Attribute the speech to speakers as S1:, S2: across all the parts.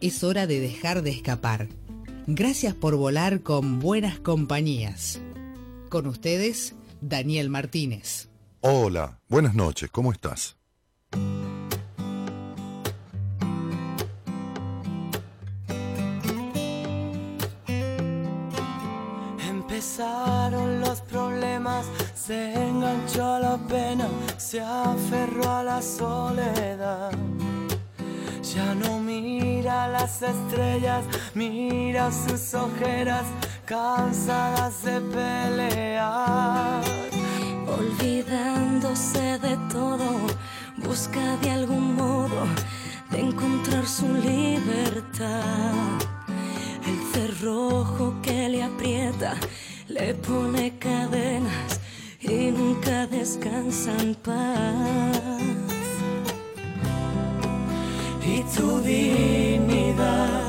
S1: es hora de dejar de escapar. Gracias por volar con buenas compañías. Con ustedes, Daniel Martínez.
S2: Hola, buenas noches, ¿cómo estás?
S3: Empezaron los problemas, se enganchó la pena, se aferró a la soledad ya no mira las estrellas, mira sus ojeras cansadas de pelear.
S4: Olvidándose de todo, busca de algún modo de encontrar su libertad. El cerrojo que le aprieta le pone cadenas y nunca descansa en paz
S3: itzudin idan.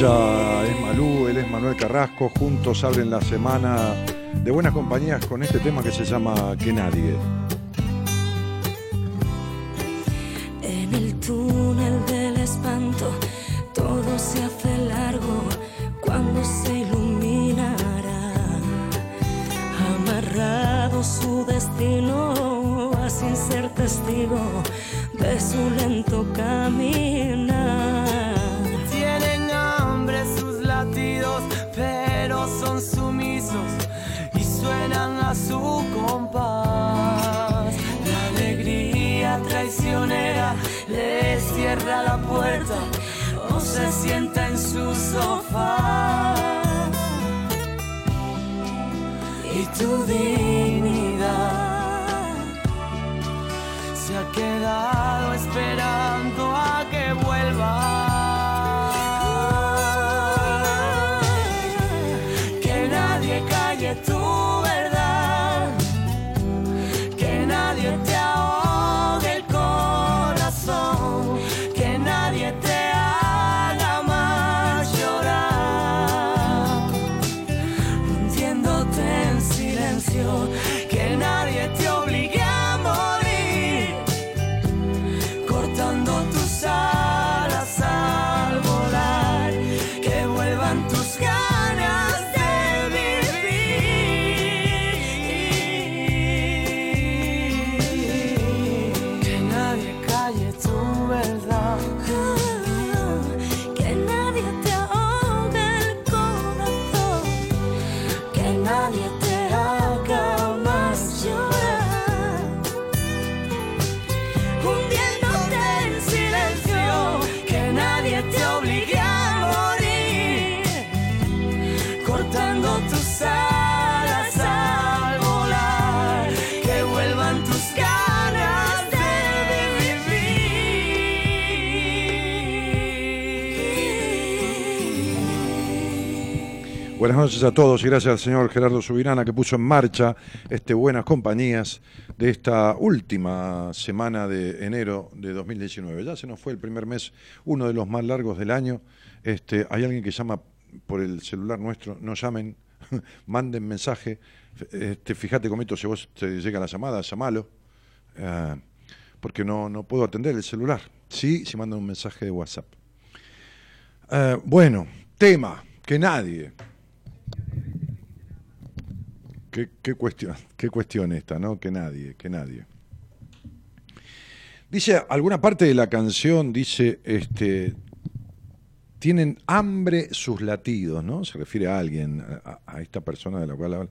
S2: Ella es Malú, él es Manuel Carrasco, juntos abren la semana de buenas compañías con este tema que se llama Que Nadie.
S4: En el túnel del espanto todo se hace largo cuando se iluminará. Amarrado su destino a sin ser testigo de su lento caminar
S3: y suenan a su compás. La alegría traicionera les cierra la puerta o se sienta en su sofá. Y tu dignidad se ha quedado esperando a que vuelva.
S2: Buenas noches a todos y gracias al señor Gerardo Subirana que puso en marcha este Buenas Compañías de esta última semana de enero de 2019. Ya se nos fue el primer mes, uno de los más largos del año. Este, hay alguien que llama por el celular nuestro, no llamen, manden mensaje. Este, fíjate, comito, si vos te llega la llamada, llamalo, eh, porque no, no puedo atender el celular. Sí, si mandan un mensaje de WhatsApp. Eh, bueno. Tema, que nadie. Qué, cuestión, qué cuestión esta, ¿no? Que nadie, que nadie. Dice, alguna parte de la canción dice, este, tienen hambre sus latidos, ¿no? Se refiere a alguien, a, esta persona de la cual habla,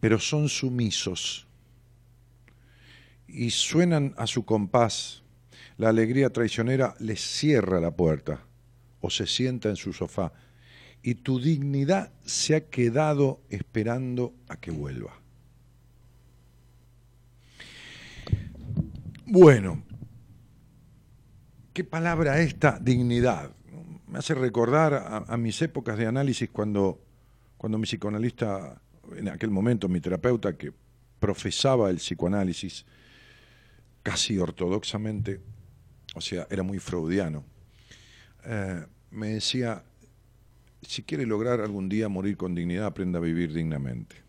S2: pero son sumisos y suenan a su compás. La alegría traicionera les cierra la puerta o se sienta en su sofá y tu dignidad se ha quedado esperando a que vuelva. Bueno, ¿qué palabra esta dignidad? Me hace recordar a, mis épocas de análisis cuando, cuando mi psicoanalista, en aquel momento mi terapeuta que profesaba el psicoanálisis casi ortodoxamente, o sea, era muy freudiano, eh, me decía, si quiere lograr algún día morir con dignidad, aprenda a vivir dignamente.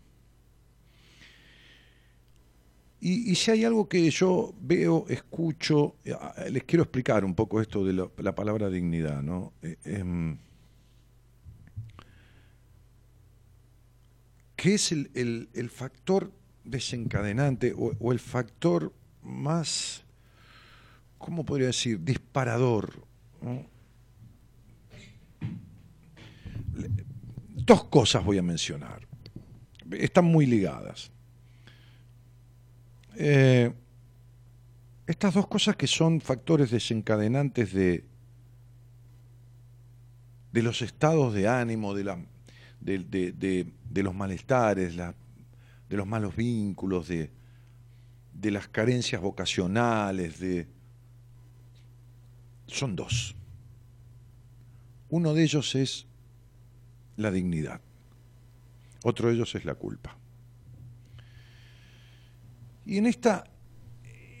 S2: Y, si hay algo que yo veo, escucho, eh, les quiero explicar un poco esto de la, palabra dignidad, ¿no? Eh, em, ¿Qué es el, factor desencadenante o, el factor más, ¿cómo podría decir?, disparador. Dos cosas voy a mencionar. Están muy ligadas. Eh, estas dos cosas que son factores desencadenantes de, de los estados de ánimo, de, la, de, los malestares, de los malos vínculos, de, de las carencias vocacionales, de... son dos. Uno de ellos es la dignidad. Otro de ellos es la culpa. Y en esta,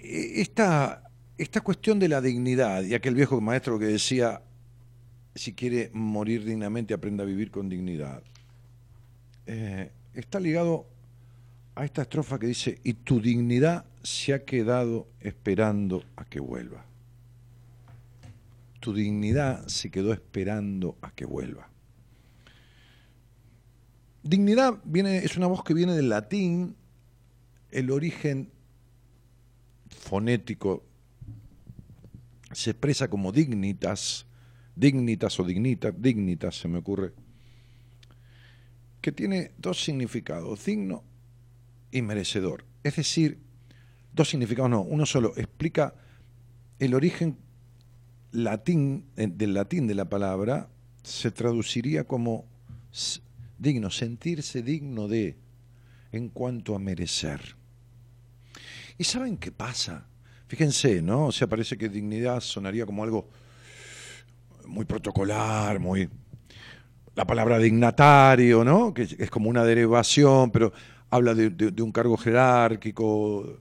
S2: esta, esta cuestión de la dignidad, y aquel viejo maestro que decía, si quiere morir dignamente, aprenda a vivir con dignidad, eh, está ligado a esta estrofa que dice, y tu dignidad se ha quedado esperando a que vuelva. Tu dignidad se quedó esperando a que vuelva. Dignidad viene, es una voz que viene del latín, el origen fonético se expresa como dignitas, dignitas o dignitas, dignitas se me ocurre, que tiene dos significados, digno y merecedor. Es decir, dos significados no, uno solo, explica el origen latín, eh, del latín de la palabra, se traduciría como digno, sentirse digno de, en cuanto a merecer. ¿Y saben qué pasa? Fíjense, ¿no? O sea, parece que dignidad sonaría como algo muy protocolar, muy... La palabra dignatario, ¿no? Que es como una derivación, pero habla de, de un cargo jerárquico.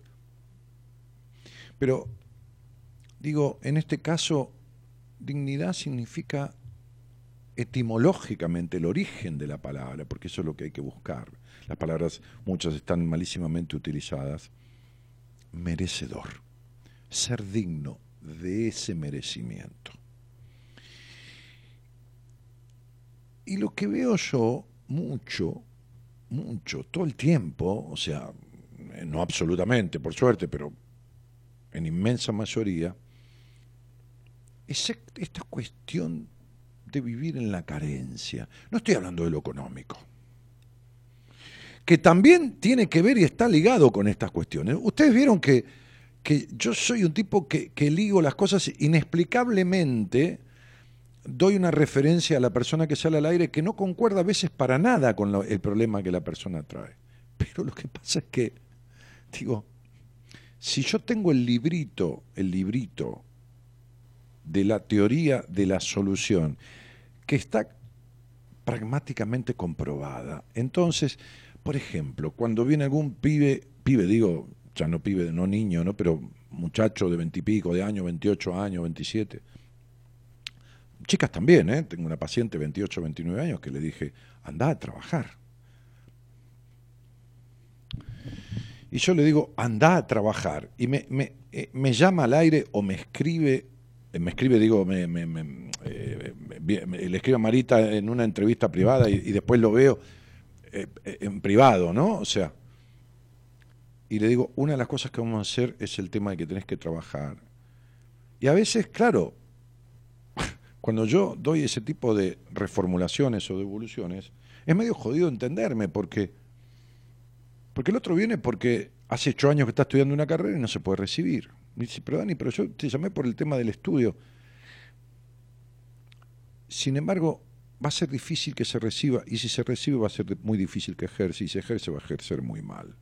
S2: Pero, digo, en este caso, dignidad significa etimológicamente el origen de la palabra, porque eso es lo que hay que buscar. Las palabras muchas están malísimamente utilizadas. Merecedor, ser digno de ese merecimiento. Y lo que veo yo mucho, mucho, todo el tiempo, o sea, no absolutamente, por suerte, pero en inmensa mayoría, es esta cuestión vivir en la carencia. No estoy hablando de lo económico, que también tiene que ver y está ligado con estas cuestiones. Ustedes vieron que, que yo soy un tipo que, que ligo las cosas inexplicablemente doy una referencia a la persona que sale al aire que no concuerda a veces para nada con el problema que la persona trae. Pero lo que pasa es que, digo, si yo tengo el librito, el librito de la teoría de la solución, que está pragmáticamente comprobada. Entonces, por ejemplo, cuando viene algún pibe, pibe digo, ya no pibe, no niño, ¿no? pero muchacho de veintipico de años, 28 años, 27, chicas también, ¿eh? tengo una paciente de 28, 29 años que le dije, anda a trabajar. Y yo le digo, anda a trabajar. Y me, me, eh, me llama al aire o me escribe, me escribe, digo, me, me, eh, le escribo a Marita en una entrevista privada y, después lo veo eh, eh, en privado, ¿no? O sea, y le digo, una de las cosas que vamos a hacer es el tema de que tenés que trabajar. Y a veces, claro, cuando yo doy ese tipo de reformulaciones o de evoluciones, es medio jodido entenderme porque, porque el otro viene porque hace ocho años que está estudiando una carrera y no se puede recibir. Dice, pero Dani, pero yo te llamé por el tema del estudio. Sin embargo, va a ser difícil que se reciba y si se recibe va a ser muy difícil que ejerce y si ejerce va a ejercer muy mal.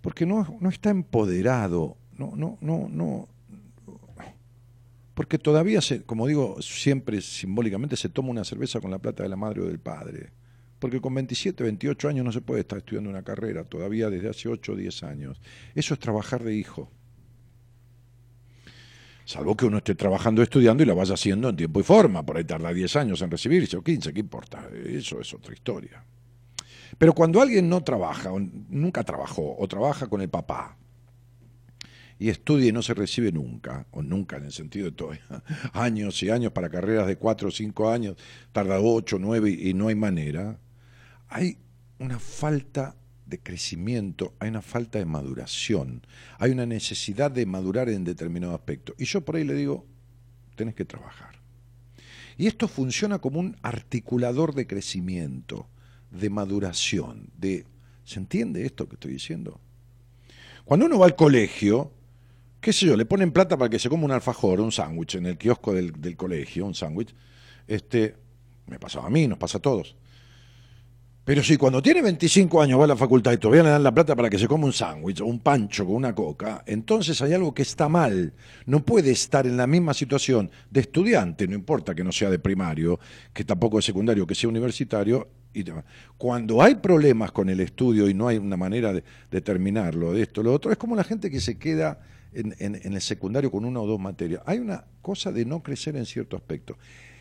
S2: Porque no, no está empoderado, no, no, no, no, porque todavía, se, como digo siempre simbólicamente, se toma una cerveza con la plata de la madre o del padre. Porque con 27, 28 años no se puede estar estudiando una carrera, todavía desde hace 8 o 10 años. Eso es trabajar de hijo. Salvo que uno esté trabajando, estudiando y lo vaya haciendo en tiempo y forma. Por ahí tarda 10 años en recibirse o 15, ¿qué importa? Eso es otra historia. Pero cuando alguien no trabaja, o nunca trabajó, o trabaja con el papá, y estudia y no se recibe nunca, o nunca en el sentido de todo, años y años para carreras de cuatro o cinco años, tarda ocho, nueve y no hay manera, hay una falta de crecimiento, hay una falta de maduración, hay una necesidad de madurar en determinado aspecto. Y yo por ahí le digo, tenés que trabajar. Y esto funciona como un articulador de crecimiento, de maduración, de... ¿Se entiende esto que estoy diciendo? Cuando uno va al colegio, qué sé yo, le ponen plata para que se coma un alfajor, un sándwich en el kiosco del, colegio, un sándwich. Este, me pasaba a mí, nos pasa a todos. Pero si cuando tiene 25 años va a la facultad y todavía le dan la plata para que se coma un sándwich o un pancho con una coca, entonces hay algo que está mal. No puede estar en la misma situación de estudiante, no importa que no sea de primario, que tampoco de secundario, que sea universitario. Y Cuando hay problemas con el estudio y no hay una manera de, de terminarlo, de esto, lo otro, es como la gente que se queda en, el secundario con una o dos materias. Hay una cosa de no crecer en cierto aspecto.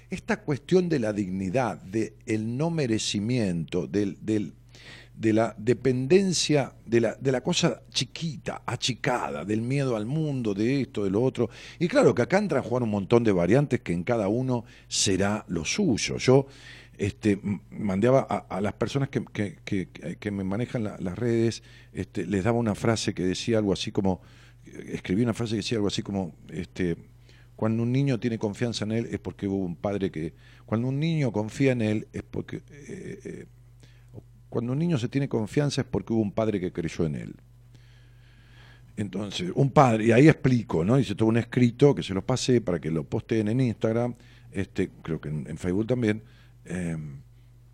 S2: Esta cuestión de la dignidad, del el no merecimiento, de la dependencia, de la, cosa chiquita, achicada, del miedo al mundo, de esto, de lo otro. Y claro que acá entran a jugar un montón de variantes que en cada uno será lo suyo. Yo este, mandaba a, las personas que, que, me manejan las redes, este, les daba una frase que decía algo así como, escribí una frase que decía algo así como, este, cuando un niño tiene confianza en él es porque hubo un padre que, cuando un niño confía en él es porque, eh, eh, cuando un niño se tiene confianza es porque hubo un padre que creyó en él. Entonces, un padre, y ahí explico, ¿no? Hice todo un escrito que se lo pasé para que lo posteen en Instagram, este, creo que en, Facebook también, em,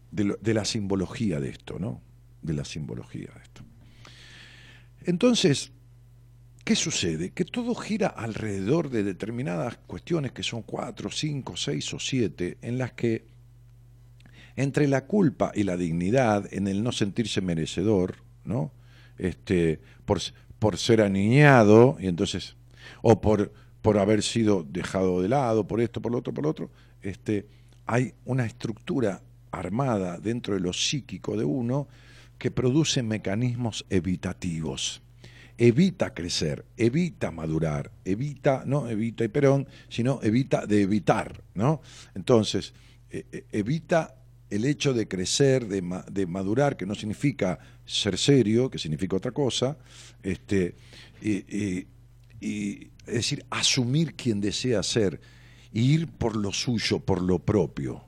S2: de la simbología de esto, ¿no? De la simbología de esto. Entonces, ¿Qué sucede? Que todo gira alrededor de determinadas cuestiones que son cuatro, cinco, seis o siete, en las que entre la culpa y la dignidad, en el no sentirse merecedor, ¿no? Este, por, por ser aniñado, y entonces, o por, por haber sido dejado de lado, por esto, por lo otro, por lo otro, este, hay una estructura armada dentro de lo psíquico de uno que produce mecanismos evitativos evita crecer, evita madurar, evita, no evita y perón, sino evita de evitar, ¿no? Entonces, e, e, evita el hecho de crecer, de, de, madurar, que no significa ser serio, que significa otra cosa, este, y, es decir, asumir quien desea ser, ir por lo suyo, por lo propio.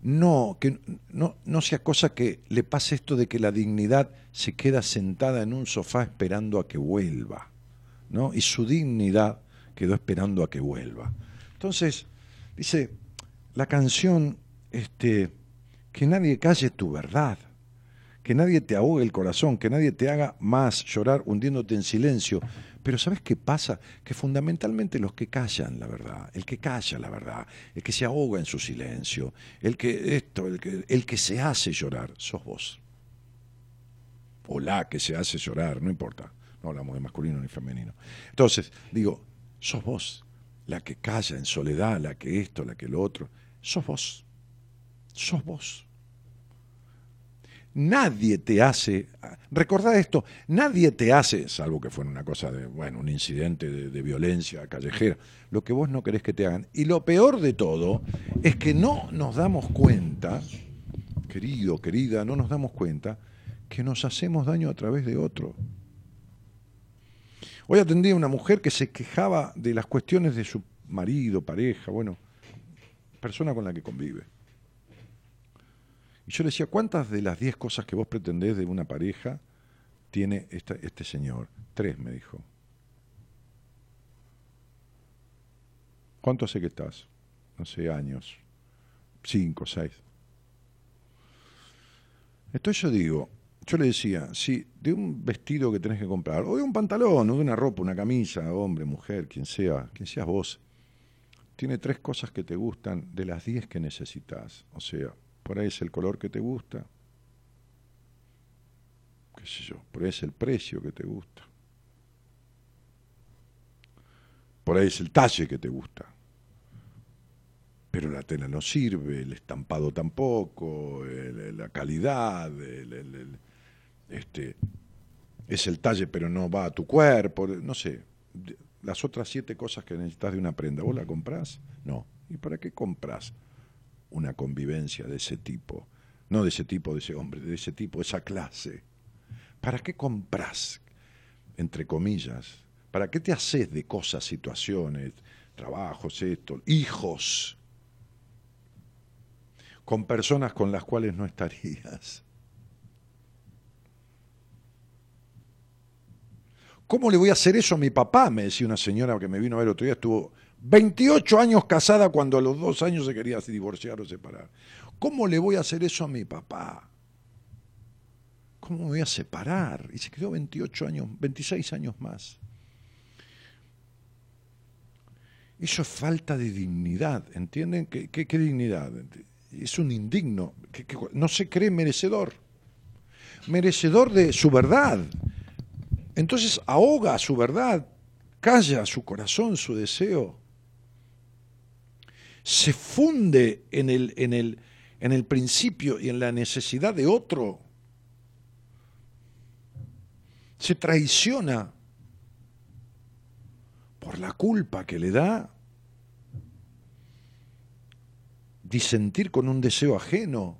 S2: No, que no, no sea cosa que le pase esto de que la dignidad se queda sentada en un sofá esperando a que vuelva, ¿no? Y su dignidad quedó esperando a que vuelva. Entonces, dice, la canción, este, que nadie calle tu verdad, que nadie te ahogue el corazón, que nadie te haga más llorar hundiéndote en silencio, pero ¿sabes qué pasa? Que fundamentalmente los que callan la verdad, el que calla la verdad, el que se ahoga en su silencio, el que esto, el que, el que se hace llorar, sos vos. O la que se hace llorar, no importa. No hablamos de masculino ni femenino. Entonces, digo, sos vos, la que calla en soledad, la que esto, la que lo otro. Sos vos. Sos vos. Nadie te hace, recordad esto, nadie te hace, salvo que fuera una cosa de, bueno, un incidente de, de, violencia callejera, lo que vos no querés que te hagan. Y lo peor de todo es que no nos damos cuenta, querido, querida, no nos damos cuenta que nos hacemos daño a través de otro. Hoy atendí a una mujer que se quejaba de las cuestiones de su marido, pareja, bueno, persona con la que convive. Y yo le decía, ¿cuántas de las diez cosas que vos pretendés de una pareja tiene este señor? Tres, me dijo. ¿Cuánto hace que estás? No sé, años. Cinco, seis. Entonces yo digo, yo le decía, si de un vestido que tenés que comprar, o de un pantalón, o de una ropa, una camisa, hombre, mujer, quien sea, quien seas vos, tiene tres cosas que te gustan de las diez que necesitas. O sea, por ahí es el color que te gusta, qué yo, por ahí es el precio que te gusta, por ahí es el talle que te gusta, pero la tela no sirve, el estampado tampoco, la calidad, este, es el talle pero no va a tu cuerpo, no sé, las otras siete cosas que necesitas de una prenda, ¿vos la comprás? No. ¿Y para qué compras una convivencia de ese tipo? No de ese tipo, de ese hombre, de ese tipo, de esa clase. ¿Para qué compras, entre comillas? ¿Para qué te haces de cosas, situaciones, trabajos, esto, hijos, con personas con las cuales no estarías? ¿Cómo le voy a hacer eso a mi papá? Me decía una señora que me vino a ver otro día, estuvo 28 años casada cuando a los dos años se quería divorciar o separar. ¿Cómo le voy a hacer eso a mi papá? ¿Cómo me voy a separar? Y se quedó 28 años, 26 años más. Eso es falta de dignidad, ¿entienden? ¿Qué, qué, dignidad? Es un indigno, que no se cree merecedor, merecedor de su verdad, entonces ahoga su verdad, calla su corazón, su deseo. Se funde en el, en el, en el principio y en la necesidad de otro. Se traiciona por la culpa que le da disentir con un deseo ajeno.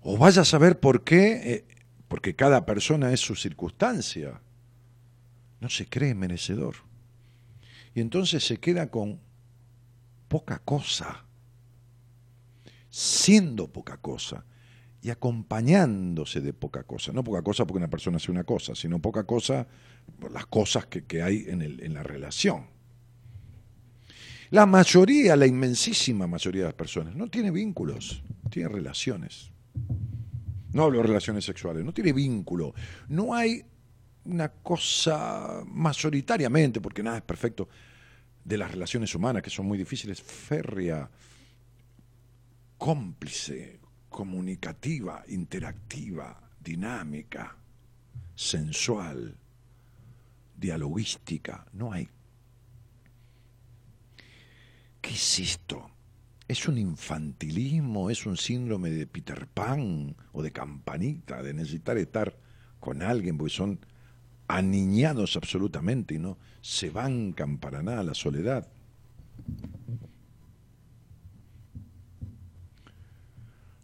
S2: O vaya a saber por qué eh, porque cada persona es su circunstancia. No se cree merecedor. Y entonces se queda con poca cosa, siendo poca cosa y acompañándose de poca cosa. No poca cosa porque una persona hace una cosa, sino poca cosa por las cosas que, hay en, en la relación. La mayoría, la inmensísima mayoría de las personas no tiene vínculos, tiene relaciones. No hablo de relaciones sexuales, no tiene vínculo. No hay una cosa mayoritariamente, porque nada es perfecto, de las relaciones humanas, que son muy difíciles, férrea, cómplice, comunicativa, interactiva, dinámica, sensual, dialoguística. No hay. ¿Qué es esto? ¿Es un infantilismo? ¿Es un síndrome de Peter Pan o de campanita, de necesitar estar con alguien porque son aniñados absolutamente y no se bancan para nada la soledad?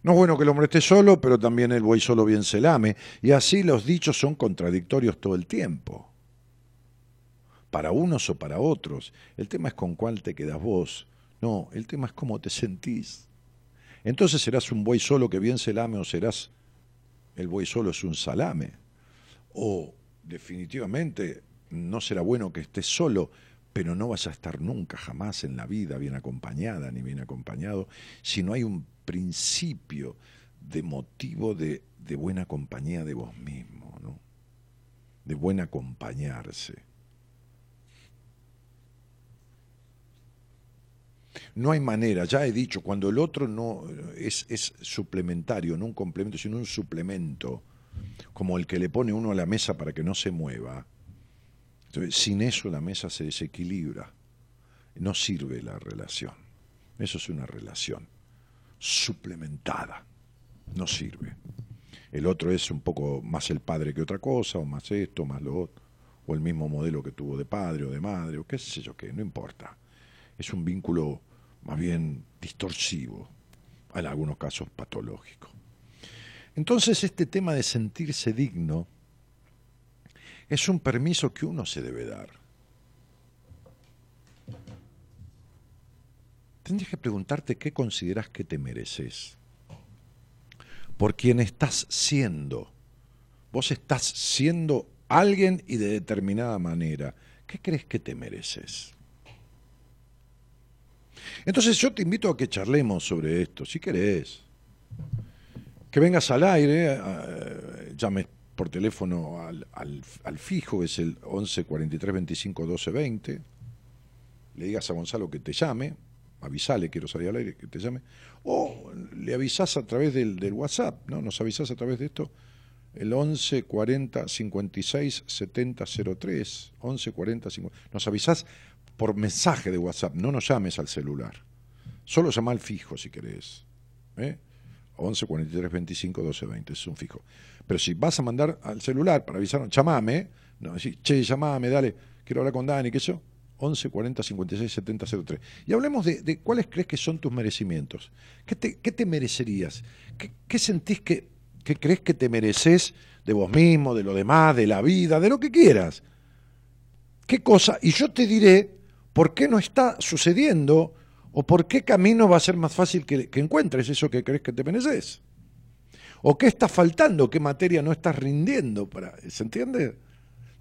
S2: No es bueno que el hombre esté solo, pero también el buey solo bien se lame. Y así los dichos son contradictorios todo el tiempo. Para unos o para otros. El tema es con cuál te quedas vos no, el tema es cómo te sentís. Entonces serás un buey solo que bien se lame o serás el buey solo es un salame. O definitivamente no será bueno que estés solo, pero no vas a estar nunca jamás en la vida bien acompañada ni bien acompañado si no hay un principio de motivo de, buena compañía de vos mismo, ¿no? de buen acompañarse. No hay manera, ya he dicho, cuando el otro no es, es suplementario, no un complemento, sino un suplemento, como el que le pone uno a la mesa para que no se mueva. Entonces, sin eso la mesa se desequilibra. No sirve la relación. Eso es una relación suplementada. no sirve. El otro es un poco más el padre que otra cosa, o más esto, más lo otro, o el mismo modelo que tuvo de padre o de madre, o qué sé yo qué, no importa. Es un vínculo más bien distorsivo, en algunos casos patológico. Entonces este tema de sentirse digno es un permiso que uno se debe dar. Tendrías que preguntarte qué consideras que te mereces. Por quien estás siendo. Vos estás siendo alguien y de determinada manera. ¿Qué crees que te mereces? Entonces yo te invito a que charlemos sobre esto, si querés. Que vengas al aire, eh, llames por teléfono al, al, fijo, es el 11 43 25 12 20. Le digas a Gonzalo que te llame, avisale, quiero salir al aire, que te llame. O le avisás a través del, del WhatsApp, ¿no? Nos avisás a través de esto, el 11 40 56 70 03. 11 40 50. Nos avisás por mensaje de WhatsApp, no nos llames al celular. Solo llama al fijo si querés. ¿eh? 11 43 25 12 20, es un fijo. Pero si vas a mandar al celular para avisar, llamame, no, decís, che, llamame, dale, quiero hablar con Dani, qué sé 11 40 56 70 03. Y hablemos de, cuáles crees que son tus merecimientos. ¿Qué te, qué te merecerías? ¿Qué, ¿Qué, sentís que, que crees que te mereces de vos mismo, de lo demás, de la vida, de lo que quieras? ¿Qué cosa? Y yo te diré por qué no está sucediendo o por qué camino va a ser más fácil que, encuentres eso que crees que te mereces. O qué está faltando, qué materia no estás rindiendo. Para, ¿Se entiende?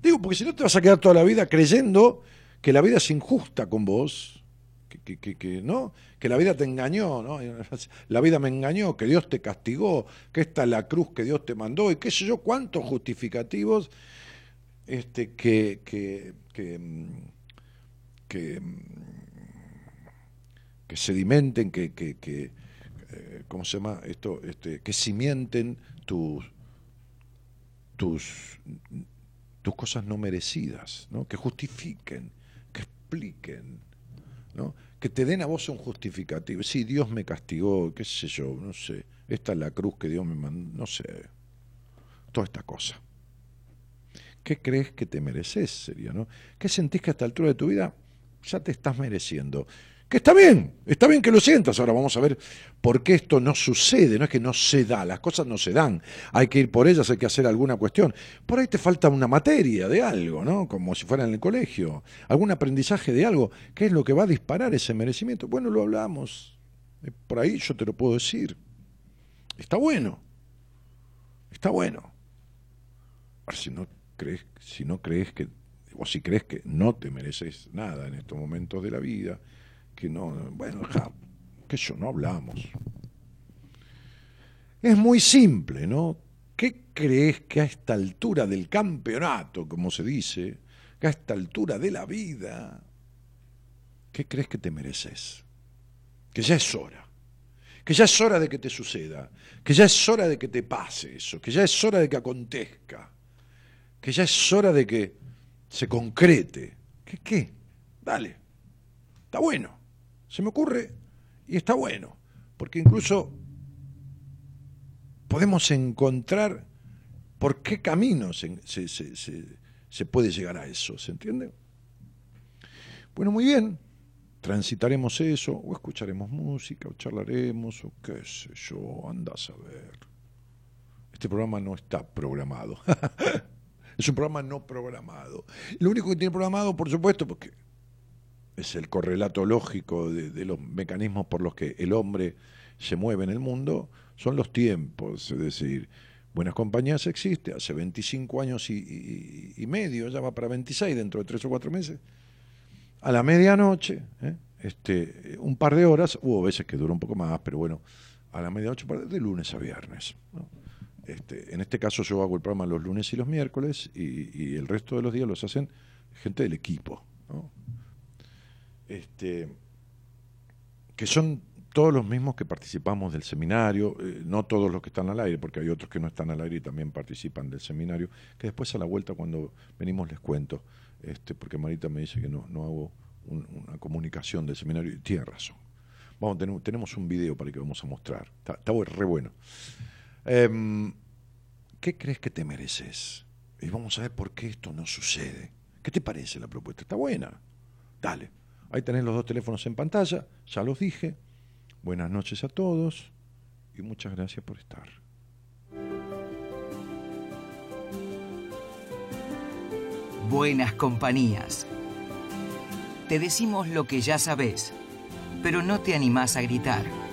S2: Digo, porque si no te vas a quedar toda la vida creyendo que la vida es injusta con vos, que, que, ¿no? que la vida te engañó, ¿no? la vida me engañó, que Dios te castigó, que esta es la cruz que Dios te mandó, y qué sé yo, cuántos justificativos este, que, que, que mm, que, sedimenten, que, que, que eh, ¿cómo se llama esto? Este, que cimienten tus, tus, tus cosas no merecidas, ¿no? que justifiquen, que expliquen, ¿no? que te den a vos un justificativo. Sí, Dios me castigó, qué sé yo, no sé, esta es la cruz que Dios me mandó, no sé, toda esta cosa. ¿Qué crees que te mereces? Sería, ¿no? ¿Qué sentís que a esta altura de tu vida ya te estás mereciendo. Está bien, está bien que lo sientas. Ahora vamos a ver por qué esto no sucede. No es que no se da, las cosas no se dan. Hay que ir por ellas, hay que hacer alguna cuestión. Por ahí te falta una materia de algo, ¿no? Como si fuera en el colegio. Algún aprendizaje de algo. ¿Qué es lo que va a disparar ese merecimiento? Bueno, lo hablamos. Eh, por ahí yo te lo puedo decir. Está bueno. Está bueno. Ahora, si no crees, si no crees que o si crees que no te mereces nada en estos momentos de la vida, que no, bueno, que yo no hablamos. Es muy simple, ¿no? ¿Qué crees que a esta altura del campeonato, como se dice, que a esta altura de la vida, qué crees que te mereces? Que ya es hora, que ya es hora de que te suceda, que ya es hora de que te pase eso, que ya es hora de que acontezca, que ya es hora de que se concrete. ¿Qué qué? Dale. Está bueno. Se me ocurre y está bueno. Porque incluso podemos encontrar por qué camino se, se, puede llegar a eso. ¿Se entiende? Bueno, muy bien. Transitaremos eso, o escucharemos música, o charlaremos, o qué sé yo, andas a ver. Este programa no está programado. Es un programa no programado. Lo único que tiene programado, por supuesto, porque es el correlato lógico de, los mecanismos por los que el hombre se mueve en el mundo, son los tiempos. Es decir, Buenas Compañías existe hace 25 años y, medio, ya va para 26 dentro de tres o cuatro meses. A la medianoche, ¿eh? este, un par de horas, hubo veces que duró un poco más, pero bueno, a la medianoche, de lunes a viernes. Este, en este caso yo hago el programa los lunes y los miércoles y, el resto de los días los hacen gente del equipo, este, que son todos los mismos que participamos del seminario, eh, no todos los que están al aire, porque hay otros que no están al aire y también participan del seminario, que después a la vuelta cuando venimos les cuento, este, porque Marita me dice que no, no hago una comunicación del seminario y tiene razón. Vamos, tenemos, tenemos un video para que vamos a mostrar, está, está re bueno. Em, ¿Qué crees que te mereces? Y vamos a ver por qué esto no sucede. ¿Qué te parece la propuesta? ¿Está buena? Dale. Ahí tenés los dos teléfonos en pantalla, ya los dije. Buenas noches a todos y muchas gracias por estar.
S4: Buenas compañías. Te decimos lo que ya sabes, pero no te animás a gritar.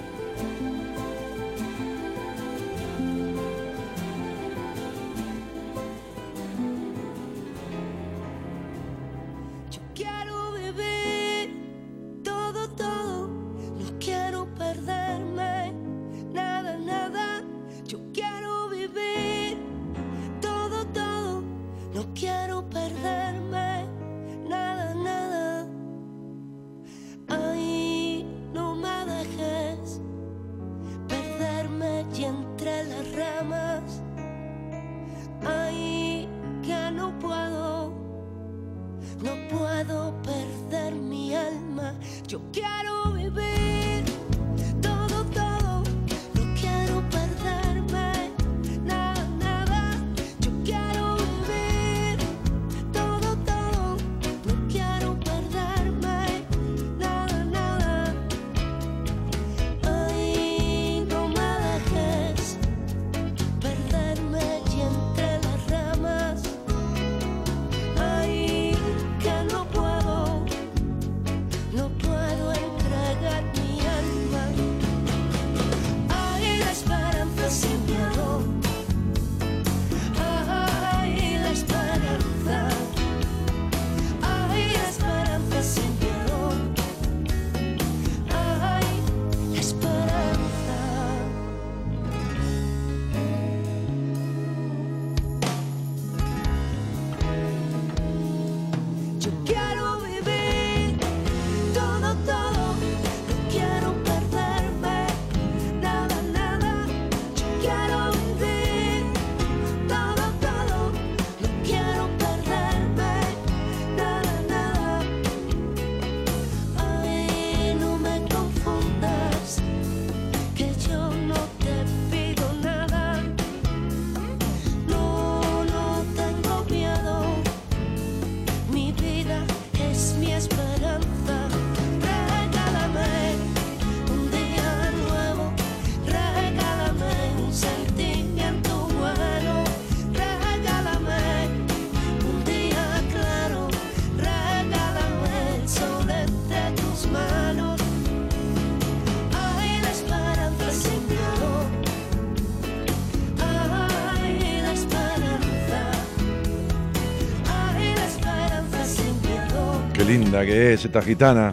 S2: Linda que es esta gitana.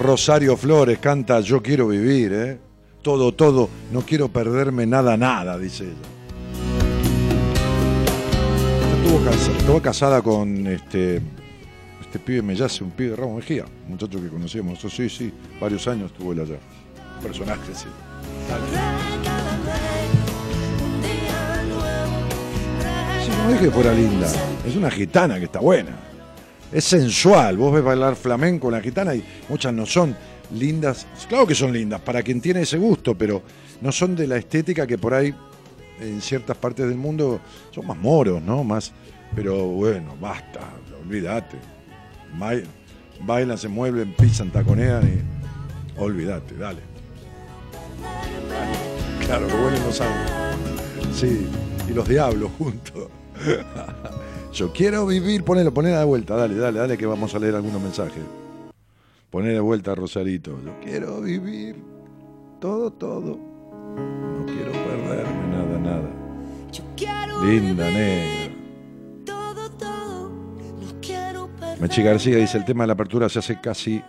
S2: Rosario Flores canta Yo quiero vivir, ¿eh? Todo, todo, no quiero perderme nada, nada, dice ella. Estuvo, cas- estuvo casada con este, este pibe Mellace, un pibe de Ramos Mejía, muchacho que conocíamos. Eso sí, sí, varios años estuvo él allá. Personaje, sí. Sí, no dije que fuera linda. Es una gitana que está buena. Es sensual. Vos ves bailar flamenco en la gitana y muchas no son lindas. Claro que son lindas para quien tiene ese gusto, pero no son de la estética que por ahí en ciertas partes del mundo son más moros, ¿no? Más. Pero bueno, basta, olvídate. Bailan, se mueven, pisan, taconean y. Olvídate, dale. Claro, que huelen los ángeles. Sí, y los diablos juntos. Yo quiero vivir, ponelo, ponela de vuelta, dale, dale, dale que vamos a leer algunos mensajes. Poné de vuelta a Rosarito. Yo quiero vivir todo, todo. No quiero perderme nada, nada.
S5: Yo quiero
S2: Linda negra.
S5: todo, todo. No quiero.
S2: Mechi García dice, el tema de la apertura se hace casi,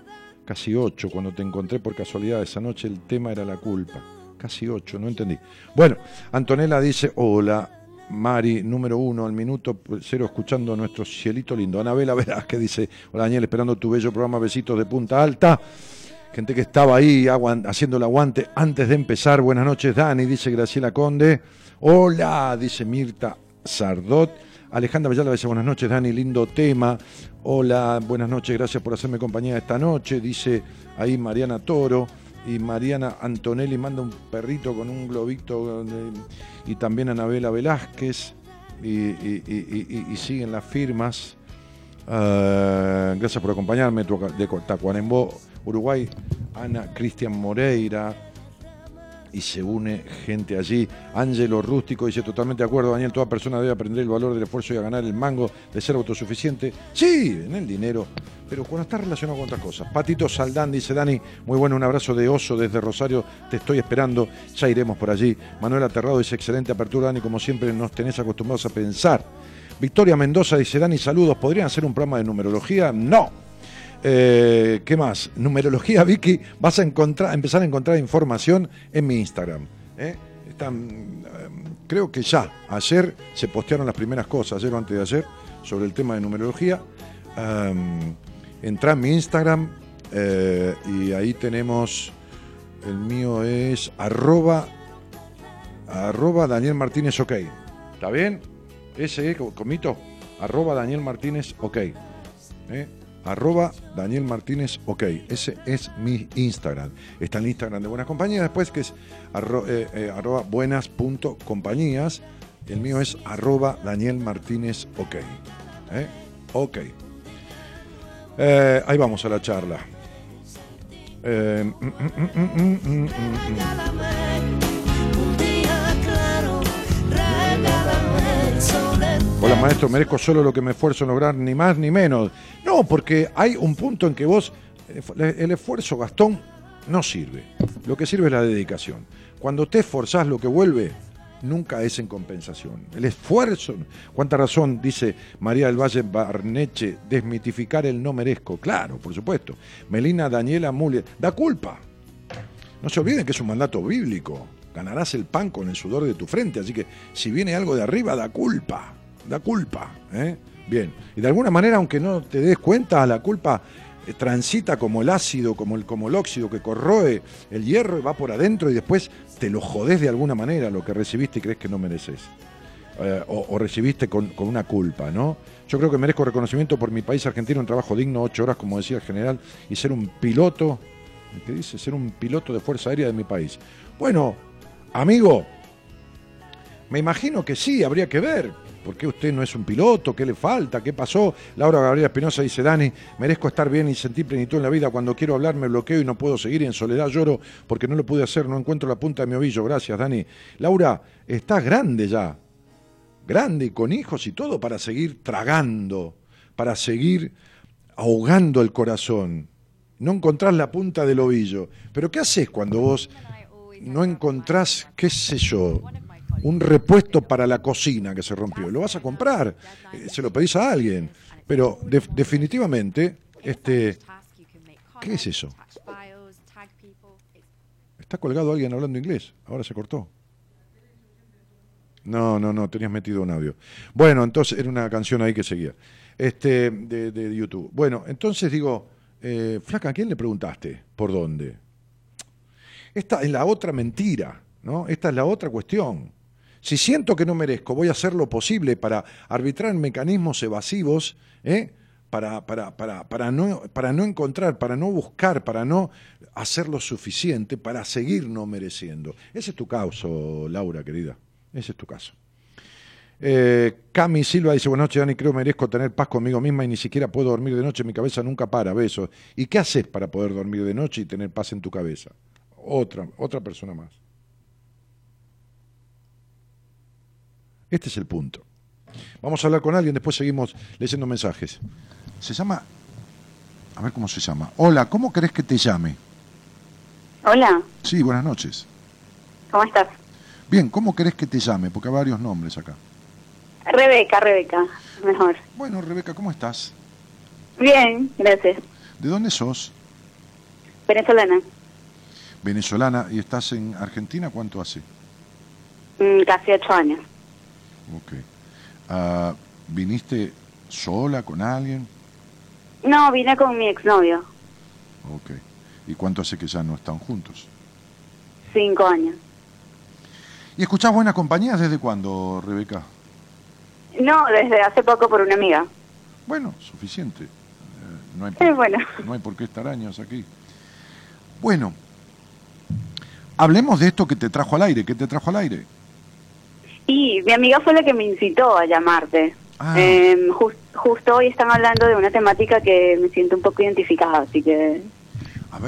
S2: casi ocho. Cuando te encontré por casualidad esa noche, el tema era la culpa. Casi ocho, no entendí. Bueno, Antonella dice, hola, Mari, número uno, al minuto cero, escuchando nuestro cielito lindo. Anabela Velázquez dice, hola Daniel, esperando tu bello programa Besitos de Punta Alta. Gente que estaba ahí haciendo el aguante antes de empezar. Buenas noches, Dani, dice Graciela Conde. Hola, dice Mirta Sardot. Alejandra Villala dice buenas noches, Dani, lindo tema. Hola, buenas noches, gracias por hacerme compañía esta noche. Dice ahí Mariana Toro. Y Mariana Antonelli manda un perrito con un globito y también Anabela Velázquez y, siguen las firmas. Ah, gracias por acompañarme de Tacuarembó, Uruguay, Ana Cristian Moreira y se une gente allí. Ángelo Rústico dice totalmente de acuerdo, Daniel, toda persona debe aprender el valor del esfuerzo y a ganar el mango de ser autosuficiente. Sí, en el dinero, pero cuando está relacionado con otras cosas. Patito Saldán dice, Dani, muy bueno, un abrazo de oso desde Rosario, te estoy esperando, ya iremos por allí. Manuel Aterrado dice, excelente apertura, Dani, como siempre nos tenés acostumbrados a pensar. Victoria Mendoza dice, Dani, saludos, ¿podrían hacer un programa de numerología? No. Eh, ¿Qué más? Numerología, Vicky, vas a encontrar, empezar a encontrar información en mi Instagram. ¿eh? Están, eh, creo que ya, ayer se postearon las primeras cosas, ayer o antes de ayer, sobre el tema de numerología. Um, entra en mi Instagram y ahí tenemos, el mío es arroba, Daniel Martínez OK. ¿Está bien? Ese, comito, arroba Daniel Martínez OK. ¿eh? Arroba Daniel Martínez OK. Ese es mi Instagram. Está el Instagram de Buenas Compañías, después que es arro- eh, eh. El mío es arroba Daniel Martínez OK. ¿eh? Ok. Eh, ahí vamos a la charla. Eh, mm, mm, mm, Hola maestro, merezco solo lo que me esfuerzo en lograr, ni más ni menos. No, porque hay un punto en que vos, eh, el esfuerzo, Gastón, no sirve. Lo que sirve es la dedicación. Cuando te esforzás, lo que vuelve nunca es en compensación. El esfuerzo, cuánta razón, dice María del Valle Barneche, desmitificar el no merezco. Claro, por supuesto. Melina Daniela Muller, da culpa. No se olviden que es un mandato bíblico. Ganarás el pan con el sudor de tu frente. Así que si viene algo de arriba, da culpa. Da culpa. ¿eh? Bien. Y de alguna manera, aunque no te des cuenta, la culpa eh, transita como el ácido, como el, como el óxido que corroe el hierro y va por adentro y después te lo jodés de alguna manera lo que recibiste y crees que no mereces. Eh, o, o recibiste con, con una culpa, ¿no? Yo creo que merezco reconocimiento por mi país argentino, un trabajo digno, ocho horas, como decía el general, y ser un piloto, ¿qué dice? Ser un piloto de Fuerza Aérea de mi país. Bueno, amigo, me imagino que sí, habría que ver. ¿Por qué usted no es un piloto? ¿Qué le falta? ¿Qué pasó? Laura Gabriela Espinosa dice, Dani, merezco estar bien y sentir plenitud en la vida. Cuando quiero hablar me bloqueo y no puedo seguir y en soledad lloro porque no lo pude hacer, no encuentro la punta de mi ovillo. Gracias, Dani. Laura, estás grande ya. Grande y con hijos y todo para seguir tragando, para seguir ahogando el corazón. No encontrás la punta del ovillo. Pero ¿qué haces cuando vos no encontrás, qué sé yo, un repuesto para la cocina que se rompió. Lo vas a comprar, eh, se lo pedís a alguien. Pero de- definitivamente, este, ¿qué es eso? Está colgado alguien hablando inglés. Ahora se cortó. No, no, no, tenías metido un audio. Bueno, entonces era una canción ahí que seguía. Este, de, de YouTube. Bueno, entonces digo, eh, Flaca, ¿a quién le preguntaste? ¿Por dónde? Esta es la otra mentira, ¿no? Esta es la otra cuestión. Si siento que no merezco, voy a hacer lo posible para arbitrar mecanismos evasivos, ¿eh? para, para, para, para, no, para no encontrar, para no buscar, para no hacer lo suficiente, para seguir no mereciendo. Ese es tu caso, Laura, querida. Ese es tu caso. Eh, Cami Silva dice, buenas noches, Dani, creo merezco tener paz conmigo misma y ni siquiera puedo dormir de noche, mi cabeza nunca para, besos. ¿Y qué haces para poder dormir de noche y tener paz en tu cabeza? Otra, otra persona más. Este es el punto. Vamos a hablar con alguien, después seguimos leyendo mensajes. Se llama... A ver cómo se llama. Hola, ¿cómo querés que te llame?
S6: Hola,
S2: Sí, buenas noches.
S6: ¿cómo estás?
S2: Bien, ¿cómo querés que te llame? Porque hay varios nombres acá.
S6: Rebeca, Rebeca, mejor.
S2: Bueno, Rebeca, ¿cómo estás?
S6: Bien, gracias.
S2: ¿De dónde sos?
S6: Venezolana,
S2: Venezolana y estás en Argentina, ¿cuánto hace?
S6: Mm, casi ocho años.
S2: Ok. Ah, ¿Viniste sola, con alguien?
S6: No, vine con mi exnovio,
S2: Ok. ¿Y cuánto hace que ya no están juntos?
S6: cinco años.
S2: ¿Y escuchás buenas compañías desde cuándo, Rebeca?
S6: No, desde hace poco por una amiga.
S2: Bueno, suficiente. Eh, no, hay
S6: Eh, bueno,
S2: no hay por qué estar años aquí. Bueno, Hablemos de esto que te trajo al aire. ¿Qué te trajo al aire?
S6: Y mi amiga fue la que me incitó a llamarte.
S2: Ah.
S6: Eh, jus- justo hoy están hablando de una temática que me siento un poco identificada, así que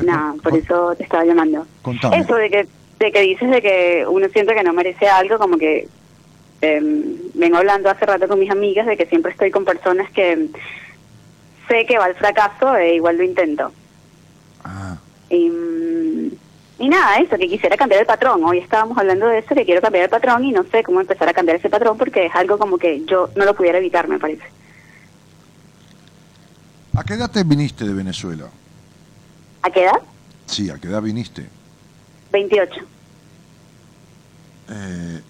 S6: nada, por
S2: con-
S6: eso te estaba llamando.
S2: Contame.
S6: Eso de que, de que dices de que uno siente que no merece algo, como que eh, vengo hablando hace rato con mis amigas de que siempre estoy con personas que sé que va al fracaso e igual lo intento.
S2: Ah,
S6: Y, y nada, eso, que quisiera cambiar el patrón. Hoy estábamos hablando de eso, que quiero cambiar el patrón y no sé cómo empezar a cambiar ese patrón porque es algo como que yo no lo pudiera evitar, me parece.
S2: ¿A qué edad te viniste de Venezuela?
S6: ¿A qué edad?
S2: Sí, ¿a qué edad viniste?
S6: 28.
S2: Eh,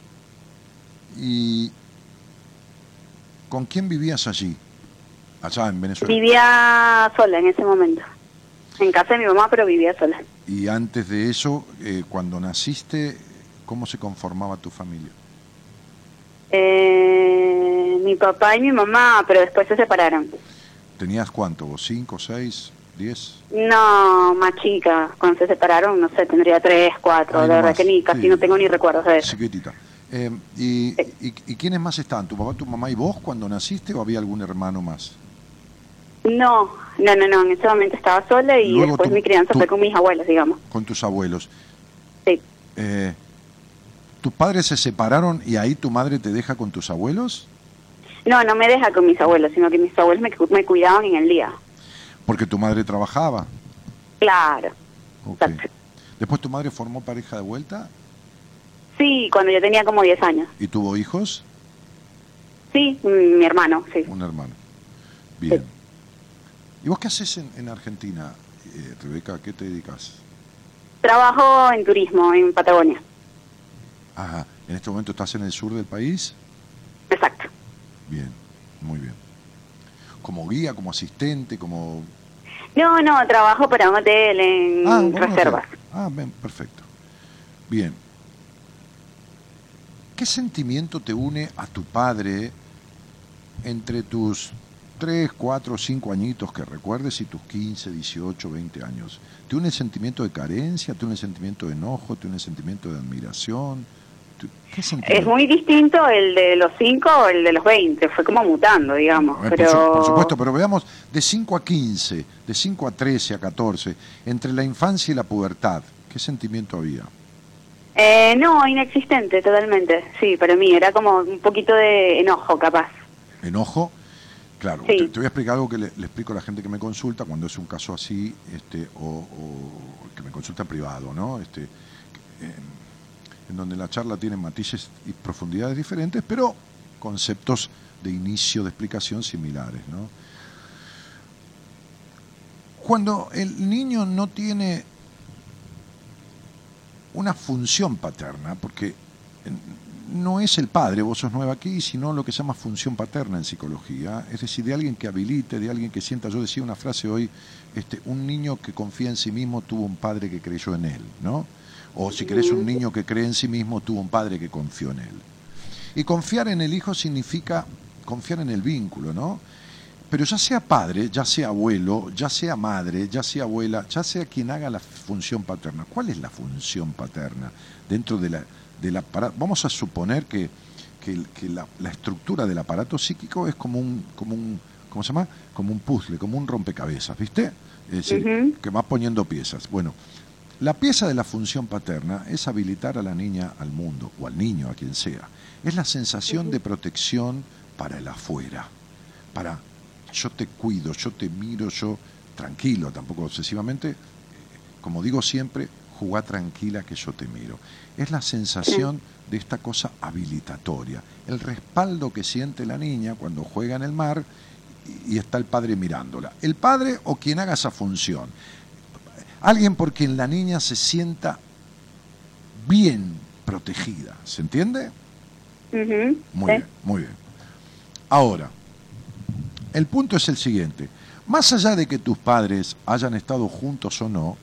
S2: ¿Y con quién vivías allí? Allá en Venezuela.
S6: Vivía sola en ese momento. En casa de mi mamá, pero vivía sola.
S2: Y antes de eso, eh, cuando naciste, ¿cómo se conformaba tu familia?
S6: Eh, mi papá y mi mamá, pero después se separaron.
S2: ¿Tenías cuánto? ¿Vos ¿Cinco, seis, diez?
S6: No, más chica. Cuando se separaron, no sé, tendría tres, cuatro. La
S2: no
S6: verdad que ni casi
S2: sí.
S6: no tengo ni recuerdos de eso.
S2: Chiquitita. Eh, y, y, y quiénes más estaban? ¿Tu papá, tu mamá y vos cuando naciste o había algún hermano más?
S6: No, no, no, no. En ese momento estaba sola y
S2: Luego
S6: después mi crianza fue con mis abuelos, digamos.
S2: Con tus abuelos.
S6: Sí.
S2: Eh, ¿Tus padres se separaron y ahí tu madre te deja con tus abuelos?
S6: No, no me deja con mis abuelos, sino que mis abuelos me, cu- me cuidaban en el día.
S2: Porque tu madre trabajaba.
S6: Claro.
S2: Ok.
S6: Exacto.
S2: Después tu madre formó pareja de vuelta
S6: Sí, cuando yo tenía como 10 años.
S2: y tuvo hijos,
S6: Sí, mm, mi hermano, sí.
S2: un hermano. Bien. ¿Y vos qué haces en, en Argentina, eh, Rebeca? ¿A qué te dedicas?
S6: Trabajo en turismo en Patagonia.
S2: Ajá. ¿En este momento estás en el sur del país?
S6: Exacto.
S2: Bien, muy bien. ¿Como guía, como asistente, como...?
S6: No, no, trabajo para un hotel en
S2: Ah, bueno,
S6: reservas.
S2: ok. Ah, bien, perfecto. Bien. ¿Qué sentimiento te une a tu padre entre tus 3, 4, 5 añitos que recuerdes y tus 15, 18, 20 años? ¿Te une el sentimiento de carencia? ¿Te une el sentimiento de enojo? ¿Te une el sentimiento de admiración? ¿Te- ¿Qué sentimiento?
S6: Es muy distinto el de los 5 o el de los 20. Fue como mutando, digamos.
S2: Por
S6: pero...
S2: su- por, supuesto, pero veamos de 5 a 15, de 5 a 13, a 14, entre la infancia y la pubertad, ¿qué sentimiento había?
S6: Eh, no, inexistente, totalmente. Sí, para mí era como un poquito de enojo, capaz.
S2: enojo. Claro,
S6: Sí.
S2: te, te voy a explicar algo que le, le explico a la gente que me consulta cuando es un caso así, este, o, o que me consulta en privado, ¿no? Este, en donde la charla tiene matices y profundidades diferentes, pero conceptos de inicio de explicación similares, ¿no? Cuando el niño no tiene una función paterna, porque no es el padre, vos sos nueva aquí, sino lo que se llama función paterna en psicología, es decir, de alguien que habilite, de alguien que sienta, yo decía una frase hoy, este, un niño que confía en sí mismo tuvo un padre que creyó en él, ¿no? O si querés un niño que cree en sí mismo tuvo un padre que confió en él. Y confiar en el hijo significa confiar en el vínculo, ¿no? Pero ya sea padre, ya sea abuelo, ya sea madre, ya sea abuela, ya sea quien haga la función paterna, ¿cuál es la función paterna dentro de la, del aparato? Vamos a suponer que, que, el- que la, la estructura del aparato psíquico es como un, como un, ¿cómo se llama? Como un puzzle, como un rompecabezas, ¿viste? Es decir, que vas poniendo piezas. Bueno, la pieza de la función paterna es habilitar a la niña al mundo, o al niño, a quien sea. Es la sensación de protección para el afuera, para yo te cuido, yo te miro, yo tranquilo, tampoco obsesivamente, eh, como digo siempre, jugá tranquila que yo te miro. Es la sensación de esta cosa habilitatoria, el respaldo que siente la niña cuando juega en el mar y está el padre mirándola. El padre o quien haga esa función. Alguien por quien la niña se sienta bien protegida. ¿Se entiende? Muy
S6: sí.
S2: bien, muy bien. Ahora, el punto es el siguiente. Más allá de que tus padres hayan estado juntos o no,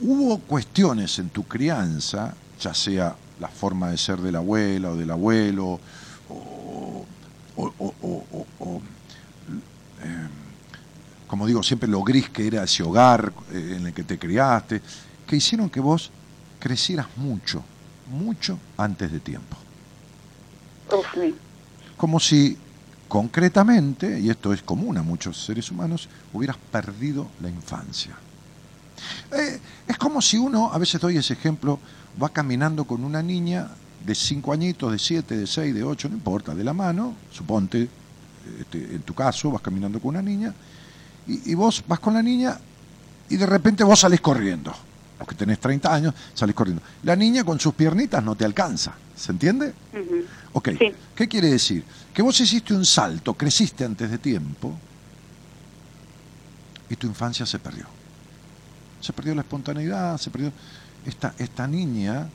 S2: hubo cuestiones en tu crianza, ya sea la forma de ser de la abuela o del abuelo, o, o- o- o- o- o, eh, como digo siempre, lo gris que era ese hogar eh, en el que te criaste, que hicieron que vos crecieras mucho, mucho antes de tiempo. Como si concretamente, y esto es común a muchos seres humanos, hubieras perdido la infancia. Eh, es como si uno, a veces doy ese ejemplo, va caminando con una niña de 5 añitos, de 7, de 6, de 8, no importa, de la mano, suponte, este, en tu caso, vas caminando con una niña, y, y vos vas con la niña y de repente vos salís corriendo, porque tenés 30 años, salís corriendo. La niña con sus piernitas no te alcanza, ¿se entiende? Ok,
S6: Sí.
S2: ¿qué quiere decir? Que vos hiciste un salto, creciste antes de tiempo y tu infancia se perdió. Se perdió la espontaneidad, se perdió... Esta, esta niña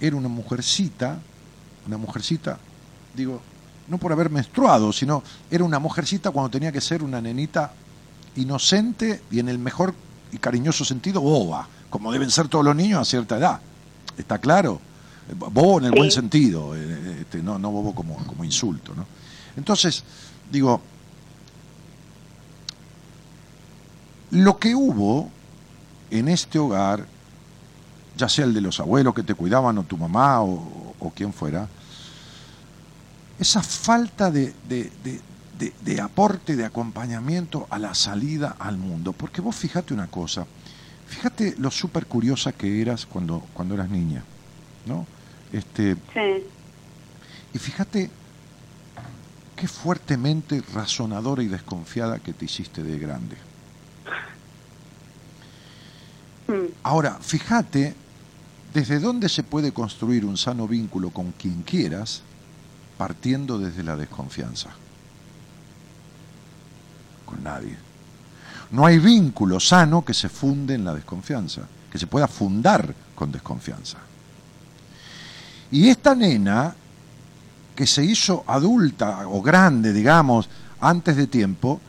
S2: era una mujercita, una mujercita, digo, no por haber menstruado, sino era una mujercita cuando tenía que ser una nenita inocente y en el mejor y cariñoso sentido boba, como deben ser todos los niños a cierta edad. ¿Está claro? Bobo en el
S6: Sí.
S2: buen sentido, eh, este, no, no bobo como, como insulto. ¿no? Entonces, digo, lo que hubo en este hogar, ya sea el de los abuelos que te cuidaban o tu mamá o, o quien fuera, esa falta de, de- de- de- de aporte, de acompañamiento a la salida al mundo. Porque vos fíjate una cosa, fíjate lo súper curiosa que eras cuando, cuando eras niña, ¿no? Este,
S6: Sí.
S2: y fíjate qué fuertemente razonadora y desconfiada que te hiciste de grande.
S6: Mm.
S2: Ahora, fíjate desde dónde se puede construir un sano vínculo con quien quieras partiendo desde la desconfianza. Con nadie. No hay vínculo sano que se funde en la desconfianza, que se pueda fundar con desconfianza. Y esta nena, que se hizo adulta o grande, digamos, antes de tiempo,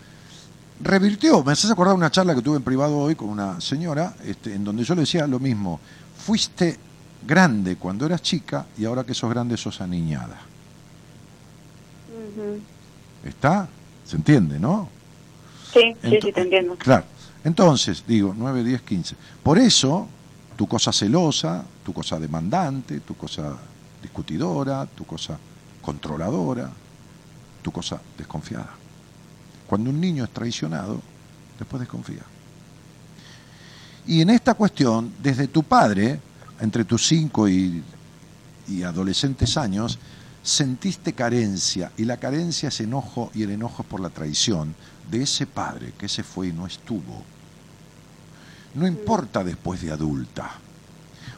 S2: revirtió. Me haces acordar una charla que tuve en privado hoy con una señora, este, en donde yo le decía lo mismo. Fuiste grande cuando eras chica y ahora que sos grande sos aniñada. ¿Está? ¿Se entiende, no?
S6: Sí, sí, sí, te entiendo.
S2: Claro. Entonces, digo, 9, 10, 15. Por eso, tu cosa celosa, tu cosa demandante, tu cosa discutidora, tu cosa controladora, tu cosa desconfiada. Cuando un niño es traicionado, después desconfía. Y en esta cuestión, desde tu padre, entre tus 5 y, adolescentes años, sentiste carencia, y la carencia es enojo, y el enojo es por la traición de ese padre que se fue y no estuvo. No importa después de adulta.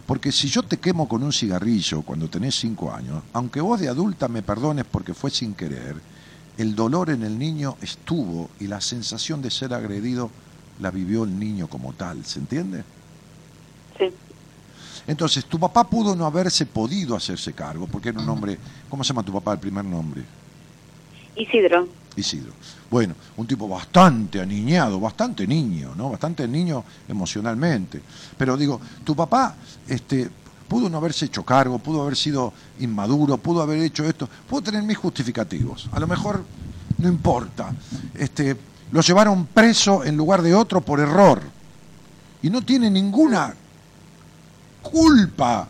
S2: Porque si yo te quemo con un cigarrillo cuando tenés cinco años, aunque vos de adulta me perdones porque fue sin querer, el dolor en el niño estuvo y la sensación de ser agredido la vivió el niño como tal, ¿se entiende?
S6: Sí.
S2: Entonces, tu papá pudo no haberse podido hacerse cargo, porque era un hombre, ¿cómo se llama tu papá el primer nombre?
S6: Isidro.
S2: Isidro. Bueno, un tipo bastante aniñado, bastante niño, ¿no? Bastante niño emocionalmente. Pero digo, tu papá este, pudo no haberse hecho cargo, pudo haber sido inmaduro, pudo haber hecho esto, pudo tener mis justificativos. A lo mejor no importa. Este, lo llevaron preso en lugar de otro por error. Y no tiene ninguna culpa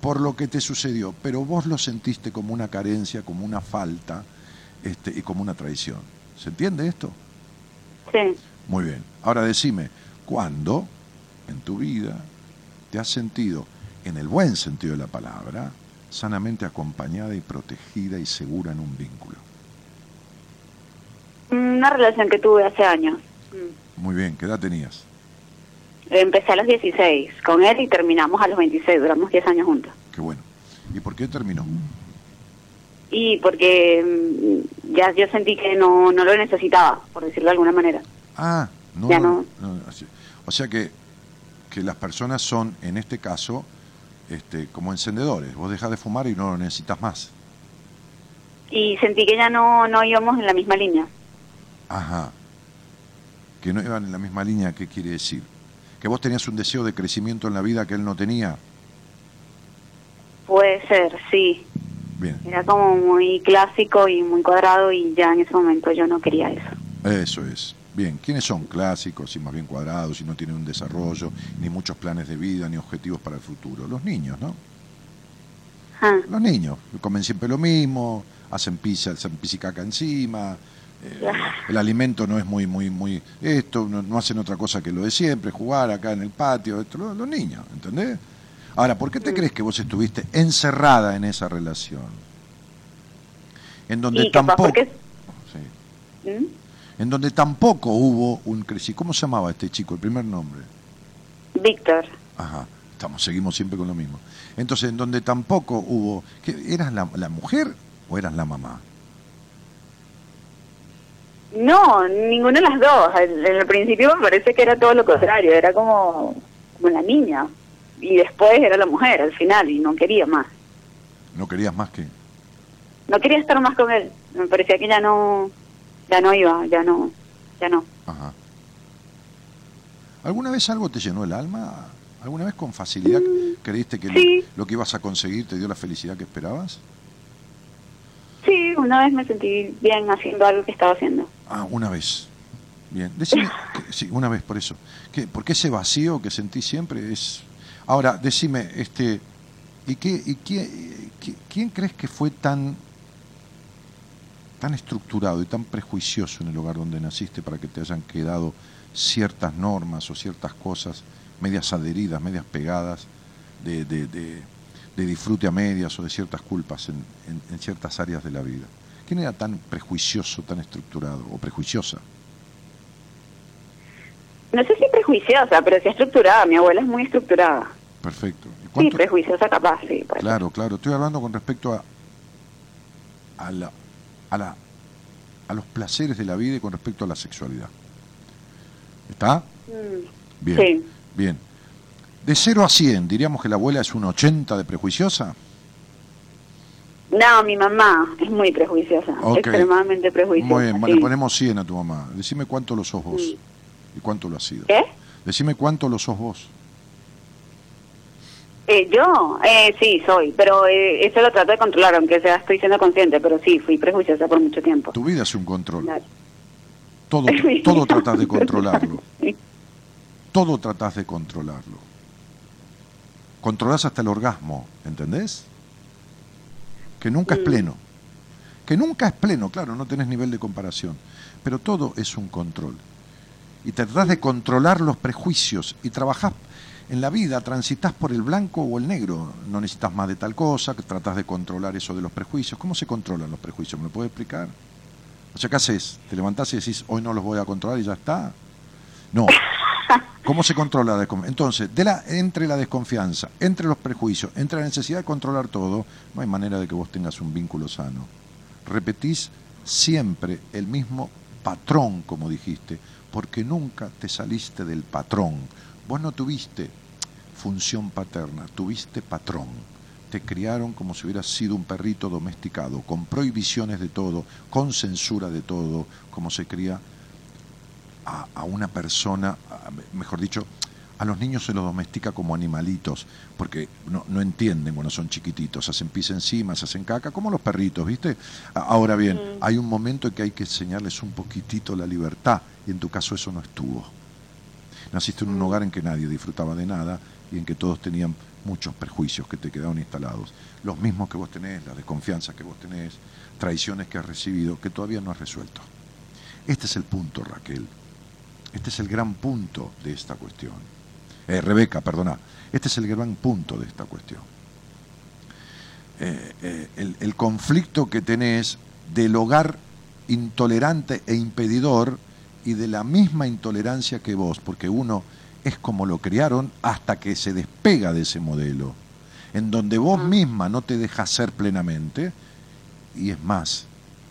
S2: por lo que te sucedió, pero vos lo sentiste como una carencia, como una falta este, y como una traición. ¿Se entiende esto?
S6: Sí.
S2: Muy bien. Ahora decime, ¿cuándo en tu vida te has sentido, en el buen sentido de la palabra, sanamente acompañada y protegida y segura en un vínculo?
S6: Una relación que tuve hace años.
S2: Muy bien, ¿qué edad tenías?
S6: Empecé a los 16 con él y terminamos a los 26. Duramos 10 años juntos.
S2: Qué bueno. ¿Y por qué terminó?
S6: Y porque mm, ya yo sentí que no, no lo necesitaba, por decirlo de alguna manera.
S2: Ah, no.
S6: Ya
S2: no. O sea que, que las personas son, en este caso, este, como encendedores. Vos dejás de fumar y no lo necesitas más.
S6: Y sentí que ya no, no íbamos en la misma línea.
S2: Ajá. Que no iban en la misma línea, ¿qué quiere decir? Que vos tenías un deseo de crecimiento en la vida que él no tenía.
S6: Puede ser, sí.
S2: Bien,
S6: Era como muy clásico y muy cuadrado y ya en ese momento yo no quería eso.
S2: eso es. Bien, ¿quiénes son clásicos y más bien cuadrados y no tienen un desarrollo, ni muchos planes de vida, ni objetivos para el futuro? Los niños, ¿no?
S6: Ah,
S2: Los niños, comen siempre lo mismo, hacen pizza, hacen pisicaca encima, eh, el alimento no es muy, muy, muy, esto, no, no hacen otra cosa que lo de siempre, jugar acá en el patio, esto, lo- los, niños, ¿entendés? Ahora, ¿por qué te crees que vos estuviste encerrada en esa relación? En donde tampoco... Sí.
S6: ¿Mm?
S2: En donde tampoco hubo un crecimiento. ¿Cómo se llamaba este chico? El primer nombre.
S6: Víctor.
S2: Ajá, estamos, seguimos siempre con lo mismo. Entonces, en donde tampoco hubo. ¿qué, ¿Eras la, la mujer o eras la mamá?
S6: No, ninguna de las dos. En en el principio me parece que era todo lo contrario, era como, como la niña. Y después era la mujer al final y no quería más.
S2: ¿No querías más que.?
S6: No quería estar más con él. Me parecía que ya no, ya no iba, ya no, ya no.
S2: Ajá. ¿Alguna vez algo te llenó el alma? ¿Alguna vez con facilidad creíste que lo- que ibas a conseguir te dio la felicidad que esperabas?
S6: Sí, una vez me sentí bien haciendo algo que estaba haciendo.
S2: Ah, una vez. Bien. Decime, que- sí, una vez por eso. ¿Qué, porque ese vacío que sentí siempre es. Ahora, decime, este, ¿y qué, y qué, qué- quién crees que fue tan tan estructurado y tan prejuicioso en el lugar donde naciste para que te hayan quedado ciertas normas o ciertas cosas medias adheridas, medias pegadas de, de- de- de disfrute a medias o de ciertas culpas en, en- en ciertas áreas de la vida? ¿Quién era tan prejuicioso, tan estructurado o prejuiciosa?
S6: No sé si prejuiciosa, pero sí estructurada. Mi abuela es muy estructurada.
S2: Perfecto. ¿Y
S6: Sí, prejuiciosa capaz, sí. pues.
S2: Claro, claro. Estoy hablando con respecto a, a, la, a, la, a los placeres de la vida y con respecto a la sexualidad. ¿Está?
S6: Mm,
S2: Bien.
S6: Sí.
S2: Bien. De 0 a 100, diríamos que la abuela es un 80 de prejuiciosa.
S6: No, mi mamá es muy prejuiciosa, extremadamente prejuiciosa.
S2: Muy bien,
S6: sí.
S2: le ponemos 100 a tu mamá. Decime cuánto lo sos vos
S6: Mm.
S2: y cuánto lo has sido.
S6: ¿Qué?
S2: Decime cuánto lo sos vos.
S6: Eh, yo, eh, sí, soy, pero eh, eso lo trato de controlar, aunque sea estoy siendo consciente, pero sí, fui prejuiciosa por mucho tiempo.
S2: Tu vida es un control.
S6: Claro.
S2: Todo, todo tratás de controlarlo.
S6: Sí.
S2: Todo tratás de controlarlo. Controlás hasta el orgasmo, ¿entendés? Que nunca es
S6: Mm.
S2: pleno. Que nunca es pleno, claro, no tenés nivel de comparación. Pero todo es un control. Y tratás de controlar los prejuicios y trabajás en la vida, transitas por el blanco o el negro. No necesitas más de tal cosa, que tratás de controlar eso de los prejuicios. ¿Cómo se controlan los prejuicios? ¿Me lo puedes explicar? O sea, ¿qué haces? ¿Te levantás y decís, hoy no los voy a controlar y ya está? No. ¿Cómo se controla la desconfianza? Entonces, de la, entre la desconfianza, entre los prejuicios, entre la necesidad de controlar todo, no hay manera de que vos tengas un vínculo sano. Repetís siempre el mismo patrón, como dijiste, porque nunca te saliste del patrón. Vos no tuviste función paterna, tuviste patrón. Te criaron como si hubieras sido un perrito domesticado, con prohibiciones de todo, con censura de todo, como se cría a, a una persona, a- mejor dicho, a los niños se los domestica como animalitos, porque no, no entienden cuando son chiquititos, hacen pis encima, se hacen caca, como los perritos, ¿viste? Ahora bien, hay un momento en que hay que enseñarles un poquitito la libertad, y en tu caso eso no estuvo. Naciste en un hogar en que nadie disfrutaba de nada y en que todos tenían muchos perjuicios que te quedaron instalados. Los mismos que vos tenés, la desconfianza que vos tenés, traiciones que has recibido, que todavía no has resuelto. Este es el punto, Raquel. Este es el gran punto de esta cuestión. Eh, Rebeca, perdona. Este es el gran punto de esta cuestión. Eh, eh, el, el conflicto que tenés del hogar intolerante e impedidor y de la misma intolerancia que vos, porque uno es como lo criaron hasta que se despega de ese modelo, en donde vos misma no te dejas ser plenamente, y es más,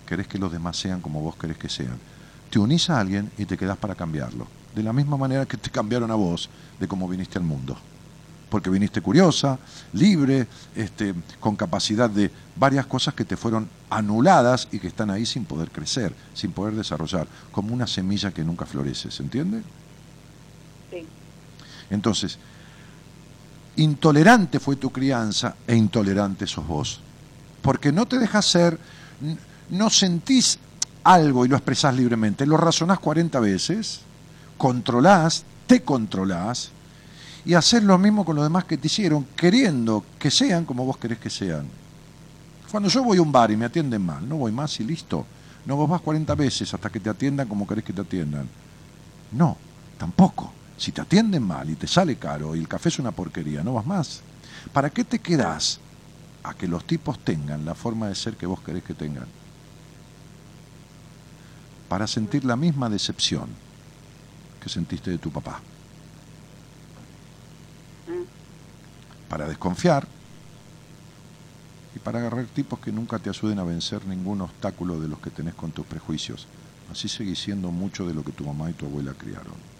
S2: querés que los demás sean como vos querés que sean. Te unís a alguien y te quedás para cambiarlo, de la misma manera que te cambiaron a vos de cómo viniste al mundo. Porque viniste curiosa, libre, este, con capacidad de varias cosas que te fueron anuladas y que están ahí sin poder crecer, sin poder desarrollar, como una semilla que nunca florece, ¿se entiende? Entonces, intolerante fue tu crianza e intolerante sos vos. Porque no te dejas ser, no sentís algo y lo expresás libremente, lo razonás 40 veces, controlás, te controlás y haces lo mismo con los demás que te hicieron, queriendo que sean como vos querés que sean. Cuando yo voy a un bar y me atienden mal, no voy más y listo. No vos vas 40 veces hasta que te atiendan como querés que te atiendan. No, tampoco. Si te atienden mal y te sale caro y el café es una porquería, no vas más. ¿Para qué te quedás a que los tipos tengan la forma de ser que vos querés que tengan? Para sentir la misma decepción que sentiste de tu papá. Para desconfiar y para agarrar tipos que nunca te ayuden a vencer ningún obstáculo de los que tenés con tus prejuicios. Así seguís siendo mucho de lo que tu mamá y tu abuela criaron.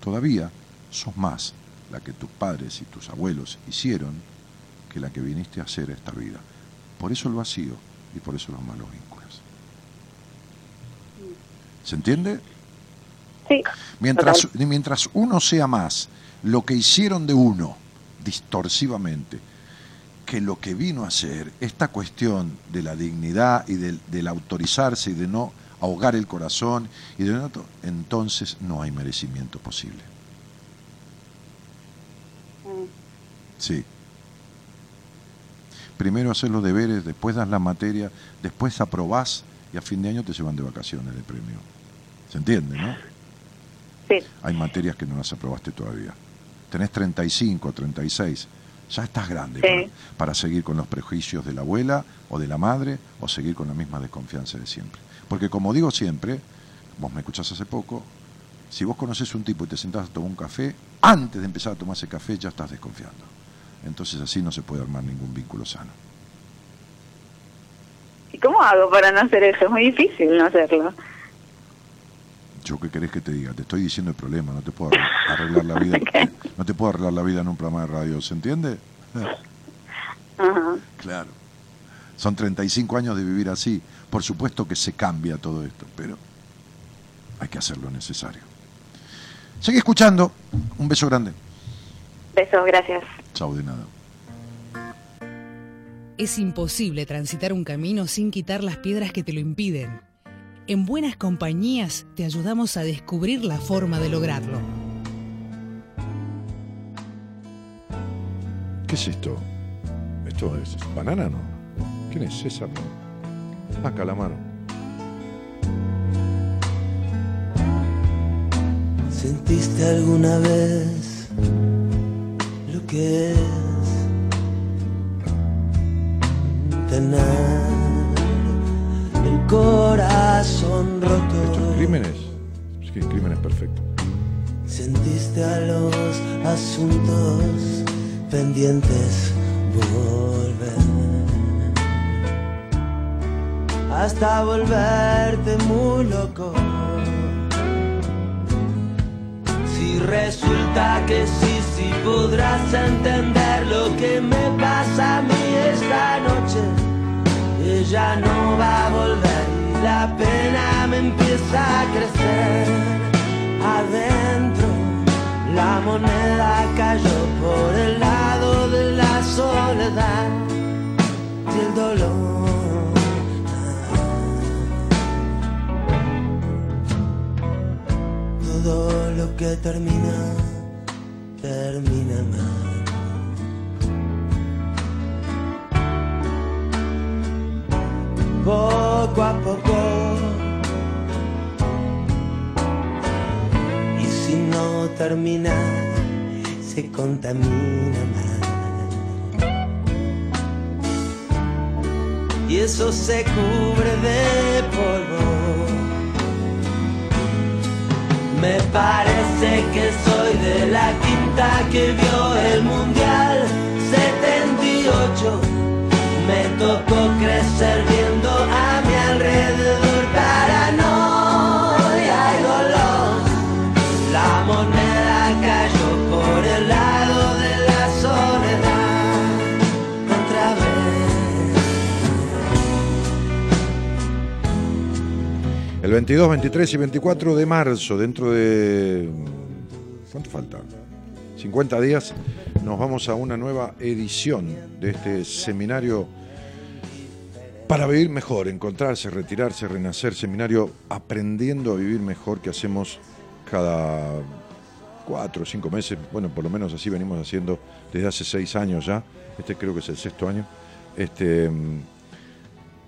S2: Todavía sos más la que tus padres y tus abuelos hicieron que la que viniste a hacer esta vida. Por eso el vacío y por eso los malos vínculos. ¿Se entiende?
S6: Sí.
S2: Mientras,
S6: total.
S2: mientras uno sea más lo que hicieron de uno distorsivamente que lo que vino a ser esta cuestión de la dignidad y del, del autorizarse y de no ahogar el corazón y de no, entonces no hay merecimiento posible. Sí. Primero haces los deberes, después das la materia, después aprobás y a fin de año te llevan de vacaciones de premio. ¿Se entiende, no?
S6: Sí.
S2: Hay materias que no las aprobaste todavía. Tenés 35, 36. Ya estás grande
S6: Sí.
S2: para, para seguir con los prejuicios de la abuela o de la madre o seguir con la misma desconfianza de siempre. Porque como digo siempre, vos me escuchás hace poco, si vos conoces un tipo y te sentás a tomar un café, antes de empezar a tomar ese café ya estás desconfiando. Entonces así no se puede armar ningún vínculo sano.
S6: ¿Y cómo hago para no hacer eso? Es muy difícil no hacerlo.
S2: Yo qué querés que te diga, te estoy diciendo el problema, no te puedo arreglar- la vida, no te puedo arreglar la vida en un programa de radio, ¿se entiende?
S6: Ajá.
S2: Claro. Son 35 años de vivir así. Por supuesto que se cambia todo esto, pero hay que hacer lo necesario. Seguí escuchando. Un beso grande.
S6: Besos, gracias.
S2: Chau de nada.
S7: Es imposible transitar un camino sin quitar las piedras que te lo impiden. En buenas compañías te ayudamos a descubrir la forma de lograrlo.
S2: ¿Qué es esto? ¿Esto es banana, no? ¿Quién es César? no? Ah, calamaro.
S3: ¿Sentiste alguna vez lo que es tener el corazón
S2: ¿Esto es
S3: roto?
S2: crímenes? Sí, crímenes perfecto.
S3: Sentiste a los asuntos pendientes volver hasta volverte muy loco. Si resulta que sí, sí podrás entender lo que me pasa a mí esta noche. Ella no va a volver y la pena me empieza a crecer adentro. La moneda cayó por el lado de la soledad y el dolor. Todo lo que termina, termina mal. Poco a poco. Y si no termina, se contamina más. Y eso se cubre de polvo. Me parece que soy de la quinta que vio el Mundial 78. Me tocó crecer viendo El
S2: 22, 23 y 24 de marzo, dentro de... ¿Cuánto falta? 50 días, nos vamos a una nueva edición de este seminario Para vivir mejor, encontrarse, retirarse, renacer, seminario aprendiendo a vivir mejor que hacemos cada cuatro o cinco meses, bueno, por lo menos así venimos haciendo desde hace seis años ya, este creo que es el sexto año, este,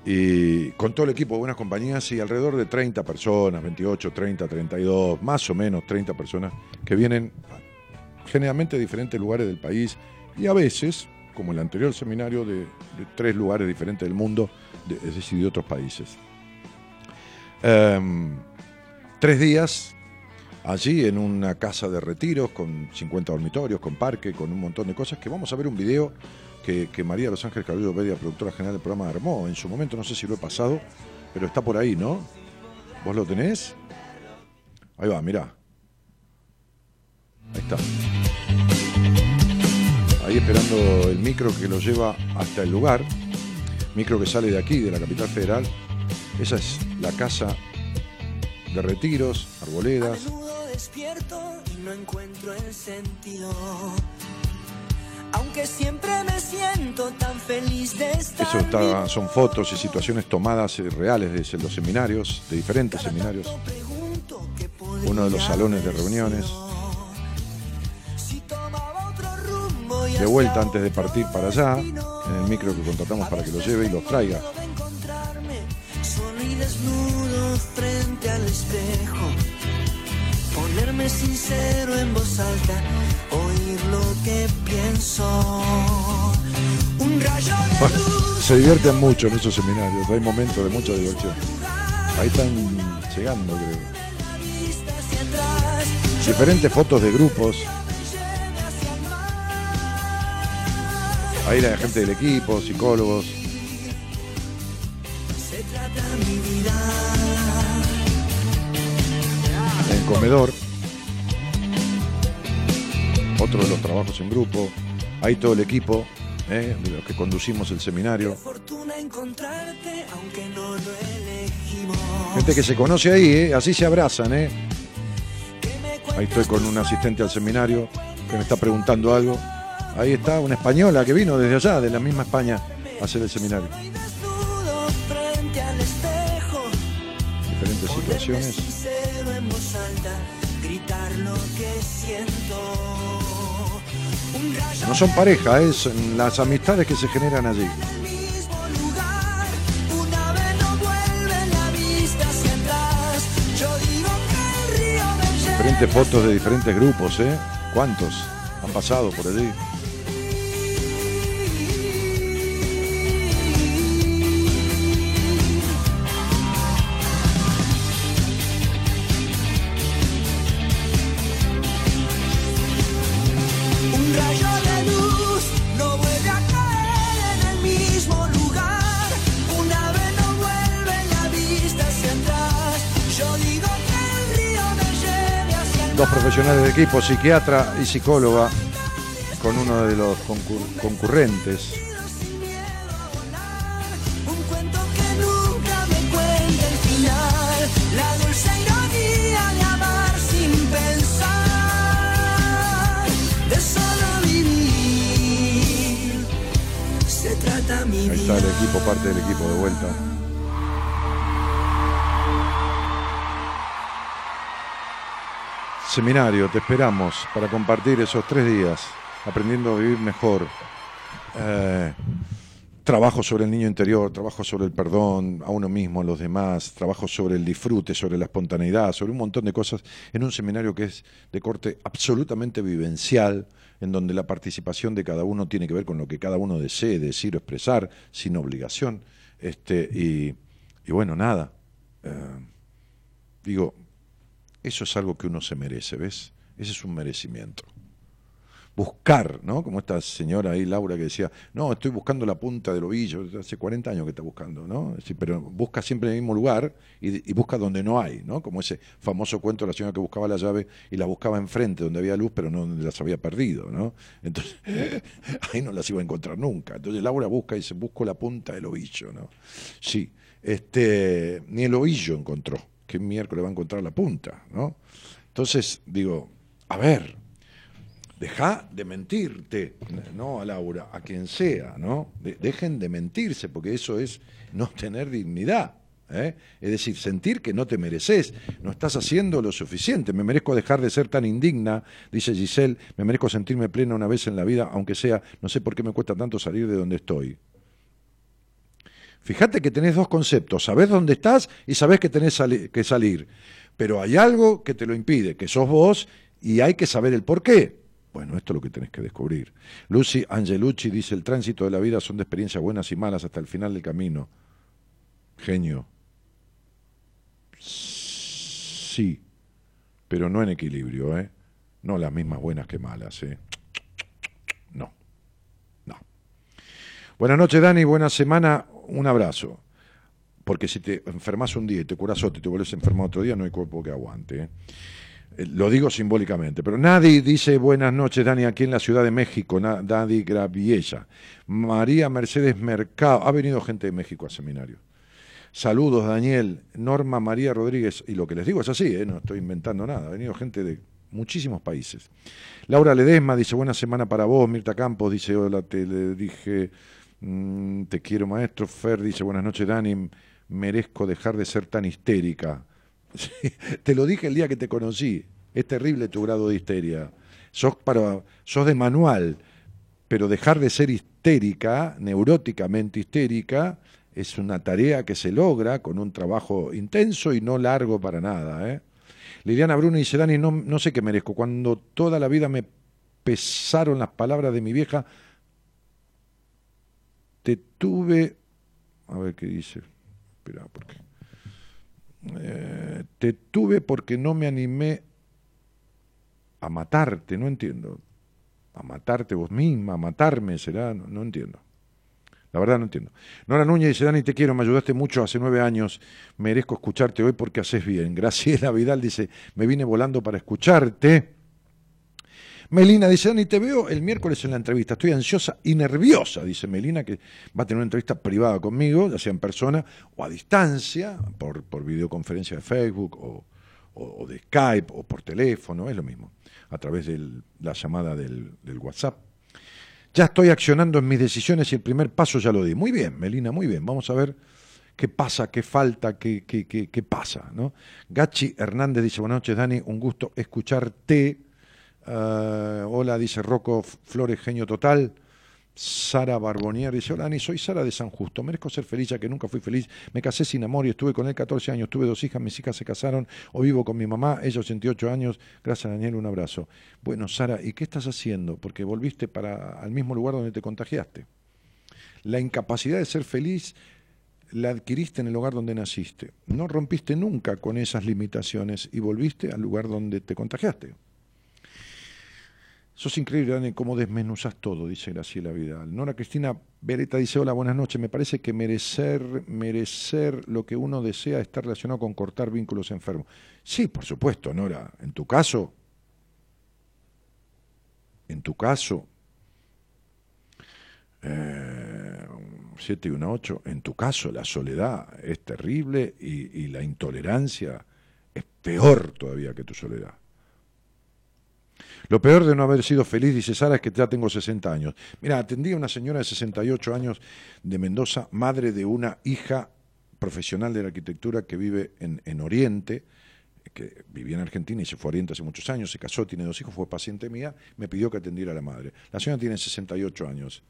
S2: y con todo el equipo de buenas compañías y alrededor de 30 personas, 28, 30, 32, más o menos 30 personas que vienen generalmente de diferentes lugares del país y a veces, como el anterior seminario, de, de tres lugares diferentes del mundo, de- es decir, de otros países. Em, tres días allí en una casa de retiros con 50 dormitorios, con parque, con un montón de cosas, que vamos a ver un video que, María Los Ángeles Cabello Bedia, productora general del programa, armó en su momento, no sé si lo he pasado, pero está por ahí, ¿no? ¿Vos lo tenés? Ahí va, mirá. Ahí está. Ahí esperando el micro que lo lleva hasta el lugar. Micro que sale de aquí, de la capital federal. Esa es la casa de retiros, arboledas.
S3: Despierto y no encuentro el sentido. Aunque siempre me siento tan feliz de estar
S2: Eso está- son fotos y situaciones tomadas eh, reales de los seminarios, de diferentes seminarios. Uno de los salones de reuniones. De vuelta antes de partir para allá, en el micro que contratamos para que lo lleve y los traiga.
S3: desnudo frente al espejo. Ponerme sincero en voz alta, lo que pienso. Un rayo de
S2: Bueno,
S3: luz.
S2: se divierten mucho en esos seminarios, hay momentos de mucha diversión. Ahí están llegando, creo. Diferentes fotos de grupos. Ahí la gente del equipo, psicólogos. En comedor. Otro de los trabajos en grupo. Ahí todo el equipo, ¿eh? de los que conducimos el seminario. Gente que se conoce ahí, ¿eh? así se abrazan. ¿eh? Ahí estoy con un asistente al seminario que me está preguntando algo. Ahí está una española que vino desde allá, de la misma España, a hacer el seminario. Diferentes situaciones.
S3: gritar lo que siento.
S2: No son pareja, es las amistades que se generan allí. Diferentes fotos de diferentes grupos, ¿eh? ¿Cuántos han pasado por allí? Dos profesionales de equipo, psiquiatra y psicóloga, con uno de los concur- concurrentes. Ahí está el equipo, parte del equipo de vuelta. Seminario, te esperamos para compartir esos tres días, aprendiendo a vivir mejor. Eh, trabajo sobre el niño interior, trabajo sobre el perdón a uno mismo, a los demás, trabajo sobre el disfrute, sobre la espontaneidad, sobre un montón de cosas en un seminario que es de corte absolutamente vivencial, en donde la participación de cada uno tiene que ver con lo que cada uno desee decir o expresar, sin obligación. Este, y, y bueno, nada. eh, digo, eso es algo que uno se merece, ¿ves? Ese es un merecimiento buscar, ¿no? Como esta señora ahí, Laura, que decía, no, estoy buscando la punta del ovillo, hace 40 años que está buscando, ¿no? Pero busca siempre en el mismo lugar y, y busca donde no hay, ¿no? Como ese famoso cuento de la señora que buscaba la llave y la buscaba enfrente, donde había luz, pero no donde las había perdido, ¿no? Entonces, ahí no las iba a encontrar nunca. Entonces Laura busca y dice, busco la punta del ovillo, ¿no? Sí, este, ni el ovillo encontró, que miércoles va a encontrar la punta, ¿no? Entonces, digo, a ver, Deja de mentirte, no a Laura, a quien sea, ¿no? De- dejen de mentirse, porque eso es no tener dignidad. ¿eh? Es decir, sentir que no te mereces, no estás haciendo lo suficiente. Me merezco dejar de ser tan indigna, dice Giselle, me merezco sentirme plena una vez en la vida, aunque sea, no sé por qué me cuesta tanto salir de donde estoy. Fíjate que tenés dos conceptos, sabés dónde estás y sabés que tenés que salir. Pero hay algo que te lo impide, que sos vos y hay que saber el por qué. Bueno, esto es lo que tenés que descubrir. Lucy Angelucci dice, el tránsito de la vida son de experiencias buenas y malas hasta el final del camino. Genio. Sí, pero no en equilibrio, ¿eh? No las mismas buenas que malas, ¿eh? No, no. Buenas noches, Dani, buena semana, un abrazo. Porque si te enfermas un día y te curas otro y te vuelves a enfermar otro día, no hay cuerpo que aguante. ¿eh? Eh, Lo digo simbólicamente, pero nadie dice buenas noches, Dani, aquí en la Ciudad de México, Dani Graviella. María Mercedes Mercado, ha venido gente de México a seminario. Saludos, Daniel. Norma María Rodríguez, y lo que les digo es así, ¿eh? no estoy inventando nada, ha venido gente de muchísimos países. Laura Ledesma dice, buena semana para vos. Mirta Campos dice, hola, te le dije, mm, te quiero maestro. Fer dice, buenas noches, Dani, merezco dejar de ser tan histérica. Te lo dije el día que te conocí, es terrible tu grado de histeria. Sos, para, sos de manual, pero dejar de ser histérica, neuróticamente histérica, es una tarea que se logra con un trabajo intenso y no largo para nada. ¿eh? Liliana Bruno dice, Dani, no sé qué merezco. Cuando toda la vida me pesaron las palabras de mi vieja, te tuve... A ver qué dice. Espera, porque... Eh, te tuve porque no me animé a matarte, no entiendo. A matarte vos misma, a matarme, será, no, no entiendo. La verdad no entiendo. Nora Núñez dice, Dani, te quiero, me ayudaste mucho hace nueve años, merezco escucharte hoy porque haces bien. Graciela Vidal dice, me vine volando para escucharte. Melina dice, Dani, te veo el miércoles en la entrevista, estoy ansiosa y nerviosa, dice Melina, que va a tener una entrevista privada conmigo, ya sea en persona o a distancia, por, por videoconferencia de Facebook o, o- de Skype o por teléfono, es lo mismo, a través de la llamada del, WhatsApp. Ya estoy accionando en mis decisiones y el primer paso ya lo di. Muy bien, Melina, muy bien. Vamos a ver qué pasa, qué falta, qué, qué, qué, qué pasa. ¿no? Gachi Hernández dice, buenas noches, Dani, un gusto escucharte. Ah, hola, dice Rocco Flores, genio total. Sara Barbonier dice, hola Dani, soy Sara de San Justo, merezco ser feliz ya que nunca fui feliz, me casé sin amor y estuve con él 14 años, tuve dos hijas, mis hijas se casaron o vivo con mi mamá, ella 88 años, gracias Daniel, un abrazo. Bueno, Sara, ¿y qué estás haciendo? Porque volviste para al mismo lugar donde te contagiaste. La incapacidad de ser feliz la adquiriste en el lugar donde naciste. No rompiste nunca con esas limitaciones y volviste al lugar donde te contagiaste. Sos increíble, Dani, cómo desmenuzas todo, dice Graciela Vidal. Nora Cristina Beretta dice, hola, buenas noches. Me parece que merecer, merecer lo que uno desea está relacionado con cortar vínculos enfermos. Sí, por supuesto, Nora. En tu caso, en tu caso, eh, 7 y 1, 8, en tu caso la soledad es terrible y la intolerancia es peor todavía que tu soledad. Lo peor de no haber sido feliz, dice Sara, es que ya tengo 60 años. Mira, atendí a una señora de 68 años de Mendoza, madre de una hija profesional de la arquitectura que vive en, en Oriente, que vivía en Argentina y se fue a Oriente hace muchos años, se casó, tiene dos hijos, fue paciente mía, me pidió que atendiera a la madre. La señora tiene 68 años.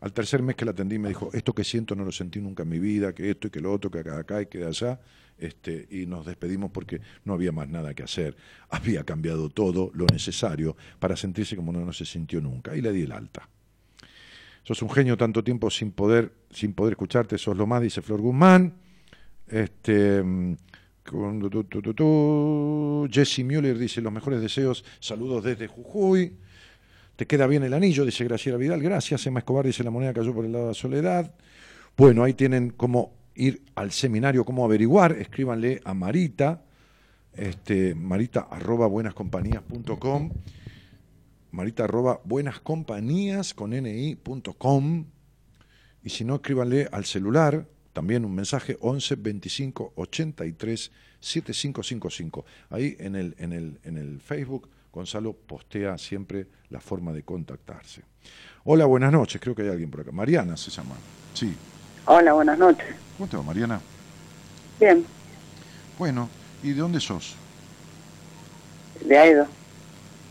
S2: Al tercer mes que la atendí me dijo, esto que siento no lo sentí nunca en mi vida, que esto y que lo otro, que acá, acá y que de allá, este, y nos despedimos porque no había más nada que hacer. Había cambiado todo lo necesario para sentirse como no, no se sintió nunca. Y le di el alta. Sos un genio tanto tiempo sin poder, sin poder escucharte, sos lo más, dice Flor Guzmán. Este, mm, tu. Jesse Müller dice los mejores deseos, saludos desde Jujuy. Te queda bien el anillo, dice Graciela Vidal. Gracias. Emma Escobar dice la moneda cayó por el lado de la soledad. Bueno, ahí tienen cómo ir al seminario, cómo averiguar. Escríbanle a Marita, este, marita arroba buenascompañías.com, marita arroba buenascompañías con ni.com. Y si no, escríbanle al celular, también un mensaje 11 25 83 7555. Ahí en el, en el, en el Facebook Gonzalo postea siempre la forma de contactarse. Hola, buenas noches, creo que hay alguien por acá. Mariana se llama. Sí.
S8: Hola, buenas noches.
S2: ¿Cómo te va, Mariana?
S8: Bien,
S2: Bueno, ¿y de dónde sos?
S8: de Aido.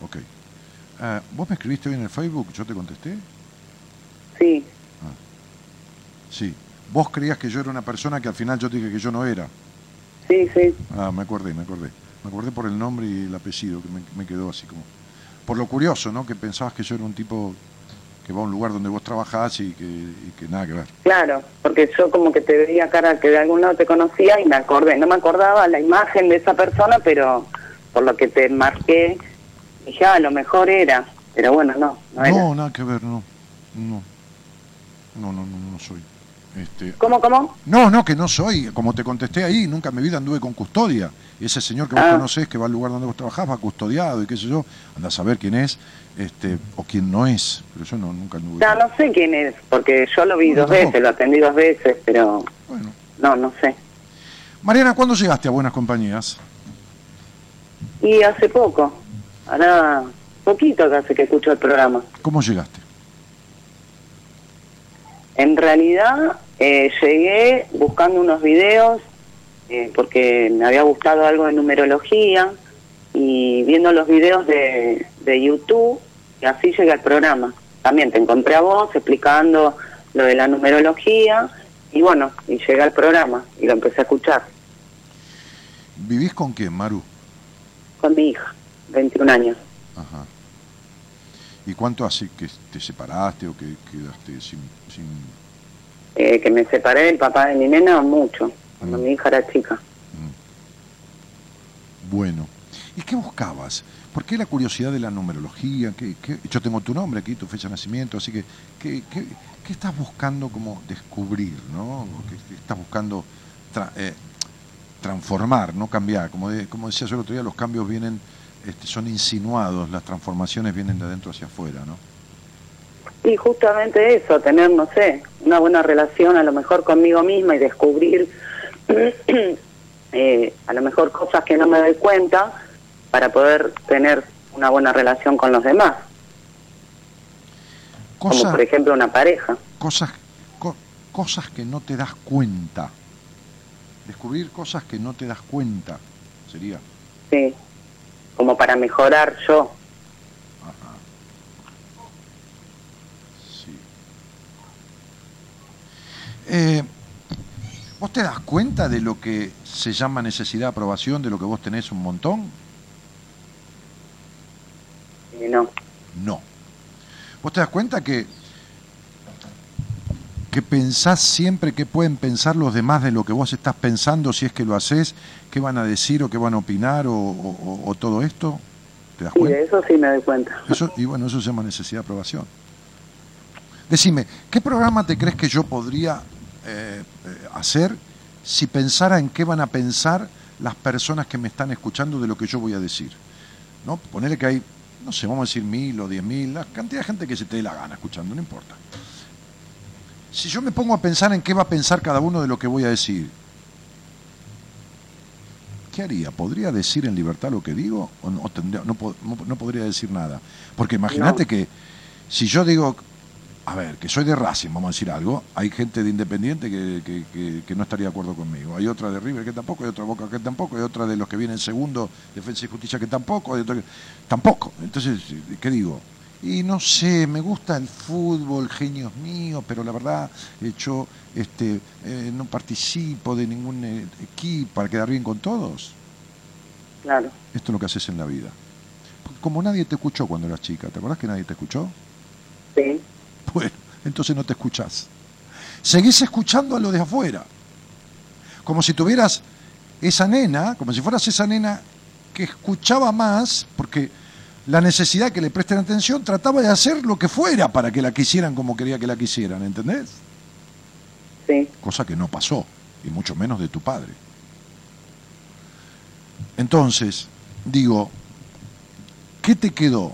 S2: Ok. Ah, ¿Vos me escribiste hoy en el Facebook? ¿Yo te contesté?
S8: Sí,
S2: Sí. Vos creías que yo era una persona que al final yo te dije que yo no era.
S8: sí, sí.
S2: Ah, me acordé, me acordé. Me acordé por el nombre y el apellido, que me, me quedó así como... Por lo curioso, ¿no? Que pensabas que yo era un tipo que va a un lugar donde vos trabajás y que, y que nada que ver.
S8: Claro, porque yo como que te veía cara que de algún lado te conocía y me acordé. No me acordaba la imagen de esa persona, pero por lo que te marqué, dije, ah, a lo mejor era. Pero bueno, no, no era.
S2: No, nada que ver, no. No. No, no, no, no soy. Este,
S8: ¿Cómo, cómo?
S2: no, no, que no soy. Como te contesté ahí, nunca en mi vida anduve con custodia. Y ese señor que vos
S8: Ah.
S2: conocés, que va al lugar donde vos trabajás, va custodiado y qué sé yo, anda a saber quién es este, o quién no es. Pero yo no, nunca anduve.
S8: Ya no sé quién es, porque yo lo vi dos veces, lo atendí dos veces, pero
S2: Bueno.
S8: no, no sé.
S2: Mariana, ¿cuándo llegaste a Buenas Compañías?
S8: Y hace poco, ahora poquito que hace que escucho el programa.
S2: ¿Cómo llegaste?
S8: En realidad eh, llegué buscando unos videos eh, porque me había gustado algo de numerología y viendo los videos de, de YouTube y así llegué al programa. También te encontré a vos explicando lo de la numerología y bueno, y llegué al programa y lo empecé a escuchar
S2: ¿Vivís con quién, Maru?
S8: con mi hija, 21 años.
S2: Ajá. ¿Y cuánto hace que te separaste o que quedaste sin... sin...
S8: Eh, que me separé del papá de mi nena mucho, cuando
S2: Mm.
S8: mi hija era chica.
S2: Bueno. ¿Y qué buscabas? ¿Por qué la curiosidad de la numerología? ¿Qué, Yo tengo tu nombre aquí, tu fecha de nacimiento, así que ¿qué, estás buscando como descubrir? ¿no? ¿Qué, estás buscando eh, transformar, no cambiar? Como, de- como decía yo el otro día, los cambios vienen, este, son insinuados, las transformaciones vienen de adentro hacia afuera, ¿no?
S8: Y justamente eso, tener, no sé, una buena relación a lo mejor conmigo misma y descubrir eh, a lo mejor cosas que no me doy cuenta para poder tener una buena relación con los demás, como por ejemplo una pareja.
S2: cosas, co- cosas que no te das cuenta. Descubrir cosas que no te das cuenta sería.
S8: Sí, como para mejorar yo.
S2: Ajá. Sí. Eh, ¿Vos te das cuenta de lo que se llama necesidad de aprobación, de lo que vos tenés un montón?
S8: Y no,
S2: No. ¿Vos te das cuenta que, que pensás siempre que pueden pensar los demás de lo que vos estás pensando si es que lo haces? ¿Qué van a decir o qué van a opinar o, o- o- o todo esto? ¿Te das
S8: sí,
S2: cuenta?
S8: de eso sí me doy cuenta.
S2: Eso, y bueno, eso se llama necesidad de aprobación. Decime, ¿qué programa te crees que yo podría eh, eh, hacer si pensara en qué van a pensar las personas que me están escuchando de lo que yo voy a decir? ¿No? Ponerle que hay, no sé, vamos a decir mil o diez mil, la cantidad de gente que se te dé la gana escuchando, no importa. Si yo me pongo a pensar en qué va a pensar cada uno de lo que voy a decir, ¿qué haría? ¿Podría decir en libertad lo que digo o no, tendría- no, po- no- no podría decir nada? Porque imagínate
S8: No.
S2: que si yo digo, a ver, que soy de Racing, vamos a decir algo, hay gente de Independiente que, que- que- que no estaría de acuerdo conmigo. Hay otra de River que tampoco, hay otra de Boca que tampoco, hay otra de los que vienen segundo, Defensa y Justicia que tampoco, hay otra que tampoco. Entonces, ¿qué digo? Y no sé, me gusta el fútbol, genios míos, pero la verdad, eh, yo este, eh, no participo de ningún eh, equipo para quedar bien con todos.
S8: Claro,
S2: Esto es lo que haces en la vida. Porque como nadie te escuchó cuando eras chica, ¿te acordás que nadie te escuchó?
S8: sí,
S2: Bueno, entonces no te escuchás. Seguís escuchando a lo de afuera. Como si tuvieras esa nena, como si fueras esa nena que escuchaba más, porque la necesidad que le presten atención trataba de hacer lo que fuera para que la quisieran como quería que la quisieran, ¿entendés?
S8: sí,
S2: Cosa que no pasó, y mucho menos de tu padre. Entonces, digo, ¿qué te quedó?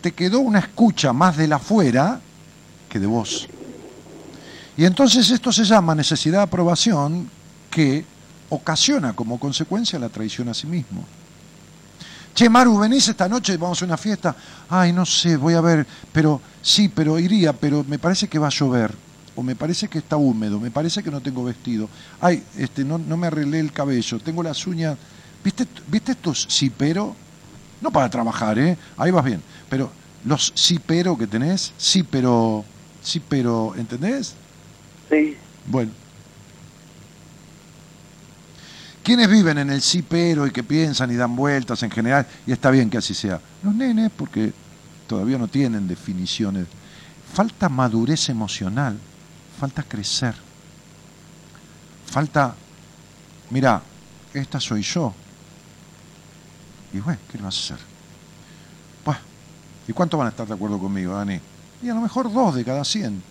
S2: Te quedó una escucha más de la afuera que de vos. Y entonces esto se llama necesidad de aprobación que ocasiona como consecuencia la traición a sí mismo. Che, Maru, ¿venís esta noche? Vamos a una fiesta. Ay, no sé, voy a ver, pero sí, pero iría, pero me parece que va a llover. O me parece que está húmedo, me parece que no tengo vestido. Ay, este, no, no me arreglé el cabello, tengo las uñas. ¿Viste, ¿Viste estos sí, pero? No para trabajar, ¿eh? Ahí vas bien. Pero los sí, pero que tenés, sí, pero, sí, pero, ¿entendés?
S8: Sí.
S2: Bueno. ¿Quiénes viven en el sí pero y que piensan y dan vueltas en general? Y está bien que así sea. Los nenes, porque todavía no tienen definiciones. Falta madurez emocional, falta crecer. Falta, mira, esta soy yo. Y bueno, ¿qué le vas a hacer? Pues, ¿y cuánto van a estar de acuerdo conmigo, Dani? Y a lo mejor dos de cada cien.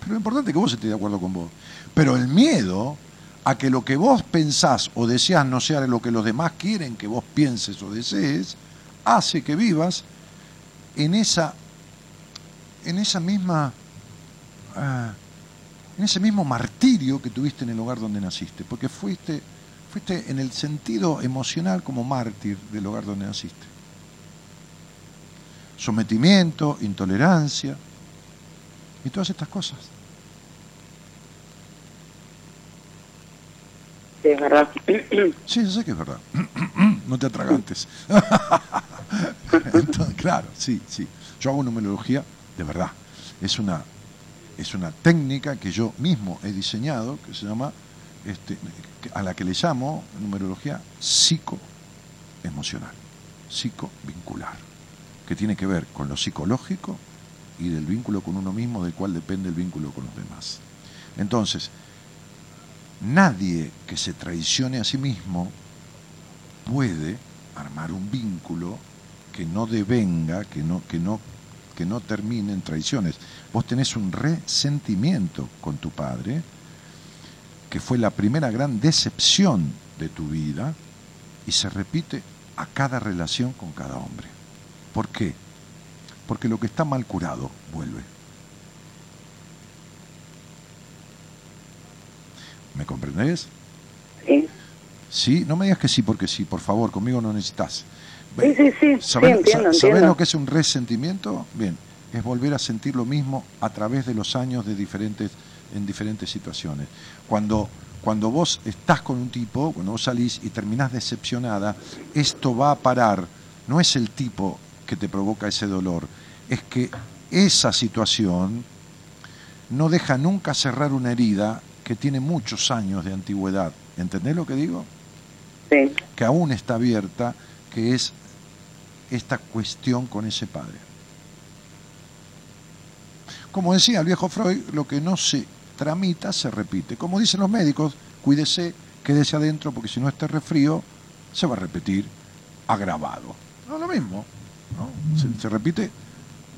S2: Pero lo importante es que vos estés de acuerdo con vos. Pero el miedo a que lo que vos pensás o deseás no sea lo que los demás quieren que vos pienses o desees, hace que vivas en esa, en esa misma, ah, en ese mismo martirio que tuviste en el lugar donde naciste, porque fuiste, fuiste en el sentido emocional como mártir del lugar donde naciste. Sometimiento, intolerancia y todas estas cosas.
S8: Sí, es verdad.
S2: Sí, yo sé que es verdad. No te atragantes. Entonces, claro, sí, sí. Yo hago numerología de verdad. Es una, es una técnica que yo mismo he diseñado que se llama, este, a la que le llamo numerología psicoemocional, psicovincular, que tiene que ver con lo psicológico y del vínculo con uno mismo, del cual depende el vínculo con los demás. Entonces, nadie que se traicione a sí mismo puede armar un vínculo que no devenga, que no, que no, que no termine en traiciones. Vos tenés un resentimiento con tu padre, que fue la primera gran decepción de tu vida, y se repite a cada relación con cada hombre. ¿Por qué? Porque lo que está mal curado vuelve. ¿Me comprendés?
S8: Sí.
S2: Sí, no me digas que sí porque sí, por favor, conmigo no necesitas.
S8: Sí, sí, sí, sí,
S2: ¿Sabés,
S8: entiendo,
S2: sa- sabés
S8: entiendo.
S2: lo que es un resentimiento? Bien, es volver a sentir lo mismo a través de los años de diferentes, en diferentes situaciones. Cuando, cuando vos estás con un tipo, cuando vos salís y terminás decepcionada, esto va a parar. No es el tipo que te provoca ese dolor, es que esa situación no deja nunca cerrar una herida que tiene muchos años de antigüedad. ¿Entendés lo que digo?
S8: Sí.
S2: que aún está abierta, que es esta cuestión con ese padre. Como decía el viejo Freud, lo que no se tramita se repite. Como dicen los médicos, cuídese, quédese adentro, porque si no este resfrío se va a repetir agravado. No lo mismo, Se, se repite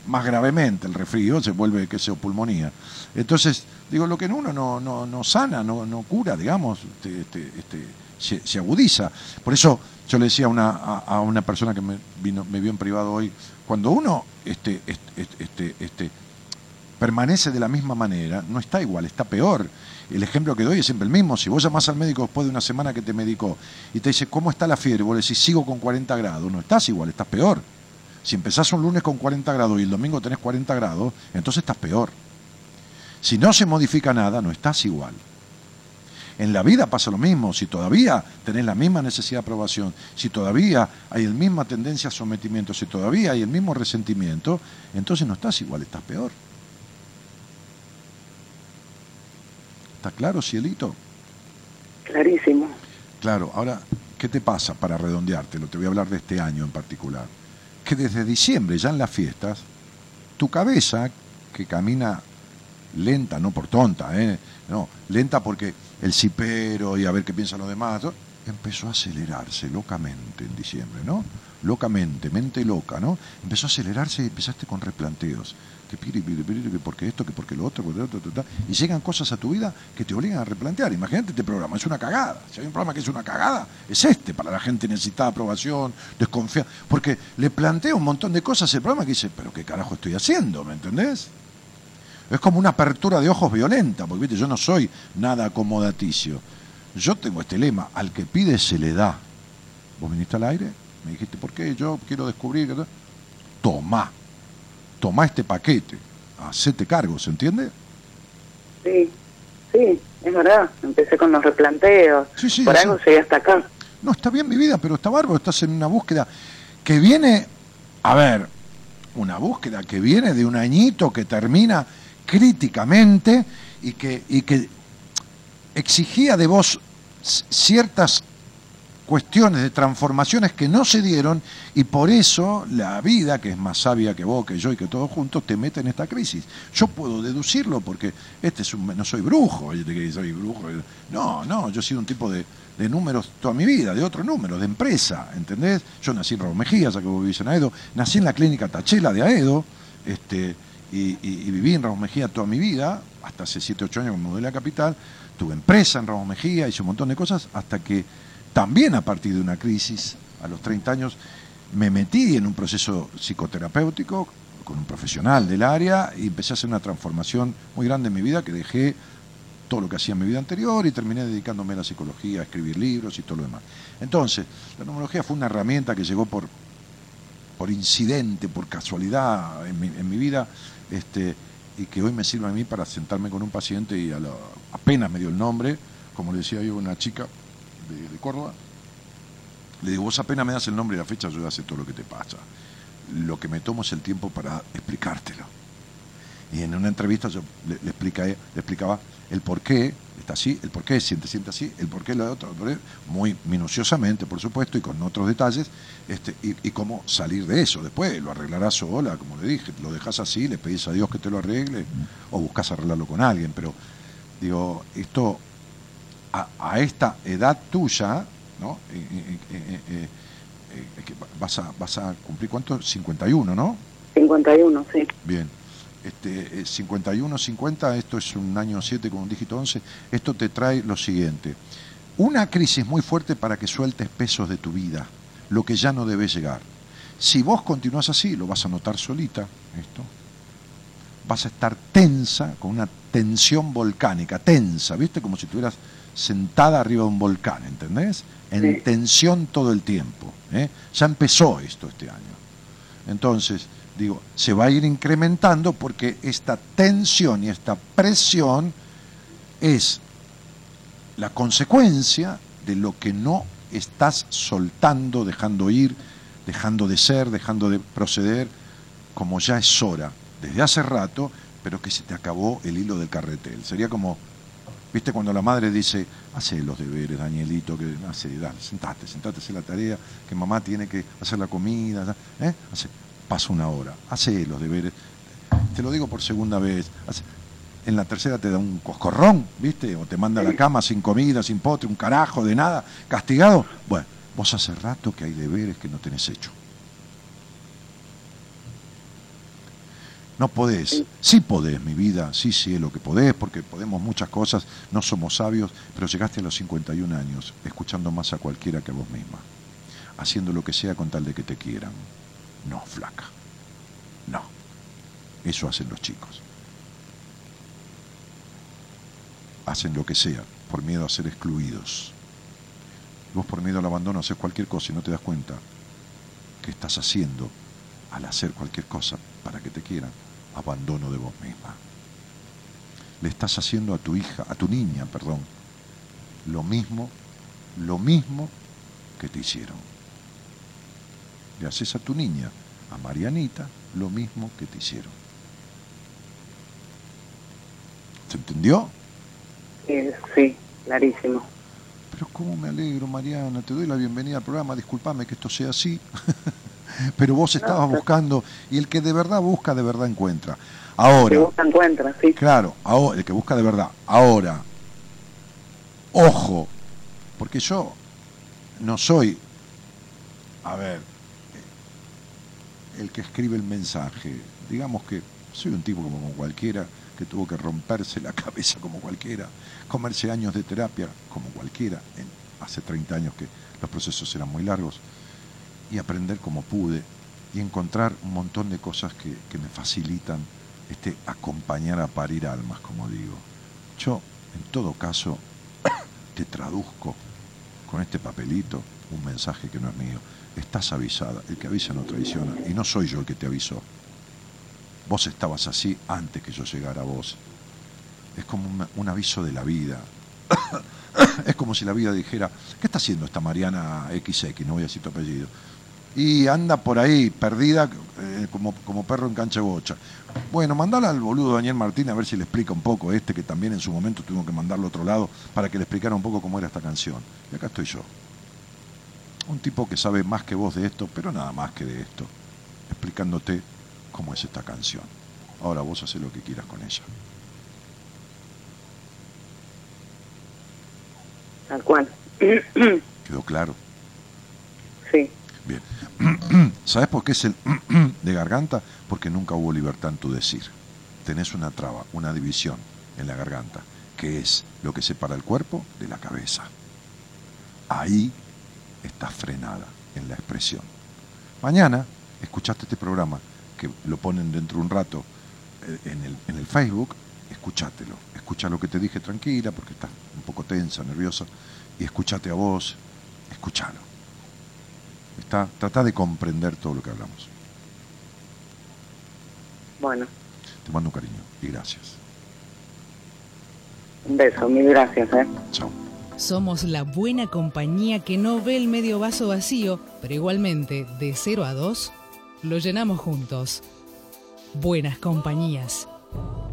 S2: más gravemente el resfrío, se vuelve, que sea pulmonía. Entonces, digo, lo que en uno no, no, no sana, no, no cura, digamos, este, este, este, se, se agudiza. Por eso yo le decía a una, a, una persona que me, vino, me vio en privado hoy, cuando uno este, este, este, este, permanece de la misma manera, no está igual, está peor. El ejemplo que doy es siempre el mismo. Si vos llamás al médico después de una semana que te medicó y te dice, ¿cómo está la fiebre? Vos le decís, sigo con 40 grados. No estás igual, estás peor. Si empezás un lunes con 40 grados y el domingo tenés 40 grados, entonces estás peor. Si no se modifica nada, no estás igual. En la vida pasa lo mismo. Si todavía tenés la misma necesidad de aprobación, si todavía hay la misma tendencia a sometimiento, si todavía hay el mismo resentimiento, entonces no estás igual, estás peor. ¿Está claro, cielito?
S8: Clarísimo.
S2: Claro, ahora, ¿qué te pasa para redondeártelo? Te voy a hablar de este año en particular. Que desde diciembre, ya en las fiestas, tu cabeza, que camina lenta, no por tonta, ¿eh? no, lenta porque el cipero y a ver qué piensan los demás, empezó a acelerarse locamente en diciembre, ¿no? Locamente, mente loca, ¿no? Empezó a acelerarse y empezaste con replanteos. Que porque esto, que porque lo otro, y llegan cosas a tu vida que te obligan a replantear. Imagínate este programa, es una cagada. Si hay un programa que es una cagada, es este, para la gente necesitada aprobación, desconfianza. Porque le planteo un montón de cosas el programa que dice, pero qué carajo estoy haciendo, ¿me entendés? Es como una apertura de ojos violenta, porque ¿viste? yo no soy nada acomodaticio. Yo tengo este lema, al que pide se le da. ¿Vos viniste al aire? Me dijiste, ¿por qué? Yo quiero descubrir. que- Tomá, tomá este paquete, hacete cargo, ¿se entiende?
S8: Sí, sí, es verdad. Empecé con los replanteos.
S2: Sí, sí,
S8: Por algo llegué hasta acá.
S2: No, está bien mi vida, pero está bárbaro, estás en una búsqueda que viene, a ver, una búsqueda que viene de un añito que termina críticamente y que, y que exigía de vos ciertas cuestiones de transformaciones que no se dieron y por eso la vida, que es más sabia que vos, que yo y que todos juntos, te mete en esta crisis. Yo puedo deducirlo porque este es un, no soy brujo, soy brujo. No, no, yo he sido un tipo de, de números toda mi vida, de otros números, de empresa, ¿entendés? Yo nací en Raúl Mejía, ya que vos vivís en Aedo, nací en la clínica Tachela de Aedo, este, y, y- y viví en Raúl Mejía toda mi vida, hasta hace 7, 8 años que me mudé a la capital, tuve empresa en Raúl Mejía, hice un montón de cosas, hasta que también a partir de una crisis, a los 30 años, me metí en un proceso psicoterapéutico con un profesional del área y empecé a hacer una transformación muy grande en mi vida que dejé todo lo que hacía en mi vida anterior y terminé dedicándome a la psicología, a escribir libros y todo lo demás. Entonces, la numerología fue una herramienta que llegó por, por incidente, por casualidad en mi, en mi vida, este, y que hoy me sirve a mí para sentarme con un paciente y a apenas me dio el nombre, como le decía yo una chica de, Córdoba, le digo, vos apenas me das el nombre y la fecha, yo ya sé todo lo que te pasa. Lo que me tomo es el tiempo para explicártelo. Y en una entrevista yo le, explica- le explicaba el por qué está así, el por qué siente, siente así, el por qué lo de otro, muy minuciosamente, por supuesto, y con otros detalles, este, y, y cómo salir de eso. Después lo arreglarás sola, como le dije, lo dejas así, le pedís a Dios que te lo arregle, o buscas arreglarlo con alguien, pero digo, esto a, a esta edad tuya, ¿no? Eh, eh, eh, eh, eh, que vas, a, vas a cumplir, ¿cuánto? 51, ¿no?
S8: 51, sí.
S2: Bien. Este, eh, 51, 50, esto es un año 7 con un dígito 11. Esto te trae lo siguiente. Una crisis muy fuerte para que sueltes pesos de tu vida, lo que ya no debe llegar. Si vos continúas así, lo vas a notar solita, esto. Vas a estar tensa, con una tensión volcánica, tensa, ¿viste? Como si estuvieras sentada arriba de un volcán, ¿entendés? En
S8: Sí.
S2: tensión todo el tiempo. ¿eh? Ya empezó esto este año. Entonces, digo, se va a ir incrementando porque esta tensión y esta presión es la consecuencia de lo que no estás soltando, dejando ir, dejando de ser, dejando de proceder, como ya es hora, desde hace rato, pero que se te acabó el hilo del carretel. Sería como, viste, cuando la madre dice, hace los deberes, Danielito, que hace, dale, sentate, sentate, hace la tarea, que mamá tiene que hacer la comida, ¿eh? Hace, pasa una hora, hace los deberes. Te lo digo por segunda vez. hace- en la tercera te da un coscorrón, ¿viste? O te manda a la cama sin comida, sin potre, un carajo de nada, castigado. Bueno, vos hace rato que hay deberes que no tenés hecho. No podés, sí podés, mi vida, sí, sí, lo que podés, porque podemos muchas cosas, no somos sabios, pero llegaste a los 51 años, escuchando más a cualquiera que a vos misma, haciendo lo que sea con tal de que te quieran. No, flaca, no, eso hacen los chicos. Hacen lo que sea, por miedo a ser excluidos. Vos por miedo al abandono haces cualquier cosa y no te das cuenta que estás haciendo al hacer cualquier cosa para que te quieran, abandono de vos misma. Le estás haciendo a tu hija, a tu niña, perdón, lo mismo, lo mismo que te hicieron. Le haces a tu niña, a Marianita, lo mismo que te hicieron. ¿Se entendió?
S8: Sí, clarísimo.
S2: Pero cómo me alegro, Mariana, te doy la bienvenida al programa, discúlpame que esto sea así. Pero vos estabas buscando, y el que de verdad busca, de verdad encuentra.
S8: Que
S2: Ahora,
S8: vos te encuentras, sí.
S2: claro, ahora, el que busca de verdad. Ahora, ojo, porque yo no soy, a ver, el que escribe el mensaje. Digamos que soy un tipo como cualquiera, que tuvo que romperse la cabeza como cualquiera, comerse años de terapia como cualquiera, en- hace 30 años que los procesos eran muy largos, y aprender como pude, y encontrar un montón de cosas que, que me facilitan este acompañar a parir almas, como digo. Yo, en todo caso, te traduzco con este papelito un mensaje que no es mío. estás avisada. El que avisa no traiciona. Y no soy yo el que te avisó. Vos estabas así antes que yo llegara a vos. Es como un, un aviso de la vida. es como si la vida dijera, ¿qué está haciendo esta Mariana XX? No voy a decir tu apellido. Y anda por ahí, perdida, eh, como, como perro en cancha de bocha. Bueno, mandala al boludo Daniel Martín a ver si le explica un poco este, que también en su momento tuvimos que mandarlo a otro lado para que le explicara un poco cómo era esta canción. Y acá estoy yo. Un tipo que sabe más que vos de esto, pero nada más que de esto, explicándote cómo es esta canción. Ahora vos haces lo que quieras con ella.
S8: Tal cual.
S2: ¿Quedó claro?
S8: sí.
S2: Bien. ¿Sabes por qué es el de garganta? Porque nunca hubo libertad en tu decir. Tenés una traba, una división en la garganta, que es lo que separa el cuerpo de la cabeza. Ahí estás frenada en la expresión. Mañana escuchaste este programa, que lo ponen dentro de un rato eh, en el, en el Facebook, escúchatelo. Escucha lo que te dije tranquila, porque estás un poco tensa, nerviosa, y escúchate a vos, escúchalo. Está, trata de comprender todo lo que hablamos.
S8: Bueno,
S2: Te mando un cariño y gracias.
S8: un beso, mil gracias, ¿eh?
S2: Chao.
S7: Somos la buena compañía que no ve el medio vaso vacío, pero igualmente, de 0 a 2, lo llenamos juntos. Buenas compañías.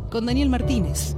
S7: Con Daniel Martínez.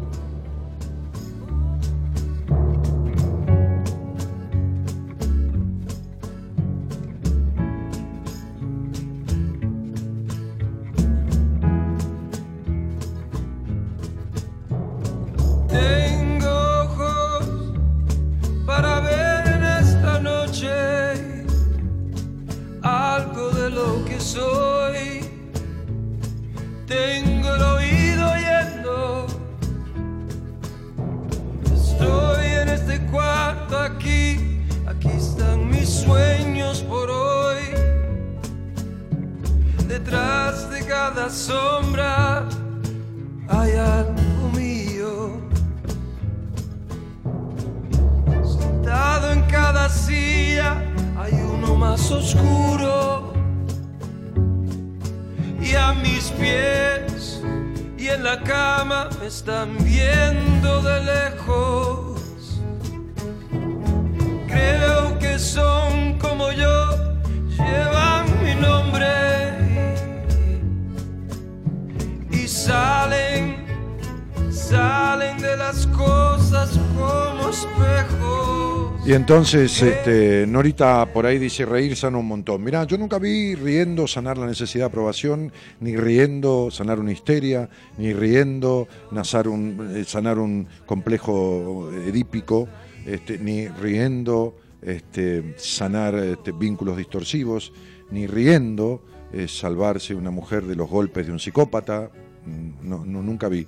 S2: Entonces, este, Norita por ahí dice reír sana un montón. Mirá, yo nunca vi riendo sanar la necesidad de aprobación, ni riendo sanar una histeria, ni riendo sanar un, eh, sanar un complejo edípico, este, ni riendo este, sanar este, vínculos distorsivos, ni riendo eh, salvarse una mujer de los golpes de un psicópata. Mm, No, nunca vi.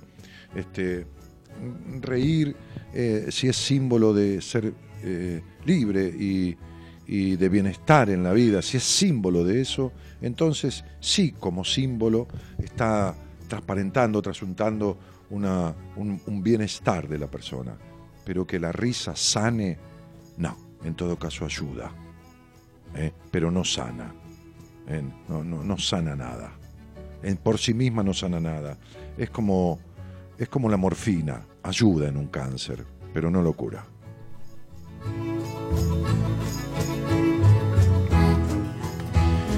S2: Este, reír eh, si es símbolo de ser eh, libre y, de bienestar en la vida, si es símbolo de eso, entonces sí, como símbolo, está transparentando, trasuntando un, bienestar de la persona. Pero que la risa sane, no, en todo caso ayuda, ¿eh? pero no sana, ¿eh? no, no, no sana nada. Por sí misma no sana nada. Es como, es como la morfina, ayuda en un cáncer, pero no lo cura.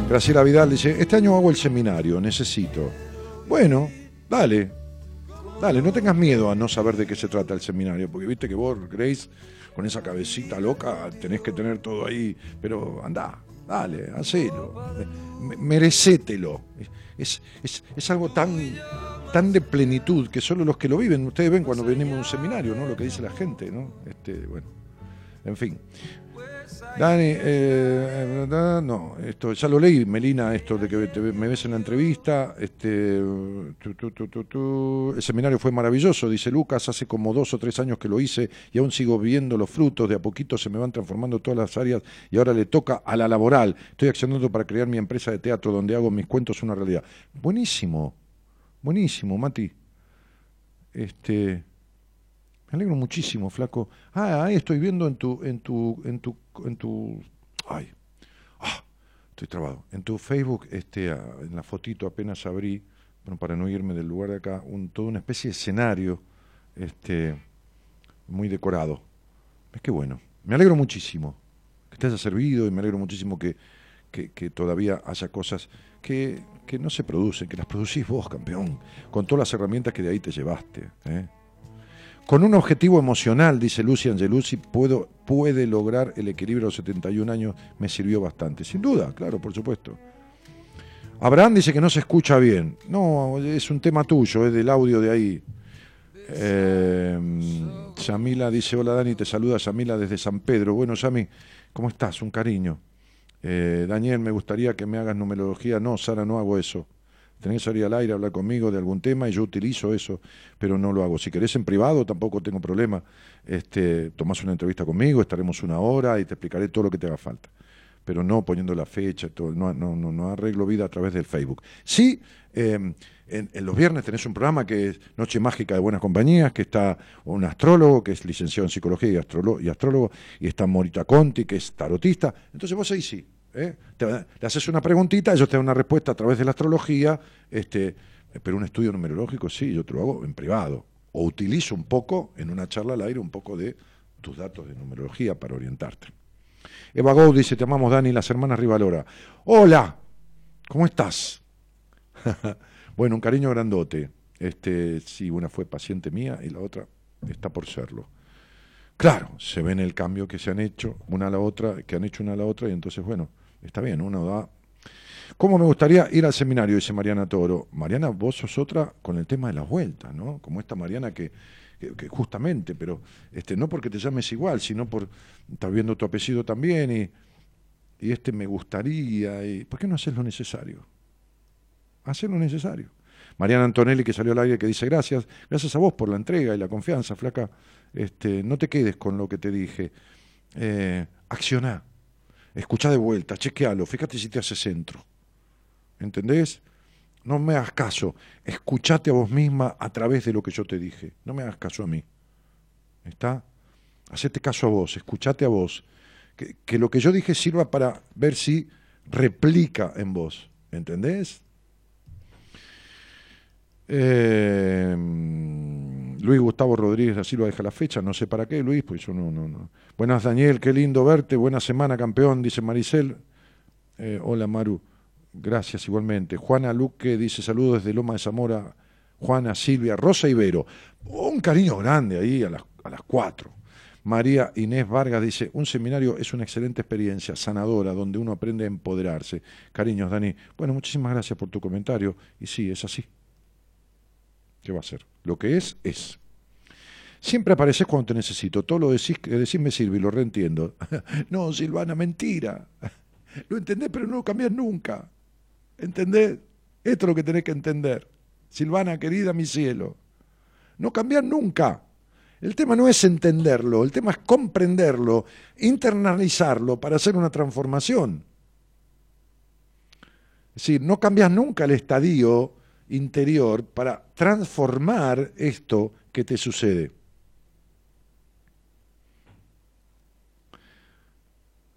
S2: Graciela Vidal dice, este año hago el seminario, necesito. Bueno, dale, dale, no tengas miedo a no saber de qué se trata el seminario, porque viste que vos, Grace, con esa cabecita loca, tenés que tener todo ahí, pero andá, dale, hacelo, me- merecételo. Es, es, es algo tan, tan de plenitud que solo los que lo viven, ustedes ven cuando venimos a un seminario, ¿no? Lo que dice la gente, ¿no? Este, bueno, en fin. Dani, eh, eh, no, esto ya lo leí, Melina, esto de que te- me ves en la entrevista. Este, tu, tu, tu. El seminario fue maravilloso, dice Lucas. Hace como dos o tres años que lo hice y aún sigo viendo los frutos. De a poquito se me van transformando todas las áreas y ahora le toca a la laboral. Estoy accionando para crear mi empresa de teatro donde hago mis cuentos una realidad. Buenísimo, buenísimo, Mati. Este, me alegro muchísimo, flaco. Ah, ahí estoy viendo en tu, en tu, en tu, en tu, ay, ah, Estoy trabado. En tu Facebook, este, en la fotito apenas abrí, bueno, para no irme del lugar de acá, un, toda una especie de escenario este, muy decorado. Es que bueno, me alegro muchísimo que te haya servido y me alegro muchísimo que, que, que todavía haya cosas que, que no se producen, que las producís vos, campeón, con todas las herramientas que de ahí te llevaste. ¿eh? Con un objetivo emocional, dice Lucy Angelucci, puedo, puede lograr el equilibrio a los 71 años, me sirvió bastante. Sin duda, claro, por supuesto. Abraham dice que no se escucha bien. No, es un tema tuyo, es del audio de ahí. Eh, dice, hola Dani, te saluda Yamila desde San Pedro. Bueno, Yami, ¿cómo estás? Un cariño. Eh, Daniel, me gustaría que me hagas numerología. No, Sara, no hago eso. Tenés que salir al aire, hablar conmigo de algún tema y yo utilizo eso, pero no lo hago. Si querés en privado, tampoco tengo problema. Este, tomás una entrevista conmigo, estaremos una hora y te explicaré todo lo que te haga falta. Pero no poniendo la fecha, no, arreglo vida a través del Facebook. Sí, eh, en, los viernes tenés un programa que es Noche Mágica de Buenas Compañías, que está un astrólogo, que es licenciado en psicología y astrólogo, y está Morita Conti, que es tarotista. Entonces vos ahí sí, ¿eh? Te- le haces una preguntita, ellos te dan una respuesta a través de la astrología, este, pero un estudio numerológico sí, yo te lo hago en privado. O utilizo un poco, en una charla al aire, un poco de tus datos de numerología para orientarte. Eva Gou dice, te amamos Dani, las hermanas Rivalora. Hola, ¿cómo estás? bueno, un cariño grandote. Este, sí, una fue paciente mía y la otra está por serlo. Claro, se ven el cambio que se han hecho una a la otra, que han hecho una a la otra, y entonces, bueno, está bien, uno da. ¿Cómo me gustaría ir al seminario? Dice Mariana Toro. Mariana, vos sos otra con el tema de las vueltas, ¿no? Como esta Mariana que, que- justamente, pero este, no porque te llames igual, sino por estar viendo tu apellido también y, y este me gustaría. ¿Por qué no haces lo necesario? Hacer lo necesario. Mariana Antonelli que salió al aire que dice gracias, gracias a vos por la entrega y la confianza, flaca. Este, no te quedes con lo que te dije. Eh, accioná. De vuelta, chequealo, fíjate si te hace centro. ¿Entendés? No me hagas caso. Escuchate a vos misma a través de lo que yo te dije. No me hagas caso a mí. ¿Está? Hacete caso a vos, escuchate a vos. Que, que lo que yo dije sirva para ver si replica en vos. ¿Entendés? Eh, Luis Gustavo Rodríguez da Silva deja la fecha, no sé para qué, Luis, pues yo no, no, no. Buenas, Daniel, qué lindo verte, buena semana, campeón, dice Maricel. Eh, hola, Maru, gracias igualmente. Juana Luque dice saludos desde Loma de Zamora, Juana, Silvia, Rosa Ibero. Un cariño grande ahí a las, a las cuatro. María Inés Vargas dice, un seminario es una excelente experiencia, sanadora, donde uno aprende a empoderarse. Cariños, Dani. Bueno, muchísimas gracias por tu comentario. Y sí, es así. ¿Qué va a ser? Lo que es, es. Siempre apareces cuando te necesito. Todo lo decís, que decís me sirve y lo reentiendo. no, Silvana, mentira. Lo entendés, pero no lo cambiás nunca. ¿Entendés? Esto es lo que tenés que entender. Silvana, querida, mi cielo. No cambiás nunca. El tema no es entenderlo, el tema es comprenderlo, internalizarlo para hacer una transformación. Es decir, no cambias nunca el estadio interior para transformar esto que te sucede.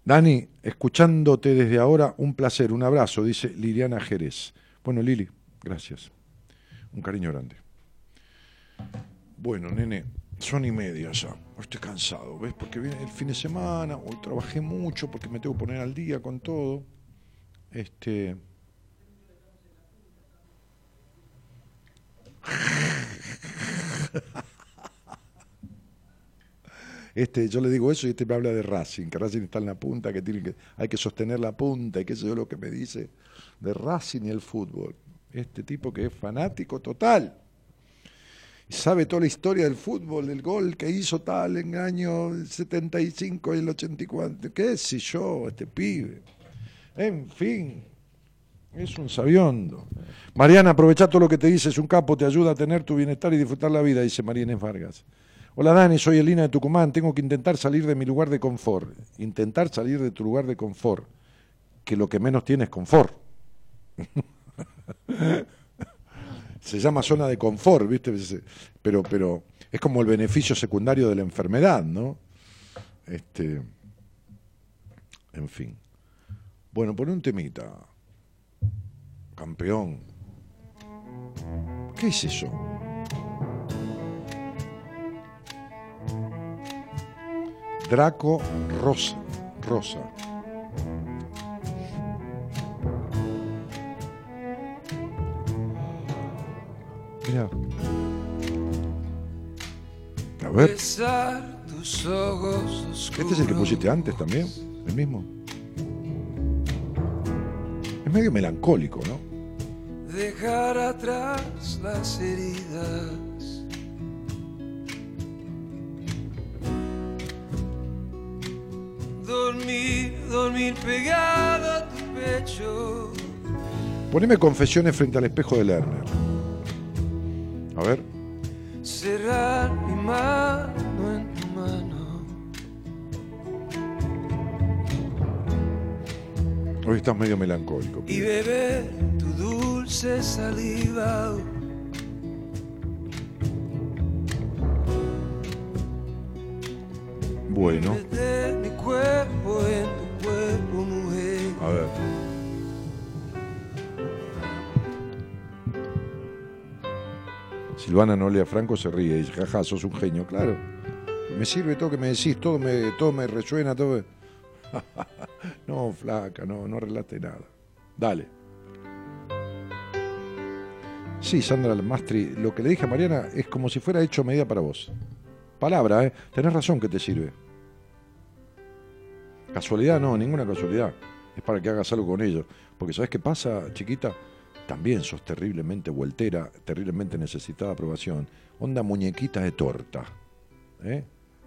S2: Dani, escuchándote desde ahora, un placer, un abrazo, dice Liliana Jerez. Bueno, Lili, gracias. Un cariño grande. Bueno, nene, son y media ya. Estoy cansado, ¿ves? Porque viene el fin de semana, hoy trabajé mucho porque me tengo que poner al día con todo. Este. Este, yo le digo eso y este me habla de Racing, que Racing está en la punta, que, tiene que hay que sostener la punta y qué sé yo lo que me dice de Racing y el fútbol. Este tipo que es fanático total. Y sabe toda la historia del fútbol, del gol que hizo tal en el año 75 y el 84. ¿Qué sé yo, este pibe? En fin, es un sabiondo. Mariana, aprovecha todo lo que te dice, es un capo, te ayuda a tener tu bienestar y disfrutar la vida, dice María Vargas. Hola Dani, soy Elina de Tucumán, tengo que intentar salir de mi lugar de confort. Intentar salir de tu lugar de confort, que lo que menos tiene es confort. Se llama zona de confort, ¿viste? Pero, pero es como el beneficio secundario de la enfermedad, ¿no? Este, en fin. Bueno, pon un temita. Campeón. ¿Qué es eso? Draco Rosa. Rosa. Mira. A ver, este es el que pusiste antes también, el mismo. Es medio melancólico, ¿no?
S3: Dejar atrás las heridas. Dormir, dormir pegado a tu pecho.
S2: Poneme confesiones frente al espejo de Lerner. A ver.
S3: Cerrar mi mano en tu mano.
S2: Hoy estás medio melancólico.
S3: Y beber dulce saliva.
S2: Bueno, a ver. Silvana Nolia Franco se ríe y dice, jaja, sos un genio, claro. Me sirve todo que me decís, todo me, todo me resuena, todo. no, flaca, no, no arreglaste nada. Dale. Sí, Sandra Mastri, lo que le dije a Mariana es como si fuera hecho medida para vos. Palabra, ¿eh? Tenés razón que te sirve. Casualidad, no, ninguna casualidad. Es para que hagas algo con ellos. Porque ¿sabes qué pasa, chiquita? También sos terriblemente vueltera, terriblemente necesitada aprobación. Onda muñequita de torta. ¿eh?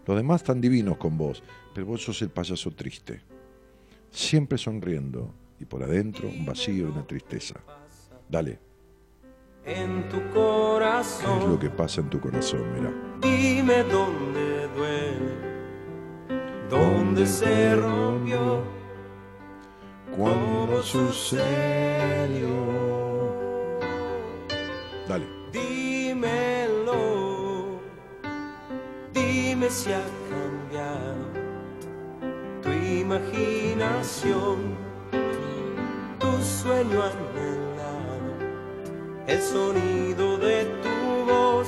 S2: Los demás están divinos con vos, pero vos sos el payaso triste. Siempre sonriendo y por adentro un vacío y una tristeza. Dale,
S3: En tu
S2: ¿qué es
S3: corazón.
S2: lo que pasa en tu corazón? Mira.
S3: Dime dónde duele, dónde se rompió,
S2: Cuando sucedió. Dale.
S3: dímelo, dime si ha cambiado tu imaginación, tu sueño anhelado, el sonido de tu voz.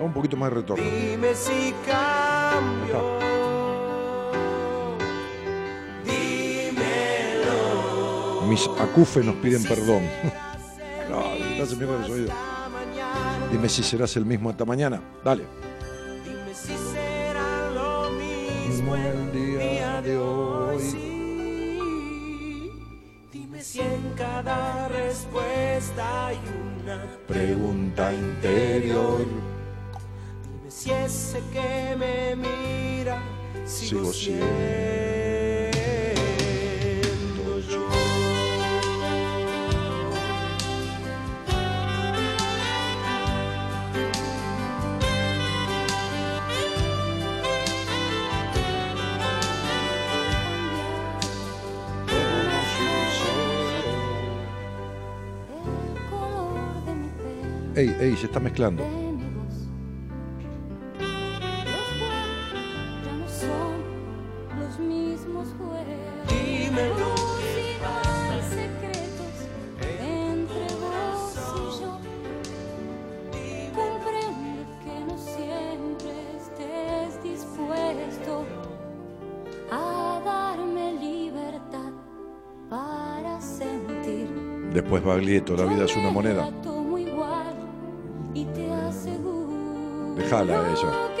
S2: Un poquito más de retorno.
S3: Dime si cambio. Dímelo.
S2: Mis acufes nos piden perdón. Me estás mierda los oídos. Dime si serás el mismo esta mañana. Dale.
S3: Dime si será lo mismo
S2: el día de hoy.
S3: Cada respuesta hay una
S2: Pregunta interior.
S3: Dime si ese que me mira sigo,
S2: Sigo
S3: siendo
S5: a darme libertad para sentir.
S2: Después Baglietto, la vida es una moneda.
S5: Aseguro
S2: Déjala a ella.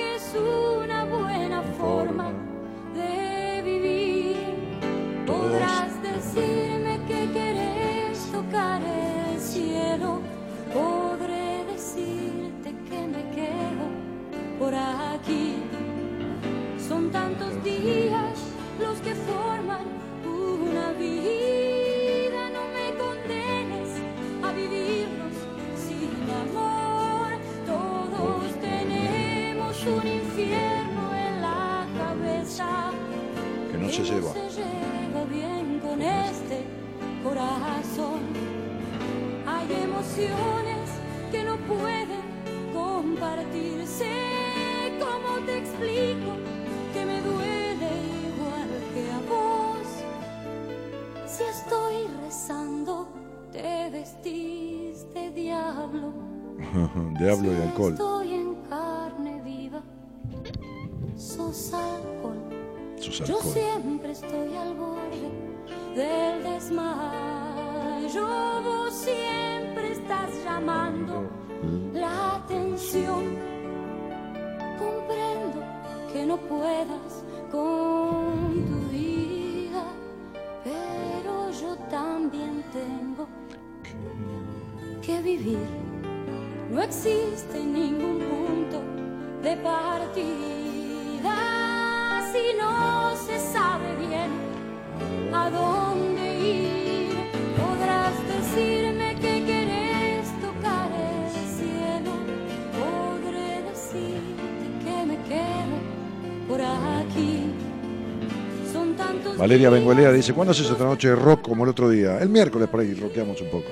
S2: Valeria Benguelea dice, ¿cuándo haces otra noche de rock como el otro día? El miércoles por ahí, rockeamos un poco.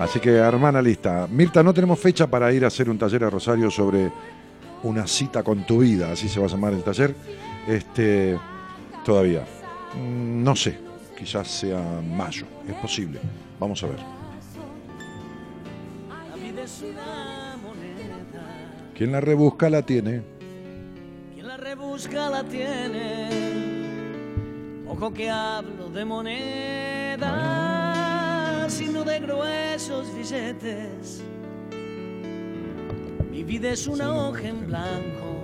S2: Así que hermana lista. Mirta, no tenemos fecha para ir a hacer un taller a Rosario sobre una cita con tu vida, así se va a llamar el taller. Este, todavía. Mm, No sé, quizás sea mayo, es posible. Vamos a ver. Quien la rebusca la tiene.
S3: quien la rebusca la tiene. Ojo que hablo de monedas, sino de gruesos billetes. Mi vida es una hoja en blanco,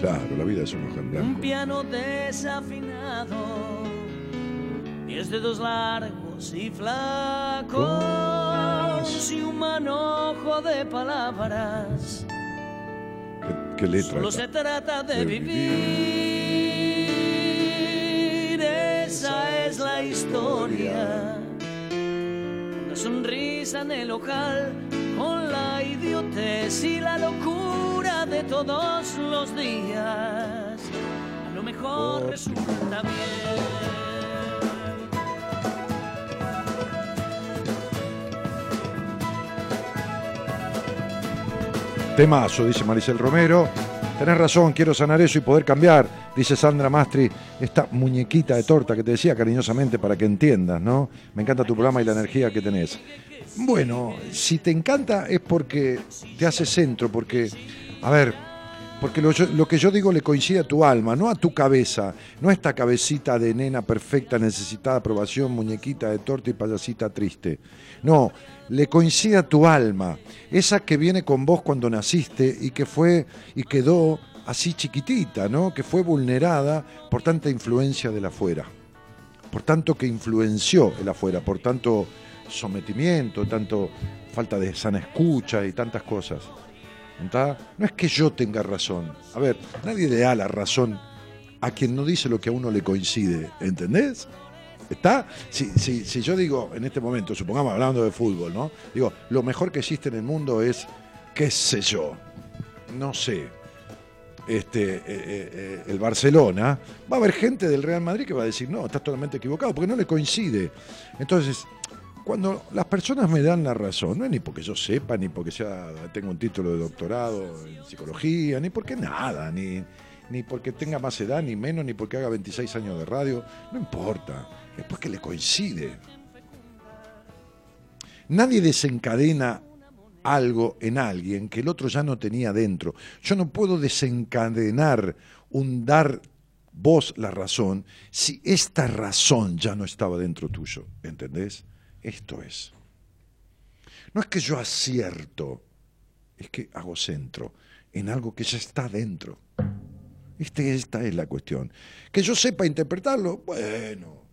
S2: Claro, la vida es un hoja en
S3: un
S2: blanco.
S3: piano desafinado, diez dedos largos y flacos y un manojo de palabras.
S2: ¿Qué, qué letra?
S3: Solo se trata de,
S2: de
S3: vivir. Historia. Una sonrisa en el ojal con la idiotez y la locura de todos los días. A lo mejor resulta bien.
S2: Temazo, dice Maricel Romero. Tenés razón, quiero sanar eso y poder cambiar, dice Sandra Mastri, esta muñequita de torta que te decía cariñosamente para que entiendas, ¿no? Me encanta tu programa y la energía que tenés. Bueno, si te encanta es porque te hace centro, porque, a ver, porque lo, que yo digo le coincide a tu alma, no a tu cabeza, no a esta cabecita de nena perfecta, necesitada aprobación, muñequita de torta y payasita triste. No, le coincide a tu alma, esa que viene con vos cuando naciste y que fue y quedó así chiquitita, ¿no? Que fue vulnerada por tanta influencia del afuera, por tanto que influenció el afuera, por tanto sometimiento, tanto falta de sana escucha y tantas cosas. No es que yo tenga razón. A ver, nadie le da la razón a quien no dice lo que a uno le coincide. ¿Entendés? ¿Está? Si, si, si yo digo en este momento, supongamos hablando de fútbol, ¿no? Digo, lo mejor que existe en el mundo es, qué sé yo, no sé, este, eh, eh, eh, el Barcelona, va a haber gente del Real Madrid que va a decir, no, estás totalmente equivocado, porque no le coincide. Entonces, cuando las personas me dan la razón, no es ni porque yo sepa, ni porque sea, tenga un título de doctorado en psicología, ni porque nada, ni, ni porque tenga más edad, ni menos, ni porque haga 26 años de radio, no importa, es porque le coincide. Nadie desencadena algo en alguien que el otro ya no tenía dentro. Yo no puedo desencadenar un dar vos la razón si esta razón ya no estaba dentro tuyo. ¿Entendés? Esto es. No es que yo acierto, es que hago centro en algo que ya está dentro. Este- esta es la cuestión. Que yo sepa interpretarlo, bueno,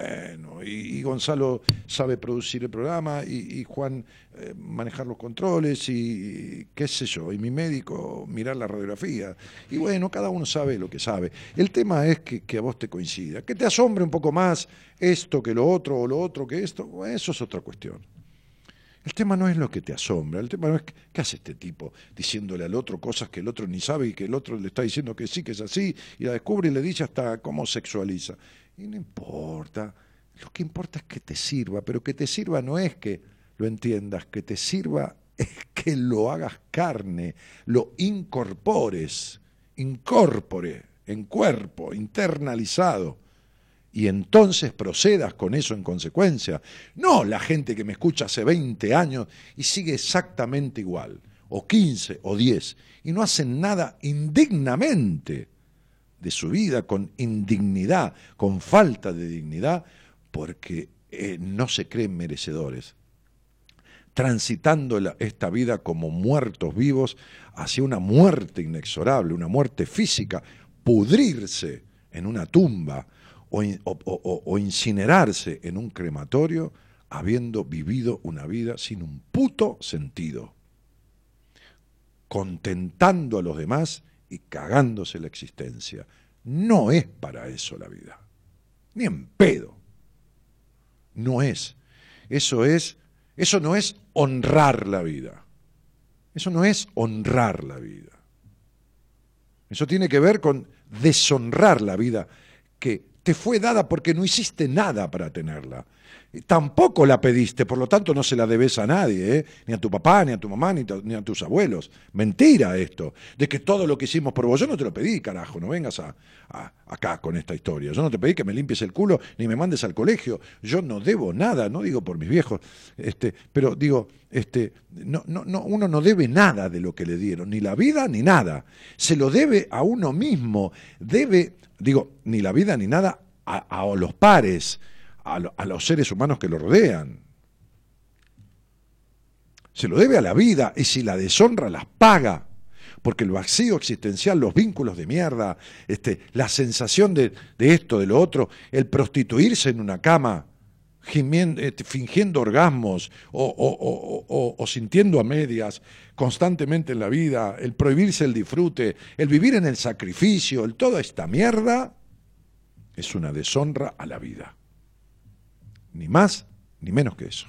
S2: bueno, y, Gonzalo sabe producir el programa y, Juan eh, manejar los controles y, qué sé yo, y mi médico mirar la radiografía. Y bueno, cada uno sabe lo que sabe. El tema es que, que a vos te coincida, que te asombre un poco más esto que lo otro o lo otro que esto, eso es otra cuestión. El tema no es lo que te asombra, el tema no es que- qué hace este tipo diciéndole al otro cosas que el otro ni sabe y que el otro le está diciendo que sí, que es así, y la descubre y le dice hasta cómo sexualiza. Y no importa, lo que importa es que te sirva, pero que te sirva no es que lo entiendas, que te sirva es que lo hagas carne, lo incorpores, incorpore, en cuerpo, internalizado. y entonces procedas con eso en consecuencia. No la gente que me escucha hace 20 años y sigue exactamente igual, o 15 o 10, y no hacen nada indignamente de su vida, con indignidad, con falta de dignidad, porque eh, no se creen merecedores. Transitando esta vida como muertos vivos hacia una muerte inexorable, una muerte física, pudrirse en una tumba o incinerarse en un crematorio habiendo vivido una vida sin un puto sentido, contentando a los demás y cagándose la existencia. No es para eso la vida, ni en pedo. No es. Eso es, eso no es honrar la vida. Eso no es honrar la vida. Eso tiene que ver con deshonrar la vida que te fue dada porque no hiciste nada para tenerla. Tampoco la pediste, por lo tanto no se la debes a nadie, ¿eh? ni a tu papá, ni a tu mamá, ni, ni a tus abuelos. Mentira esto, de que todo lo que hicimos por vos, yo no te lo pedí, carajo, no vengas a, a- acá con esta historia. Yo no te pedí que me limpies el culo ni me mandes al colegio. Yo no debo nada, no digo por mis viejos, este, pero digo, este, no, no, no, uno no debe nada de lo que le dieron, ni la vida ni nada. Se lo debe a uno mismo, debe, digo, ni la vida ni nada a, a los pares, a, lo- a los seres humanos que lo rodean. Se lo debe a la vida y si la deshonra las paga. Porque el vacío existencial, los vínculos de mierda, este, la sensación de, de esto, de lo otro, el prostituirse en una cama, gimien- este, fingiendo orgasmos o- o- o sintiendo a medias constantemente en la vida, el prohibirse el disfrute, el vivir en el sacrificio, el toda esta mierda, es una deshonra a la vida. Ni más ni menos que eso.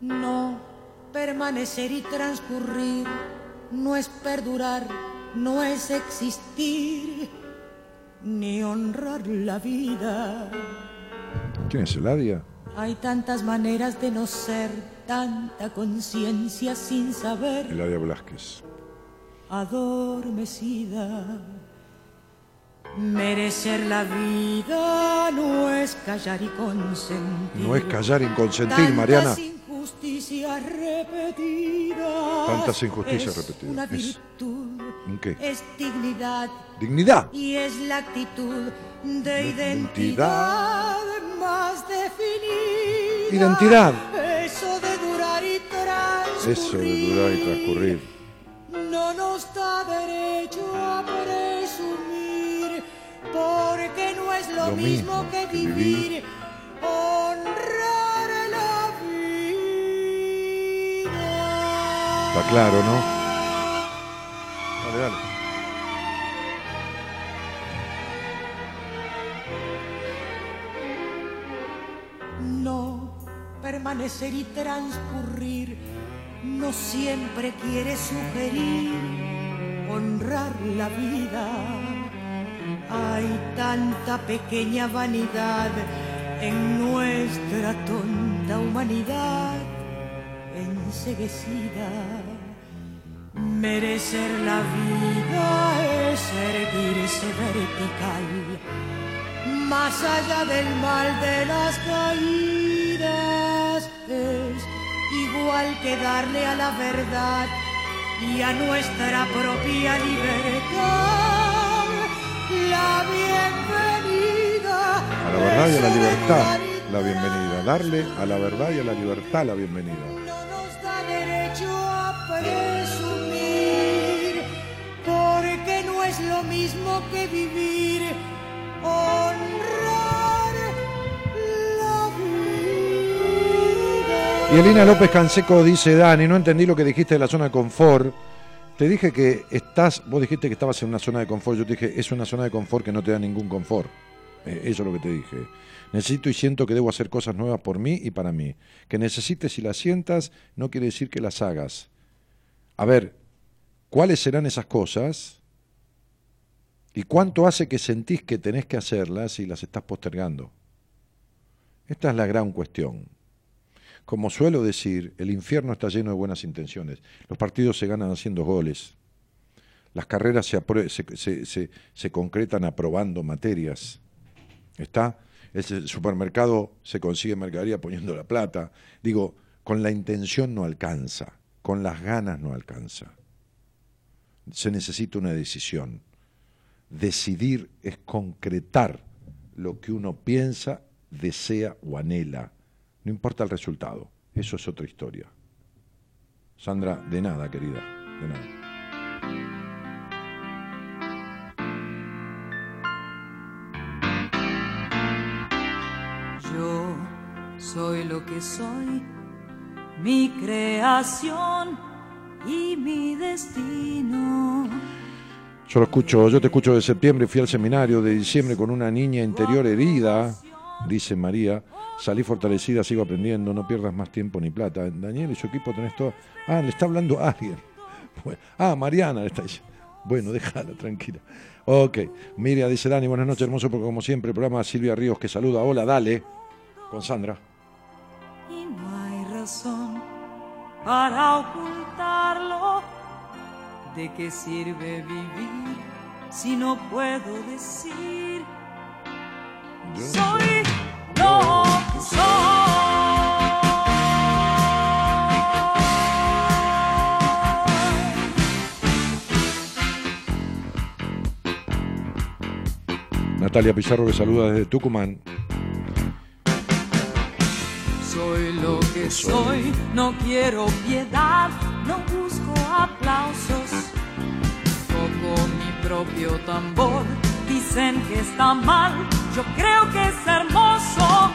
S9: No permanecer y transcurrir no es perdurar, no es existir, ni honrar la vida.
S2: ¿Quién es Eladia?
S9: Hay tantas maneras de no ser, tanta conciencia sin saber,
S2: Eladia Blasquez.
S9: adormecida. Merecer la vida no es callar y consentir.
S2: No es callar y consentir, Mariana.
S9: Injusticias repetidas.
S2: Tantas injusticias
S9: es
S2: repetidas.
S9: Una virtud. Es dignidad.
S2: Dignidad.
S9: Y es la actitud de
S2: De
S9: identidad más definida.
S2: Identidad.
S9: Eso de durar y transcurrir.
S2: Eso de durar y transcurrir.
S9: No nos da derecho a presumir, porque no es lo,
S2: Lo
S9: mismo,
S2: mismo
S9: que
S2: que
S9: vivir.
S2: vivir.
S9: Honrar
S2: Claro, ¿no? Dale, dale.
S9: Permanecer y transcurrir no siempre quiere sugerir honrar la vida. Hay tanta pequeña vanidad en nuestra tonta humanidad enseguecida. Merecer la vida es erguirse vertical más allá del mal de las caídas es igual que darle a la verdad y a nuestra propia libertad la bienvenida.
S2: A la verdad y a la libertad, la bienvenida. Darle a la verdad y a la libertad la bienvenida.
S9: Lo mismo que vivir, honrar la vida.
S2: Y Elina López Canseco dice, Dani, no entendí lo que dijiste de la zona de confort. Te dije que estás, vos dijiste que estabas en una zona de confort, yo te dije, es una zona de confort que no te da ningún confort. Eh, eso es lo que te dije. Necesito y siento que debo hacer cosas nuevas por mí y para mí. Que necesites y las sientas no quiere decir que las hagas. A ver, ¿cuáles serán esas cosas? ¿Y cuánto hace que sentís que tenés que hacerlas y las estás postergando? Esta es la gran cuestión. Como suelo decir, el infierno está lleno de buenas intenciones. Los partidos se ganan haciendo goles. Las carreras se, se concretan aprobando materias. ¿Está? El supermercado se consigue mercadería poniendo la plata. Digo, con la intención no alcanza, con las ganas no alcanza. Se necesita una decisión. Decidir es concretar lo que uno piensa, desea o anhela. No importa el resultado, eso es otra historia. Sandra, de nada, querida, de nada.
S9: Yo soy lo que soy, mi creación y mi destino.
S2: Yo lo escucho, yo te escucho de septiembre, fui al seminario de diciembre con una niña interior herida, dice María. Salí fortalecida, sigo aprendiendo, no pierdas más tiempo ni plata. Daniel y su equipo tenés todo. Ah, le está hablando a alguien. Ah, Mariana le está diciendo. Bueno, déjala, tranquila. Ok. Miriam dice Dani, buenas noches, hermoso, porque como siempre, el programa Silvia Ríos que saluda. Hola, dale. Con Sandra.
S9: Y no hay razón para ocultarlo. ¿De qué sirve vivir si no puedo decir? Soy lo que
S2: Natalia Pizarro que saluda desde Tucumán.
S9: Soy lo que soy, no quiero piedad, no busco aplausos. Toco mi propio tambor, dicen que está mal, yo creo que es hermoso.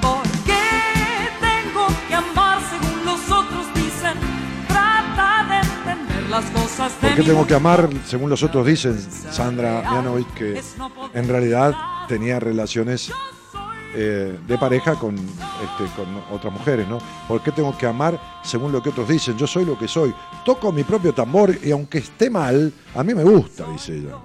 S9: ¿Por qué tengo que amar según los otros dicen? Trata de entender las cosas de
S2: ¿Por qué tengo que amar, según los otros dicen, Sandra Mianovic, que en realidad tenía relaciones eh, de pareja con, este, con otras mujeres, ¿no? ¿Por qué tengo que amar según lo que otros dicen? Yo soy lo que soy. Toco mi propio tambor y aunque esté mal, a mí me gusta, dice ella.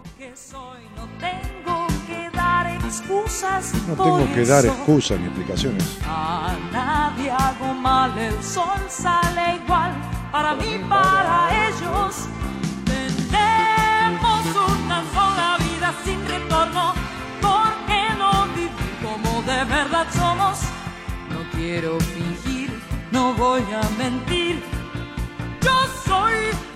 S2: No tengo que dar excusas ni explicaciones.
S9: A nadie hago mal, el sol sale igual para mí, para ellos. Tenemos una sola vida sin somos? No quiero fingir, no voy a mentir. Yo soy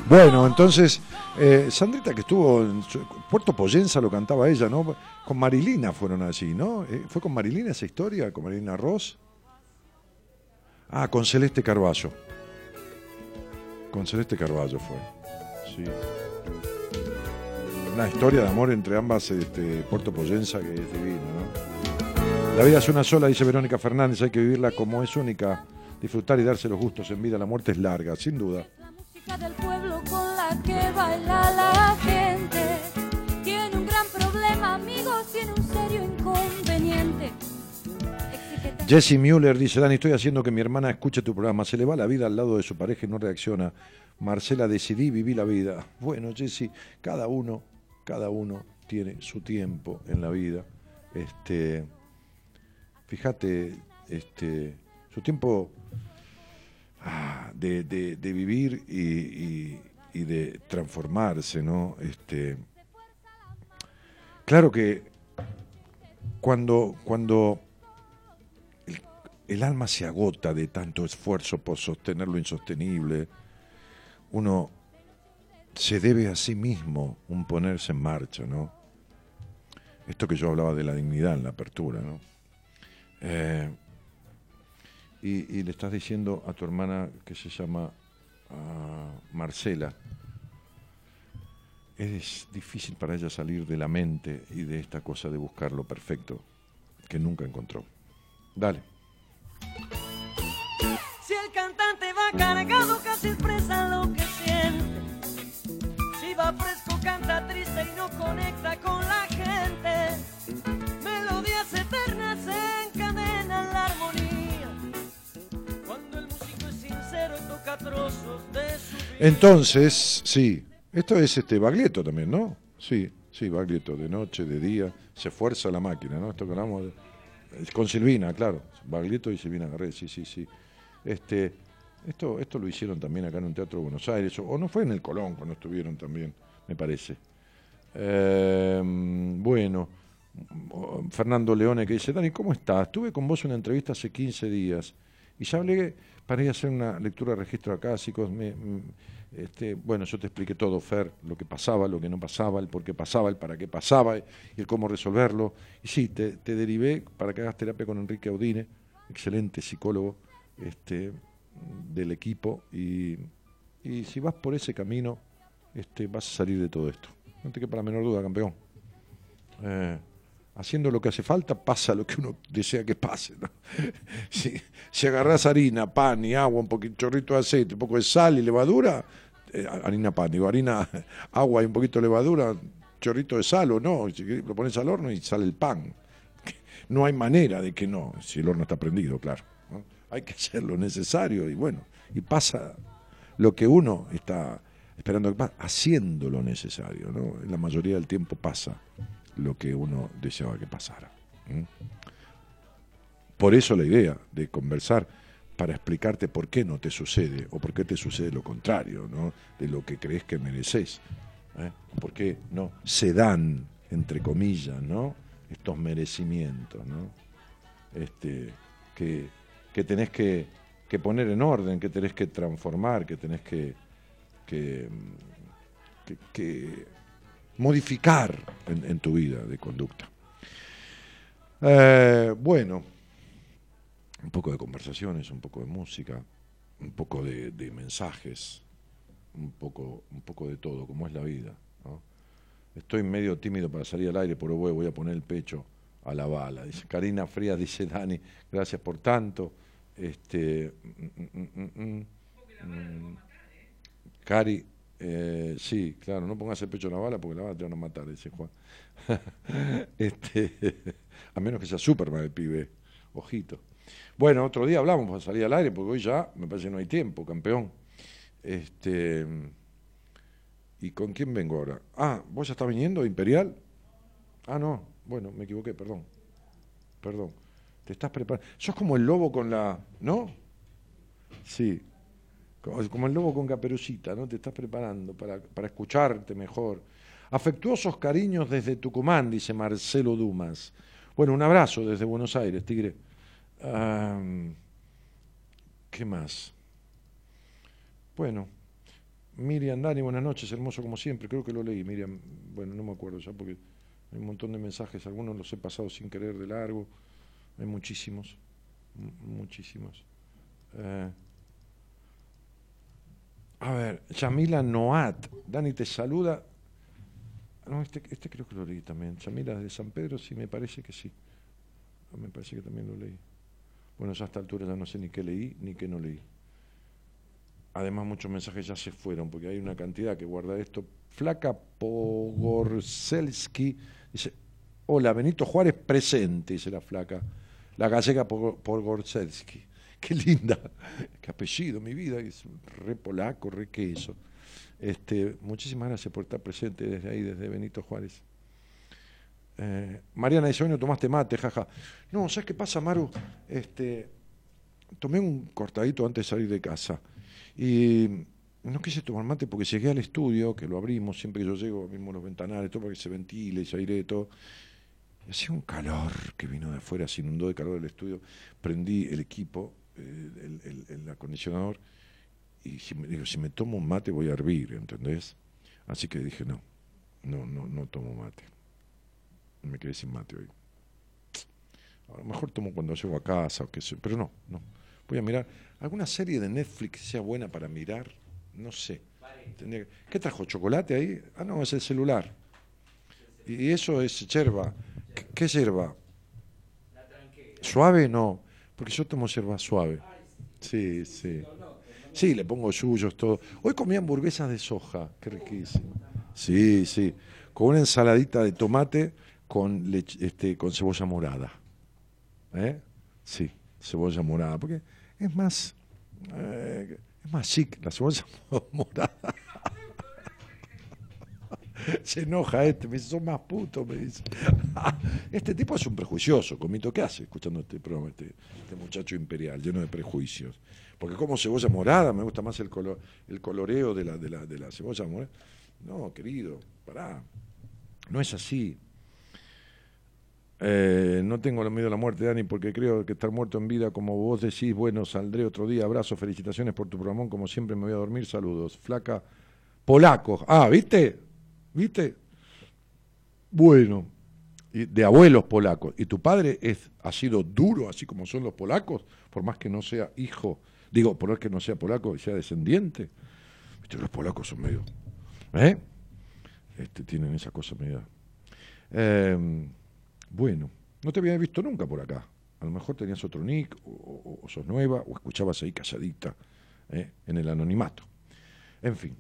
S2: Bueno, entonces, eh, Sandrita que estuvo en Puerto Poyenza lo cantaba ella, ¿no? Con Marilina fueron allí, ¿no? Eh, ¿Fue con Marilina esa historia? ¿Con Marilina Ross? Ah, con Celeste Carballo. Con Celeste Carballo fue. Sí. Una historia de amor entre ambas, este, Puerto Poyenza, que es divina, ¿no? La vida es una sola, dice Verónica Fernández, hay que vivirla como es única, disfrutar y darse los gustos en vida. La muerte es larga, sin duda.
S5: música del pueblo con la que baila la gente. Tiene un gran problema, amigos, tiene un serio inconveniente.
S2: Jesse Mueller dice, Dani, estoy haciendo que mi hermana escuche tu programa. Se le va la vida al lado de su pareja y no reacciona. Marcela, decidí vivir la vida. Bueno, Jesse, cada uno, cada uno tiene su tiempo en la vida. Este, fíjate, este, su tiempo ah, de, de- vivir y de transformarse, ¿no? Este, claro que cuando, cuando el, el alma se agota de tanto esfuerzo por sostener lo insostenible, uno se debe a sí mismo un ponerse en marcha, ¿no? Esto que yo hablaba de la dignidad en la apertura, ¿no? Eh, y, y le estás diciendo a tu hermana que se llama ah, Marcela, es difícil para ella salir de la mente y de esta cosa de buscar lo perfecto que nunca encontró. Dale.
S10: Si el cantante va cargado, casi expresa lo que siente. Si va fresco, canta triste y no conecta con la gente.
S2: Entonces, sí, esto es este Baglietto también, ¿no? Sí, sí, Baglietto, de noche, de día, se fuerza la máquina, ¿no? Esto que hablamos de- con Silvina, claro, Baglietto y Silvina Garré, sí, sí, sí. Este, esto, esto lo hicieron también acá en un teatro de Buenos Aires, o, no fue en el Colón cuando estuvieron también, me parece. Eh, bueno, Fernando Leone que dice, Dani, ¿cómo estás? Tuve con vos una entrevista hace 15 días y ya hablé para ir a hacer una lectura de registro acásicos. Me, mm, este, bueno, yo te expliqué todo, Fer, lo que pasaba, lo que no pasaba, el por qué pasaba, el para qué pasaba y el cómo resolverlo. Y sí, te, derivé para que hagas terapia con Enrique Audine, excelente psicólogo este, del equipo. Y, y si vas por ese camino, este, vas a salir de todo esto. No te quepa la menor duda, campeón. Eh, haciendo lo que hace falta, pasa lo que uno desea que pase. Si, si agarrás harina, pan y agua, un poquito chorrito de aceite, un poco de sal y levadura, eh, harina pan, digo, harina, agua y un poquito de levadura, chorrito de sal o no, lo pones al horno y sale el pan. No hay manera de que no, si el horno está prendido, claro. Hay que hacer lo necesario y bueno, y pasa lo que uno está esperando que pase, haciendo lo necesario, ¿no? La mayoría del tiempo pasa lo que uno deseaba que pasara. Por eso la idea de conversar para explicarte por qué no te sucede o por qué te sucede lo contrario, ¿no? De lo que crees que mereces. ¿eh? ¿Por qué no se dan, entre comillas, ¿no? Estos merecimientos, ¿no? Este, que, que tenés que, que poner en orden, que tenés que transformar, que tenés que, que, que modificar en, tu vida de conducta. Eh, bueno, un poco de conversaciones, un poco de música, un poco de, mensajes, un poco, un poco de todo, como es la vida. Estoy medio tímido para salir al aire, pero voy, a poner el pecho a la bala. Dice Karina Frías, dice Dani, gracias por tanto. Este, mm, mm, mm, mm, mm. Cari, eh, sí, claro, no pongas el pecho a la bala porque la bala te van a matar, dice Juan. este, a menos que sea Superman el pibe, ojito. Bueno, otro día hablamos para salir al aire, porque hoy ya me parece que no hay tiempo, campeón. Este, ¿Y con quién vengo ahora? Ah, ¿vos ya estás viniendo, Imperial? Ah, no, bueno, me equivoqué, perdón. Perdón. Te estás preparando. Sos como el lobo con la. ¿No? Sí. Como, el lobo con caperucita, ¿no? Te estás preparando para, para escucharte mejor. Afectuosos cariños desde Tucumán, dice Marcelo Dumas. Bueno, un abrazo desde Buenos Aires, Tigre. ¿Qué más? Bueno, Miriam Dani, buenas noches, hermoso como siempre. Creo que lo leí, Miriam. Bueno, no me acuerdo ya porque hay un montón de mensajes, algunos los he pasado sin querer de largo. Hay muchísimos, mu- muchísimos. Eh, a ver, Yamila Noat, Dani te saluda. No, este, este creo que lo leí también. Yamila de San Pedro, sí, me parece que sí. Ah, Me parece que también lo leí. Bueno, ya a esta altura ya no sé ni qué leí ni qué no leí. Además, muchos mensajes ya se fueron, porque hay una cantidad que guarda esto. Flaca Pogorzelski dice: Hola, Benito Juárez presente, dice la flaca. La gallega Pogor- Pogorzelski. Qué linda, qué apellido, mi vida, es re polaco, re queso. Este, muchísimas gracias por estar presente desde ahí, desde Benito Juárez. Eh, Mariana dice, bueno, tomaste mate, jaja. No, ¿sabes qué pasa, Maru? Este, tomé un cortadito antes de salir de casa y no quise tomar mate porque llegué al estudio, que lo abrimos, siempre que yo llego abrimos los ventanales, todo para que se ventile y se aire todo. Hacía un calor que vino de afuera, se inundó de calor el estudio. Prendí el equipo, el, el- el acondicionador, y si me, digo, si me tomo un mate voy a hervir, ¿entendés? Así que dije, no, no, no, no tomo mate. Me quedé sin mate hoy. A lo mejor tomo cuando llego a casa o qué sé, pero no, no. Voy a mirar. ¿Alguna serie de Netflix que sea buena para mirar? No sé. ¿Qué trajo? ¿Chocolate ahí? Ah, no, es el celular. Y eso es yerba. ¿Qué, qué yerba? ¿Suave? No, porque yo tomo yerba suave. Sí, sí. Sí, le pongo yuyos, todo. Hoy comí hamburguesas de soja, qué riquísimo. Sí, sí. Con una ensaladita de tomate con, lech- este, con cebolla morada. ¿Eh? Sí, cebolla morada, porque es más, eh, Es más chic, la cebolla morada. Se enoja este, me dice, son más putos, me dice. Este tipo es un prejuicioso, Comito, ¿qué hace escuchando este programa, este, este muchacho imperial, lleno de prejuicios? Porque como cebolla morada, me gusta más el, color, el coloreo de la, de, la, de la cebolla morada. No, querido, pará. No es así. Eh, no tengo miedo a la muerte, Dani, porque creo que estar muerto en vida, como vos decís, bueno, saldré otro día. Abrazo, felicitaciones por tu programa. Como siempre, me voy a dormir. Saludos. Flaca Polaco. Ah, ¿viste? ¿Viste? Bueno, de abuelos polacos. ¿Y tu padre es, ha sido duro, así como son los polacos? Por más que no sea hijo, digo, por más que no sea polaco y sea descendiente. ¿Viste? Los polacos son medio. ¿Eh? Este, tienen esa cosa media. Eh, bueno, no te había visto nunca por acá. A lo mejor tenías otro nick, o, o sos nueva, o escuchabas ahí calladita, ¿eh? en el anonimato. En fin.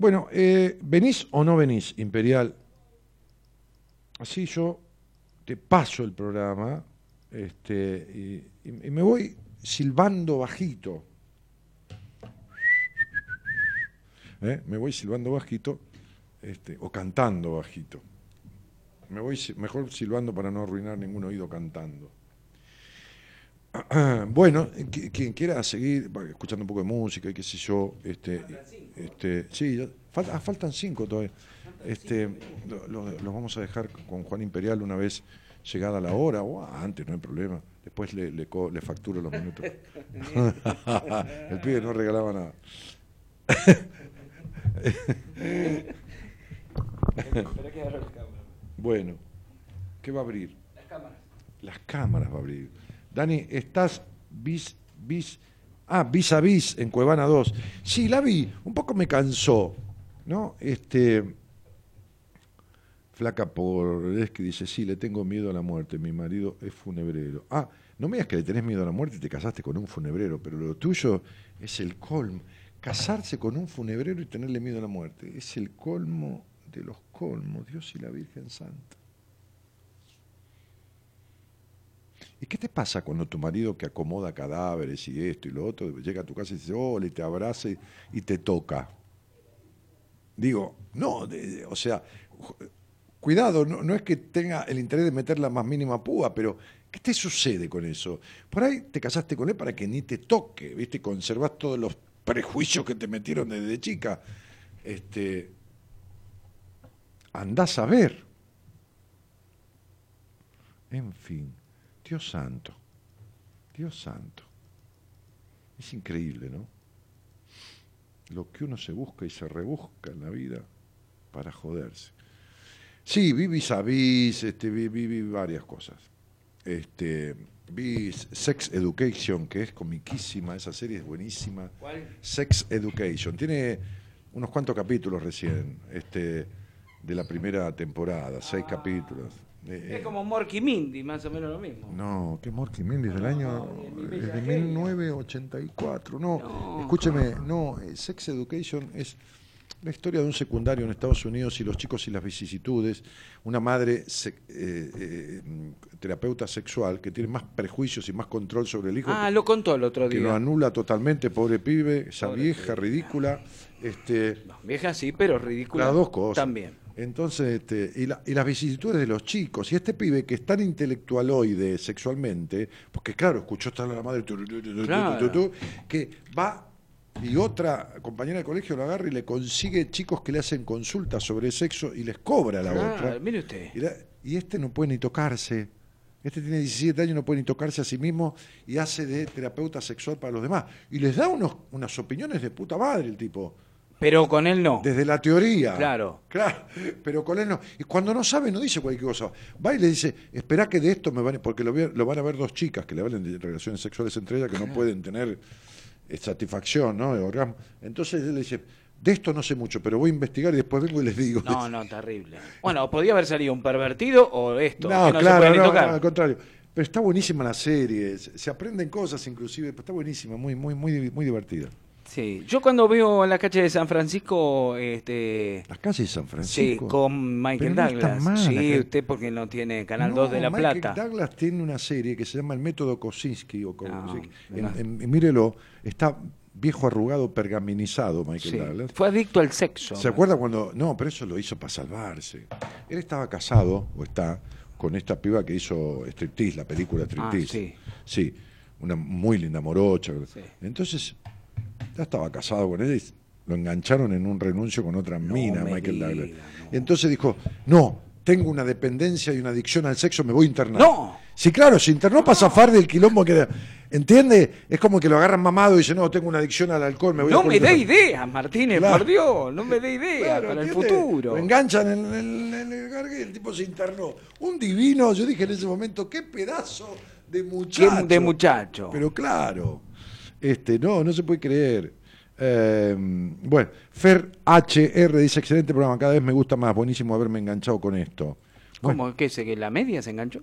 S2: Bueno, eh, ¿venís o no venís, Imperial? Así yo te paso el programa este, y, y- me voy silbando bajito. ¿Eh? Me voy silbando bajito este, o cantando bajito. Me voy mejor silbando para no arruinar ningún oído cantando. Bueno, qui- quien quiera seguir bueno, escuchando un poco de música y qué sé yo, este, este, sí, falta- ah, faltan cinco todavía. Este, lo- lo- los vamos a dejar con Juan Imperial una vez llegada la hora, o antes, no hay problema. Después le, le facturo los minutos. El pibe no regalaba nada. Bueno, ¿qué va a abrir?
S11: Las cámaras.
S2: Las cámaras va a abrir. Dani, estás bis, bis, ah, vis a vis en Cuevana 2. Sí, la vi, un poco me cansó, ¿no? Este, Flaca por es que dice, sí, le tengo miedo a la muerte, mi marido es funebrero. Ah, no me digas que le tenés miedo a la muerte y te casaste con un funebrero, pero lo tuyo es el colmo. Casarse con un funebrero y tenerle miedo a la muerte, es el colmo de los colmos, Dios y la Virgen Santa. ¿Y qué te pasa cuando tu marido que acomoda cadáveres y esto y lo otro, llega a tu casa y dice, hola, y te abraza y, te toca? Digo, no, o sea, cuidado, no, no es que tenga el interés de meter la más mínima púa, pero ¿qué te sucede con eso? Por ahí te casaste con él para que ni te toque, ¿viste? Conservas todos los prejuicios que te metieron desde chica. Este, andás a ver. En fin, Dios santo, Dios santo. Es increíble, ¿no? Lo que uno se busca y se rebusca en la vida para joderse. Sí, vi vis a vis, este, vi, vi- vi varias cosas. Este, vi Sex Education, que es comiquísima, esa serie es buenísima.
S11: ¿Cuál?
S2: Sex Education. Tiene unos cuantos capítulos recién, este, de la primera temporada, seis capítulos. Eh,
S11: Es como Morky Mindy, más o menos lo mismo.
S2: no, qué Morky Mindy es del año es
S11: bella
S2: de
S11: genia.
S2: 1984. No,
S11: No,
S2: escúcheme, no, eh, Sex Education es la historia de un secundario en Estados Unidos y los chicos y las vicisitudes. Una madre se- eh, eh, terapeuta sexual que tiene más prejuicios y más control sobre el hijo
S11: Ah, lo contó el otro
S2: que lo
S11: día.
S2: anula totalmente, pobre pibe, esa
S11: Pobre
S2: vieja ridícula. Este,
S11: Vieja sí, pero ridícula.
S2: las dos cosas.
S11: También.
S2: Entonces, este, y, la- y las vicisitudes de los chicos. Y este pibe que es tan intelectualoide sexualmente, porque claro, escuchó estar a la madre, tu, tu,
S11: Claro.
S2: tu, que va y otra compañera de colegio lo agarra y le consigue chicos que le hacen consultas sobre sexo y les cobra a la
S11: Claro,
S2: otra.
S11: mire usted.
S2: Y, la- y este no puede ni tocarse. Este tiene 17 años, no puede ni tocarse a sí mismo y hace de terapeuta sexual para los demás. Y les da unos, unas opiniones de puta madre el tipo.
S11: Pero con él no.
S2: Desde la teoría.
S11: Claro.
S2: Claro, pero con él no. Y cuando no sabe, no dice cualquier cosa. Va y le dice, espera que de esto me van a... Porque lo, van a ver dos chicas que le hablan de relaciones sexuales entre ellas que no pueden tener eh, satisfacción, ¿no? Orgasmo. Entonces él le dice, de esto no sé mucho, pero voy a investigar y después vengo y les digo.
S11: No, no, terrible. Bueno, podía haber salido un pervertido o esto,
S2: No,
S11: que no se
S2: claro,
S11: puede ni
S2: no,
S11: tocar.
S2: no, al contrario. Pero está buenísima la serie, se se aprenden cosas inclusive, pero está buenísima, muy, muy, muy, muy divertida.
S11: Sí, yo cuando veo en la calle de San Francisco, este...
S2: Las calles de San Francisco.
S11: Sí, con Michael
S2: Pero
S11: Douglas. sí, usted porque no tiene Canal
S2: No,
S11: 2 de La
S2: Michael
S11: Plata.
S2: Douglas tiene una serie que se llama El método Kosinski. O Kosinski.
S11: no.
S2: En- en- mírelo, está viejo arrugado, pergaminizado Michael
S11: Sí,
S2: Douglas.
S11: Fue adicto al sexo.
S2: ¿Se acuerda cuando.? No, pero eso lo hizo para salvarse. Él estaba casado, o está, con esta piba que hizo Striptease, la película Striptease.
S11: Ah, sí.
S2: Sí, una muy linda morocha. Entonces, ya estaba casado con ella y lo engancharon en un renuncio con otra mina,
S11: me
S2: Michael
S11: diga,
S2: Douglas. Y entonces dijo: No, tengo una dependencia y una adicción al sexo, me voy a internar.
S11: ¡No!
S2: Sí, claro, se internó para zafar del quilombo que. ¿Entiende? Es como que lo agarran mamado y dice: No, tengo una adicción al alcohol, me voy a
S11: No me dé ideas, Martínez,
S2: Claro.
S11: por Dios, no me dé ideas
S2: Claro,
S11: para el
S2: ¿entiende?
S11: futuro.
S2: Lo enganchan en, en- en el gargue y el tipo se internó. Un divino, yo dije en ese momento, qué pedazo de muchacho.
S11: Qué de muchacho.
S2: Pero claro, este, no, no se puede creer. Eh, bueno, Fer HR dice, excelente programa, cada vez me gusta más, buenísimo haberme enganchado con esto. Bueno,
S11: ¿Cómo? ¿Qué? ¿Que la media se enganchó?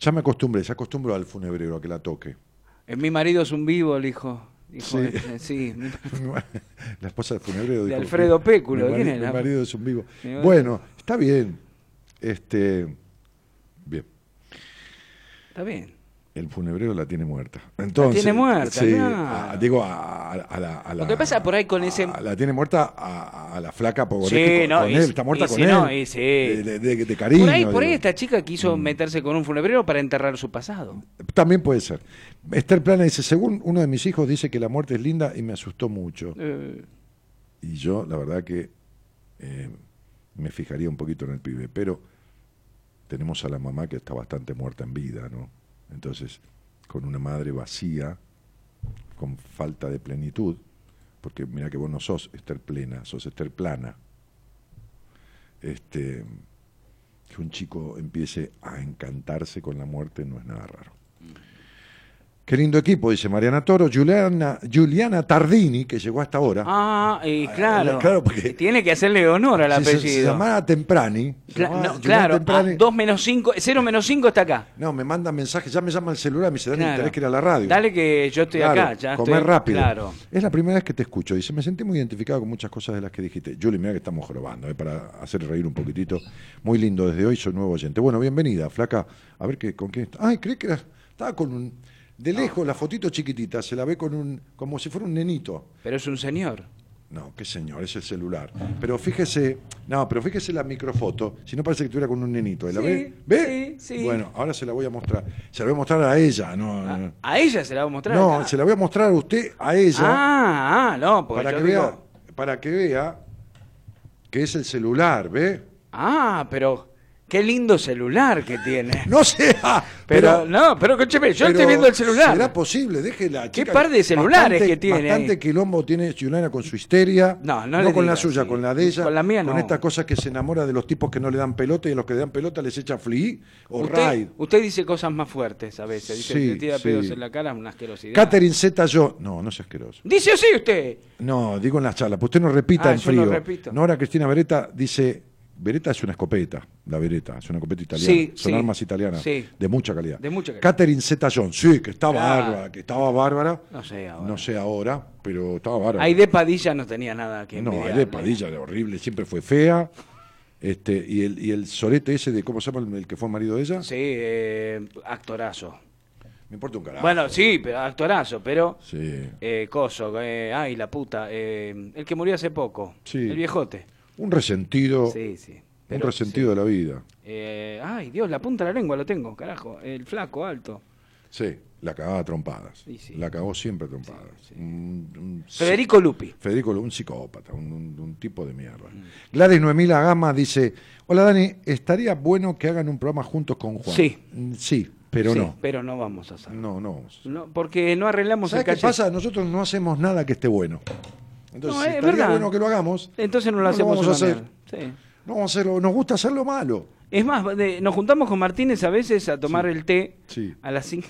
S2: ya me acostumbré, se acostumbro al funebrero a que la toque.
S11: Eh, Mi marido es un vivo, el hijo. hijo
S2: Sí.
S11: de- sí.
S2: la esposa del funebrero
S11: De
S2: dijo,
S11: Alfredo Péculo,
S2: mi,
S11: ¿quién
S2: mari-
S11: era?
S2: mi marido es un vivo.
S11: Marido-
S2: Bueno, está bien. Este, bien.
S11: Está bien.
S2: El funebrero la tiene muerta. Entonces,
S11: tiene muerta,
S2: sí,
S11: claro.
S2: a- digo a, a- a la, a
S11: Lo
S2: la-
S11: que pasa por ahí con ese...
S2: la tiene muerta a, la flaca Pogoretti
S11: Sí, no,
S2: con él, está muerta con
S11: si
S2: él.
S11: no, sí.
S2: de, de- de cariño.
S11: por ahí, por ahí esta chica
S2: Mm.
S11: quiso meterse con un funebrero para enterrar su pasado.
S2: También puede ser. Esther Plana dice, según uno de mis hijos dice que la muerte es linda y me asustó mucho.
S11: Eh,
S2: Y yo, la verdad que eh, me fijaría un poquito en el pibe, pero tenemos a la mamá que está bastante muerta en vida, ¿no? Entonces, con una madre vacía, con falta de plenitud, porque mira que vos no sos Esther plena, sos Esther plana. Este, que un chico empiece a encantarse con la muerte no es nada raro. Qué lindo equipo, dice Mariana Toro. Juliana, Juliana Tardini, que llegó hasta ahora.
S11: Ah, y claro.
S2: claro, porque-
S11: Tiene que hacerle honor al
S2: se-
S11: apellido.
S2: Se, llamaba Temprani. se
S11: Cla-
S2: llamaba
S11: no,
S2: Julián
S11: claro,
S2: Temprani.
S11: 2 menos 5, 0 menos 5 está acá.
S2: No, me manda mensajes, ya me llama el celular, me dice, Dani,
S11: Claro.
S2: tenés que ir a la radio.
S11: Dale que yo estoy
S2: Claro,
S11: acá. Ya
S2: comer
S11: estoy-
S2: rápido.
S11: Claro.
S2: Es la primera vez que te escucho. Dice, me sentí muy identificado con muchas cosas de las que dijiste. Julie, mira que estamos jorobando, eh, para hacer reír un poquitito. Muy lindo desde hoy, soy nuevo oyente. Bueno, bienvenida, flaca. A ver qué, con quién está. Ay, creí que era, estaba con un... De lejos, la fotito chiquitita, se la ve con un... como si fuera un nenito.
S11: Pero es un señor.
S2: No, qué señor, es el celular. Pero fíjese, no, pero fíjese la microfoto, si no parece que estuviera con un nenito. ¿La
S11: Sí,
S2: ve? ¿Ve?
S11: sí, sí.
S2: Bueno, ahora se la voy a mostrar. Se la voy a mostrar a ella, no.
S11: A ella se la va a mostrar.
S2: No, se la voy a mostrar a usted, a ella,
S11: Ah, ah, no, porque
S2: para
S11: yo
S2: que
S11: digo-
S2: vea, para que vea que es el celular, ¿ve?
S11: Ah, pero qué lindo celular que tiene.
S2: No sea,
S11: Pero,
S2: pero,
S11: no, pero escúcheme, yo
S2: pero
S11: estoy viendo el celular.
S2: ¿Será posible? Déjela.
S11: ¿Qué par de celulares que tiene
S2: Bastante
S11: ahí?
S2: quilombo tiene Juliana con su histeria.
S11: No, no le
S2: con la suya,
S11: sí.
S2: con la de ella.
S11: Con la mía no.
S2: estas cosas que se enamora de los tipos que no le dan pelota y a los que le dan pelota les echa flea o
S11: Usted,
S2: raid.
S11: usted dice cosas más fuertes a veces. Dice
S2: Sí,
S11: que tira
S2: sí.
S11: pedos en la cara, una asquerosidad.
S2: Catherine Z, yo. No, no es asqueroso.
S11: Dice así usted.
S2: No, digo en las charlas, pues usted no repita
S11: Ah,
S2: en
S11: yo no
S2: frío.
S11: repito.
S2: Nora Cristina Beretta dice. Beretta es una escopeta, la Beretta, es una escopeta italiana.
S11: Sí,
S2: Son
S11: sí,
S2: armas italianas
S11: sí.
S2: de mucha calidad.
S11: De mucha calidad.
S2: Catherine Zeta John, sí, que está
S11: Claro.
S2: bárbara, que estaba bárbara.
S11: No sé ahora.
S2: No sé ahora, pero estaba bárbara.
S11: Aide Padilla no tenía nada que
S2: No,
S11: envidiarle.
S2: de Padilla era horrible, siempre fue fea. Este, y el, y el sorete ese de, ¿cómo se llama el, el que fue marido de ella?
S11: Sí, eh, actorazo.
S2: Me importa un carajo.
S11: Bueno, sí, pero actorazo, pero...
S2: Sí.
S11: Eh, coso, eh, ay, la puta. eh, el que murió hace poco.
S2: Sí.
S11: El viejote.
S2: Un resentido.
S11: Sí, sí.
S2: un resentido de la vida.
S11: Eh, ay, Dios, la punta de la lengua lo tengo, carajo. El flaco, alto.
S2: Sí, la cagaba a trompadas.
S11: Sí, sí.
S2: La cagó siempre a trompadas. Un- un-
S11: Federico Lupi.
S2: Federico, un psicópata, un, tipo de mierda.
S11: Mm.
S2: Gladys Noemila Gama dice: Hola Dani, estaría bueno que hagan un programa juntos con Juan.
S11: Sí.
S2: Mm, Sí, pero
S11: Sí,
S2: no.
S11: Pero no vamos a hacer.
S2: No, no.
S11: No, porque no arreglamos
S2: ¿Sabes
S11: el
S2: qué pasa? Nosotros no hacemos nada que esté bueno. Entonces,
S11: No, es
S2: estaría
S11: verdad.
S2: bueno que lo hagamos.
S11: Entonces no lo
S2: no
S11: hacemos
S2: vamos a hacer.
S11: Sí.
S2: No vamos a hacerlo, nos gusta hacerlo malo.
S11: Es más, de- nos juntamos con Martínez a veces a tomar el té
S2: Sí.
S11: a las 5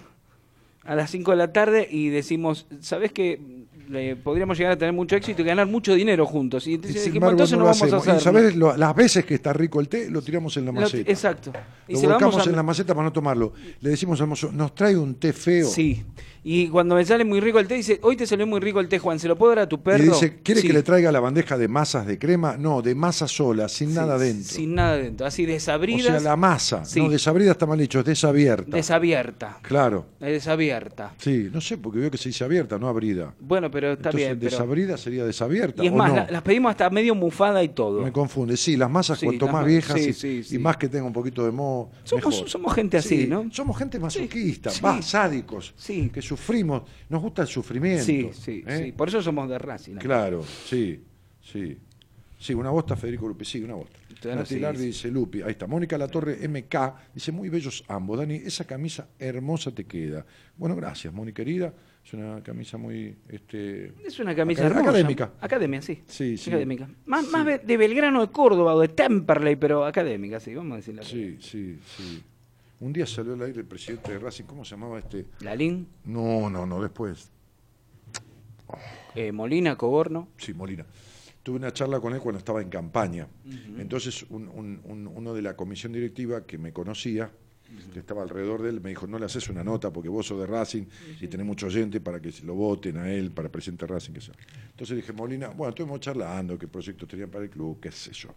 S11: a las 5 de la tarde y decimos, ¿sabes qué? Le- podríamos llegar a tener mucho éxito y ganar mucho dinero juntos. Y entonces, dijimos, entonces
S2: no lo
S11: vamos a
S2: hacemos.
S11: hacer.
S2: Y sabes, lo- las veces que está rico el té, lo tiramos en la
S11: Lo-
S2: maceta.
S11: exacto. Y
S2: Lo
S11: se lo
S2: volcamos
S11: vamos a-
S2: en la maceta para no tomarlo. Le decimos al mozo, nos trae un té feo.
S11: Sí. Y cuando me sale muy rico el té, dice, hoy te salió muy rico el té, Juan, ¿se lo puedo dar a tu perro?
S2: Y dice, ¿quiere
S11: Sí.
S2: que le traiga la bandeja de masas de crema? No, de masa sola, sin
S11: Sí,
S2: nada dentro.
S11: Sin nada dentro, así
S2: o
S11: desabridas.
S2: sea, la masa.
S11: Sí.
S2: No, desabrida está mal dicho, es desabierta.
S11: Desabierta.
S2: claro.
S11: Es desabierta.
S2: Sí, no sé, porque veo que se dice abierta, no abrida.
S11: Bueno, pero está
S2: Entonces,
S11: bien. pero-
S2: desabrida sería desabierta.
S11: Y es
S2: ¿o
S11: más,
S2: no?
S11: la- las pedimos hasta medio mufada y todo.
S2: Me confunde. Sí, las masas cuanto
S11: las
S2: más viejas y, más que tenga un poquito de moho,
S11: Somos-
S2: mejor.
S11: somos gente así,
S2: Sí,
S11: ¿no?
S2: Somos gente masoquista,
S11: sí.
S2: sádicos,
S11: Sí.
S2: que sufrimos, nos gusta el sufrimiento.
S11: Sí, sí,
S2: ¿eh?
S11: sí. Por eso somos de Racing.
S2: Claro, sí, sí. Sí, una bosta Federico Lupi, sí, una bosta.
S11: Claro,
S2: Nati
S11: sí,
S2: Lardi
S11: sí.
S2: dice Lupi, ahí está. Mónica Latorre MK dice, muy bellos ambos. Dani, esa camisa hermosa te queda. Bueno, gracias, Mónica querida. Es una camisa muy... Este,
S11: Es una camisa
S2: acad-
S11: hermosa.
S2: Académica.
S11: Academia, sí.
S2: Sí, sí.
S11: Académica. Más, más de- Belgrano de Córdoba o de Temperley, pero académica, sí, vamos a decirlo.
S2: Sí, sí, sí. Un día salió al aire el presidente de Racing, ¿cómo se llamaba este?
S11: Lalín,
S2: No, no, no, después.
S11: eh, Molina, Coborno.
S2: Sí, Molina. Tuve una charla con él cuando estaba en campaña. Entonces, un- un- un- uno de la comisión directiva que me conocía, que estaba alrededor de él, me dijo, no le haces una nota porque vos sos de Racing y tenés mucho oyente para que lo voten a él, para presidente de Racing, que sea. Entonces dije, Molina, bueno, estuvimos charlando, qué proyectos tenían para el club, qué sé yo.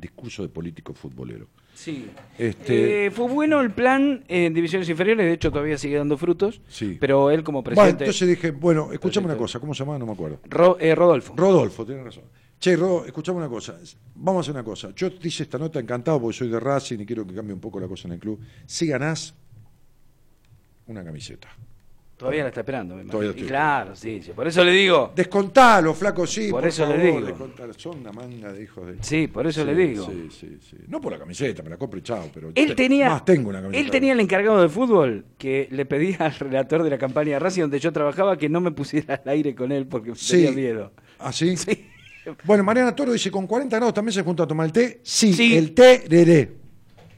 S2: Discurso de político futbolero.
S11: Sí.
S2: Este-
S11: Eh, fue bueno el plan en divisiones inferiores, de hecho todavía sigue dando frutos.
S2: Sí.
S11: Pero él como
S2: Bueno,
S11: presidente.
S2: entonces dije, bueno, escuchame una cosa, ¿cómo se llamaba? No me acuerdo.
S11: Ro- eh, Rodolfo.
S2: Rodolfo, tienes razón. Che, Ro, escuchame una cosa. Vamos a hacer una cosa. Yo te hice esta nota encantado porque soy de Racing y quiero que cambie un poco la cosa en el club. Si ganás, una camiseta.
S11: Todavía la está esperando, me
S2: Todavía estoy
S11: Claro, sí, sí, por eso le digo.
S2: Descontalo, flaco, sí.
S11: Por eso le
S2: favor,
S11: digo.
S2: descontalo. Son una manga de hijos de.
S11: Sí, por eso
S2: Sí,
S11: le digo.
S2: Sí, sí, sí. No por la camiseta, me la compro y chao, pero.
S11: Él
S2: te-
S11: tenía,
S2: Más tengo una camiseta.
S11: él tenía el encargado de fútbol que le pedía al relator de la campaña de Racing donde yo trabajaba que no me pusiera al aire con él porque
S2: Sí.
S11: tenía miedo.
S2: ¿Ah, sí?
S11: Sí.
S2: Bueno, Mariana Toro dice: con 40 grados también se junta a tomar el té. Sí, el té reré.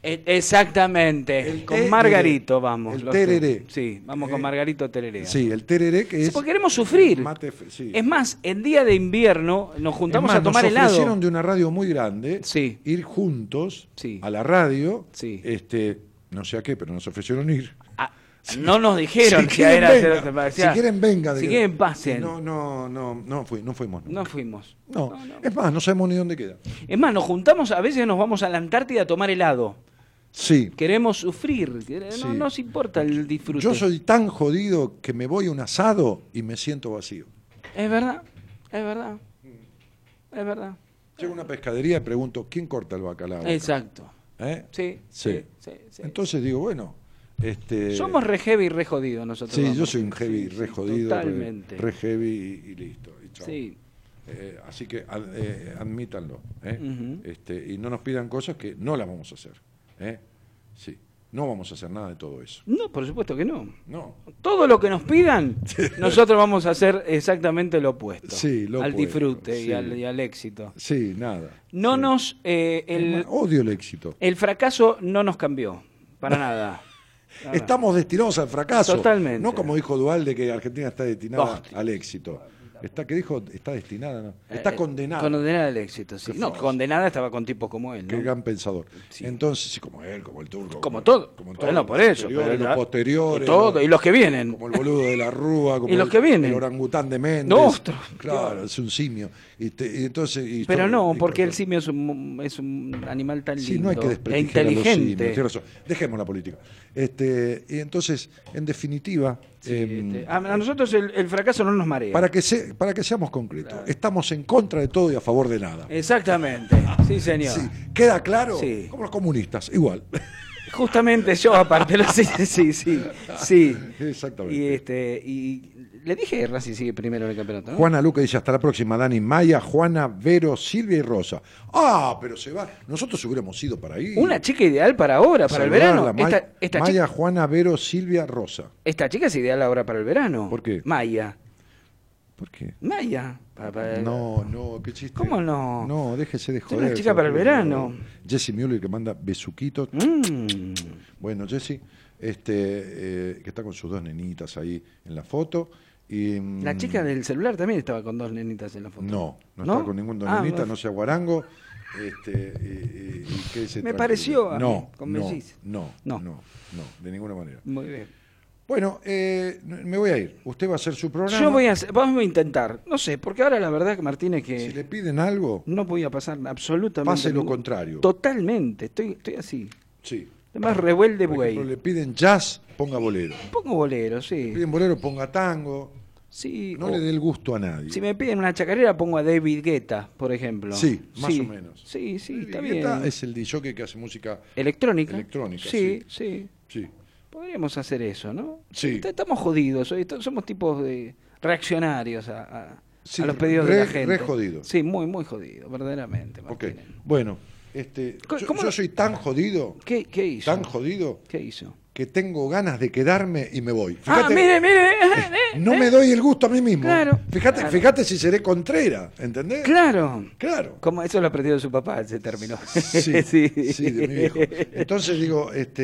S11: E- Exactamente.
S2: El
S11: con. Margarito vamos.
S2: El tereré.
S11: Sí, vamos con
S2: Eh,
S11: Margarito Tereré.
S2: Sí, el tereré que es.
S11: porque queremos sufrir.
S2: Mate sí.
S11: Es más, en día de invierno nos juntamos
S2: más,
S11: a tomar
S2: nos
S11: helado.
S2: ofrecieron de una radio muy grande
S11: Sí.
S2: ir juntos
S11: Sí.
S2: a la radio.
S11: Sí.
S2: Este, no sé a qué, pero nos ofrecieron ir.
S11: No nos dijeron
S2: Si
S11: que
S2: quieren,
S11: era
S2: venga. Si quieren, venga.
S11: Si
S2: digo.
S11: quieren, pasen.
S2: No, no, no, no, fui- no fuimos. No.
S11: No fuimos.
S2: No. Es más, no sabemos ni dónde queda.
S11: Es más, nos juntamos, a veces nos vamos a la Antártida a tomar helado.
S2: Sí.
S11: Queremos sufrir. No
S2: Sí.
S11: nos importa el disfrute.
S2: Yo soy tan jodido que me voy a un asado y me siento vacío.
S11: Es verdad, es verdad. Es verdad.
S2: Llego a una pescadería y pregunto, ¿quién corta el bacalao?
S11: Exacto.
S2: ¿Eh?
S11: Sí,
S2: Sí.
S11: sí, sí, sí.
S2: Entonces digo, bueno, este...
S11: Somos re heavy y re jodidos nosotros.
S2: Sí,
S11: vamos.
S2: yo soy un heavy
S11: Sí,
S2: re jodido,
S11: Totalmente.
S2: re, heavy y, y listo. y chao.
S11: Sí.
S2: Eh, así que ad- eh, admítanlo. ¿eh? Este, y no nos pidan cosas que no las vamos a hacer. Sí, no vamos a hacer nada de todo eso.
S11: No, por supuesto que no.
S2: No.
S11: Todo lo que nos pidan, nosotros vamos a hacer exactamente lo opuesto.
S2: Sí, lo
S11: al
S2: opuesto,
S11: disfrute
S2: sí.
S11: y, al, y al éxito.
S2: Sí, nada.
S11: No
S2: Sí.
S11: nos. eh, el,
S2: odio el éxito.
S11: el fracaso no nos cambió. Para nada.
S2: Estamos destinados al fracaso.
S11: Totalmente.
S2: No como dijo Dualde que Argentina está destinada
S11: Hostia.
S2: al éxito. Está, ¿Qué dijo? Está destinada, ¿no? Está
S11: Eh,
S2: condenada.
S11: Condenada al éxito, sí. No, condenada estaba con tipos como él.
S2: Qué gran pensador.
S11: Sí.
S2: Entonces, sí, como él, como el turco.
S11: Como todo.
S2: Como
S11: Bueno,
S2: todos,
S11: por eso, pero
S2: los
S11: la-
S2: posteriores.
S11: y todo,
S2: los-
S11: y los que vienen.
S2: Como el boludo de la Rúa. Como
S11: Y los
S2: el-
S11: que vienen.
S2: El orangután de Méndez.
S11: No,
S2: Claro, es un simio. Y, te- y entonces, y
S11: Pero
S2: todo-
S11: no,
S2: y
S11: porque el
S2: todo.
S11: simio es un, es un animal tan lindo.
S2: Sí, no hay que
S11: e
S2: desprestigiar a los simios,
S11: inteligente.
S2: Dejemos la política. Este, y entonces, en definitiva, Em,
S11: este, a, a nosotros el, el fracaso no nos marea.
S2: para, que se, para que seamos concretos, estamos en contra de todo y a favor de nada.
S11: Exactamente. Sí, señor.
S2: Sí, ¿Queda claro?
S11: Sí.
S2: Como los comunistas, igual.
S11: Justamente yo, aparte, lo, sí, sí, sí, sí.
S2: Exactamente.
S11: Y este, y le dije Racing sigue primero en el campeonato, ¿no?
S2: Juana Luca dice hasta la próxima, Dani Maya, Juana, Vero, Silvia y Rosa. Ah, pero se va. Nosotros hubiéramos ido para ahí.
S11: Una chica ideal para ahora, para el verano.
S2: Saludarla. May-
S11: Esta, esta
S2: Maya,
S11: chica,
S2: Juana, Vero, Silvia, Rosa.
S11: esta chica es ideal ahora para el verano.
S2: ¿Por qué?
S11: Maya.
S2: ¿Por qué?
S11: Maya.
S2: No, no, qué chiste.
S11: ¿Cómo no?
S2: No, déjese de
S11: Es
S2: joder.
S11: una chica para el verano.
S2: Jesse Mueller que manda besuquitos.
S11: Mm.
S2: Bueno, Jesse, este, eh, que está con sus dos nenitas ahí en la foto. Y, mm,
S11: La chica del celular también estaba con dos nenitas en la foto.
S2: No, no,
S11: ¿No?
S2: está con ningún dos
S11: Ah,
S2: nenitas, no sea guarango. Este, y- y- y quédese
S11: Me
S2: tranquilo.
S11: pareció a mí,
S2: No,
S11: con
S2: no, no,
S11: No.
S2: no, no, de ninguna manera.
S11: Muy bien.
S2: Bueno, eh, me voy a ir. Usted va a hacer su programa.
S11: Yo voy a, hacer- vamos a intentar. No sé, porque ahora la verdad, Martínez, que
S2: Si le piden algo,
S11: no voy a pasar absolutamente.
S2: pase lo contrario.
S11: Totalmente, estoy, estoy así.
S2: Sí.
S11: Además,
S2: ejemplo,
S11: buey.
S2: le piden jazz, ponga bolero.
S11: Pongo bolero, sí.
S2: Le piden bolero, ponga tango.
S11: Sí
S2: No
S11: o-
S2: le dé el gusto a nadie.
S11: Si me piden una chacarera, pongo a David Guetta, por ejemplo.
S2: Sí, más o menos.
S11: Sí, sí, está
S2: David
S11: bien.
S2: Guetta es el DJ que hace música
S11: Electrónica.
S2: electrónica.
S11: Sí, sí.
S2: Sí.
S11: Podríamos hacer eso, ¿no?
S2: Sí.
S11: Est- Estamos jodidos, hoy est- somos tipos de reaccionarios a, a-
S2: Sí,
S11: a los pedidos
S2: re-
S11: de la gente.
S2: re.
S11: Sí, muy, muy jodidos, verdaderamente.
S2: Ok.
S11: Martínez.
S2: Bueno, este, yo,
S11: ¿cómo
S2: yo soy tan jodido,
S11: ¿Qué, ¿Qué hizo?
S2: tan jodido,
S11: ¿Qué hizo?
S2: Que tengo ganas de quedarme y me voy.
S11: ah, mire, mire.
S2: no me doy el gusto a mí mismo.
S11: Claro,
S2: Fíjate,
S11: claro.
S2: fíjate si seré contrera, ¿entendés?
S11: Claro.
S2: Claro.
S11: Como eso lo aprendió de su papá, se terminó.
S2: Sí, sí, de mi viejo. Entonces digo, este,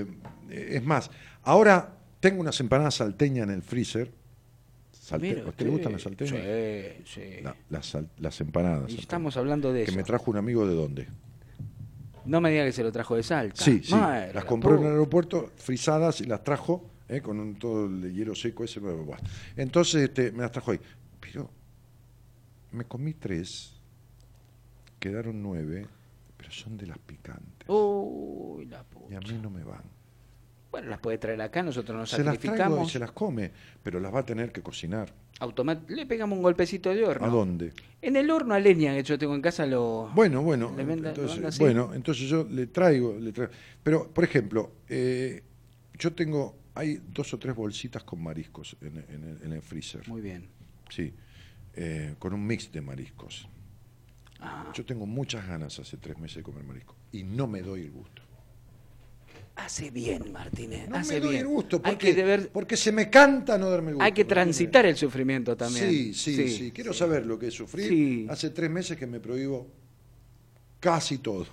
S2: eh, es más, ahora tengo unas empanadas salteñas en el freezer. Salte-
S11: Mire
S2: ¿A usted le gustan las salteñas?
S11: Sí, sí.
S2: La- las, empanadas.
S11: Y estamos hablando de
S2: Que
S11: eso.
S2: me trajo un amigo de dónde.
S11: No me diga que se lo trajo de Salta.
S2: Sí, sí.
S11: Madre
S2: las
S11: la
S2: compró en el aeropuerto frisadas y las trajo eh, con un, todo el hielo seco ese. Entonces este, me las trajo ahí. Pero me comí tres, quedaron nueve, pero son de las picantes.
S11: Uy, la puta.
S2: Y a mí no me van.
S11: Bueno, las puede traer acá, nosotros nos
S2: Se las traigo y
S11: sacrificamos.
S2: se las come, pero las va a tener que cocinar.
S11: Automat- le pegamos un golpecito de horno.
S2: ¿A dónde?
S11: En el horno a leña que yo tengo en casa lo...
S2: Bueno, bueno,
S11: Le venda- lo
S2: entonces,
S11: así.
S2: bueno, entonces yo le traigo, le traigo. Pero, por ejemplo, eh, yo tengo, hay dos o tres bolsitas con mariscos en, en el, en el freezer.
S11: Muy bien.
S2: Sí, eh, con un mix de mariscos.
S11: Ah.
S2: Yo tengo muchas ganas hace tres meses de comer marisco y no me doy el gusto.
S11: Hace bien, Martínez,
S2: No
S11: hace
S2: me doy
S11: bien.
S2: gusto
S11: hay
S2: porque,
S11: que deber-
S2: porque se me canta no darme gusto.
S11: hay que
S2: ¿me
S11: transitar el sufrimiento también.
S2: Sí, sí, sí, Quiero saber lo que es sufrir.
S11: Sí.
S2: Hace tres meses que me prohíbo casi todo.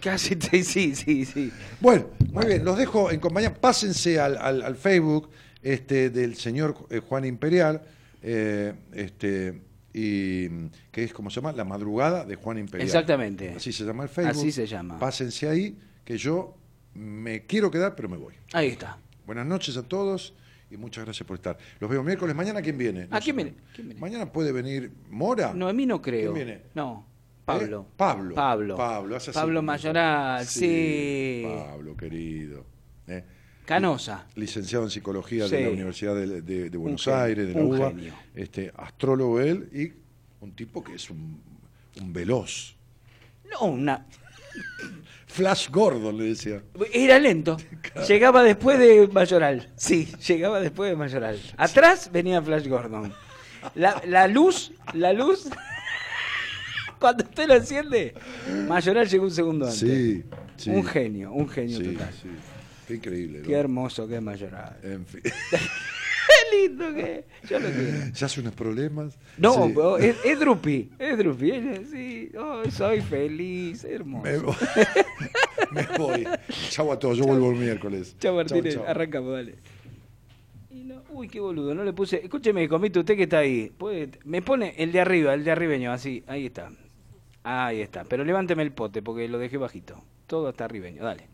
S11: Casi, sí, sí, sí.
S2: Bueno, muy bien, los dejo en compañía. Pásense al, al- al Facebook este, del señor eh, Juan Imperial, eh, este, y, que es como se llama, La Madrugada de Juan Imperial.
S11: Exactamente.
S2: Así se llama el Facebook.
S11: Así se llama.
S2: Pásense ahí, que yo me quiero quedar, pero me voy.
S11: Ahí está.
S2: Buenas noches a todos y muchas gracias por estar. Los veo miércoles. Mañana, ¿quién viene?
S11: ¿A
S2: sé.
S11: quién viene? ¿Quién viene?
S2: Mañana puede venir Mora.
S11: Noemí no creo.
S2: ¿Quién viene?
S11: No, Pablo.
S2: ¿Eh? Pablo.
S11: Pablo.
S2: Pablo, hace
S11: Pablo Mayoral, sí.
S2: Pablo, querido. ¿eh?
S11: Canosa.
S2: Licenciado en Psicología
S11: Sí.
S2: de la Universidad de, de- de Buenos
S11: genio,
S2: Aires, de la UBA.
S11: genio.
S2: Este, astrólogo él y un tipo que es un, un veloz.
S11: No, una.
S2: Flash Gordon, le decía.
S11: Era lento. Llegaba después de Mayoral. Sí, llegaba después de Mayoral. Atrás venía Flash Gordon. La, la luz, la luz. Cuando usted lo enciende, Mayoral llegó un segundo antes.
S2: Sí, sí.
S11: Un genio, un genio
S2: Sí,
S11: total.
S2: sí. Qué increíble. ¿no?
S11: Qué hermoso que es Mayoral.
S2: En fin.
S11: Qué lindo que es. Yo lo quiero.
S2: ¿Ya hace unos problemas?
S11: No,
S2: Sí.
S11: es, es Drupi, es Drupi. Sí, oh, soy feliz, hermoso.
S2: Me voy. Me voy. Chau a todos, yo vuelvo el miércoles.
S11: Martínez,
S2: Chau, chau.
S11: arrancamos, dale. Uy, qué boludo, no le puse. Escúcheme, comito, usted que está ahí. puede- me pone el de arriba, el de arribeño, así, ahí está. Ahí está. Pero levánteme el pote porque lo dejé bajito. Todo está arribeño, dale.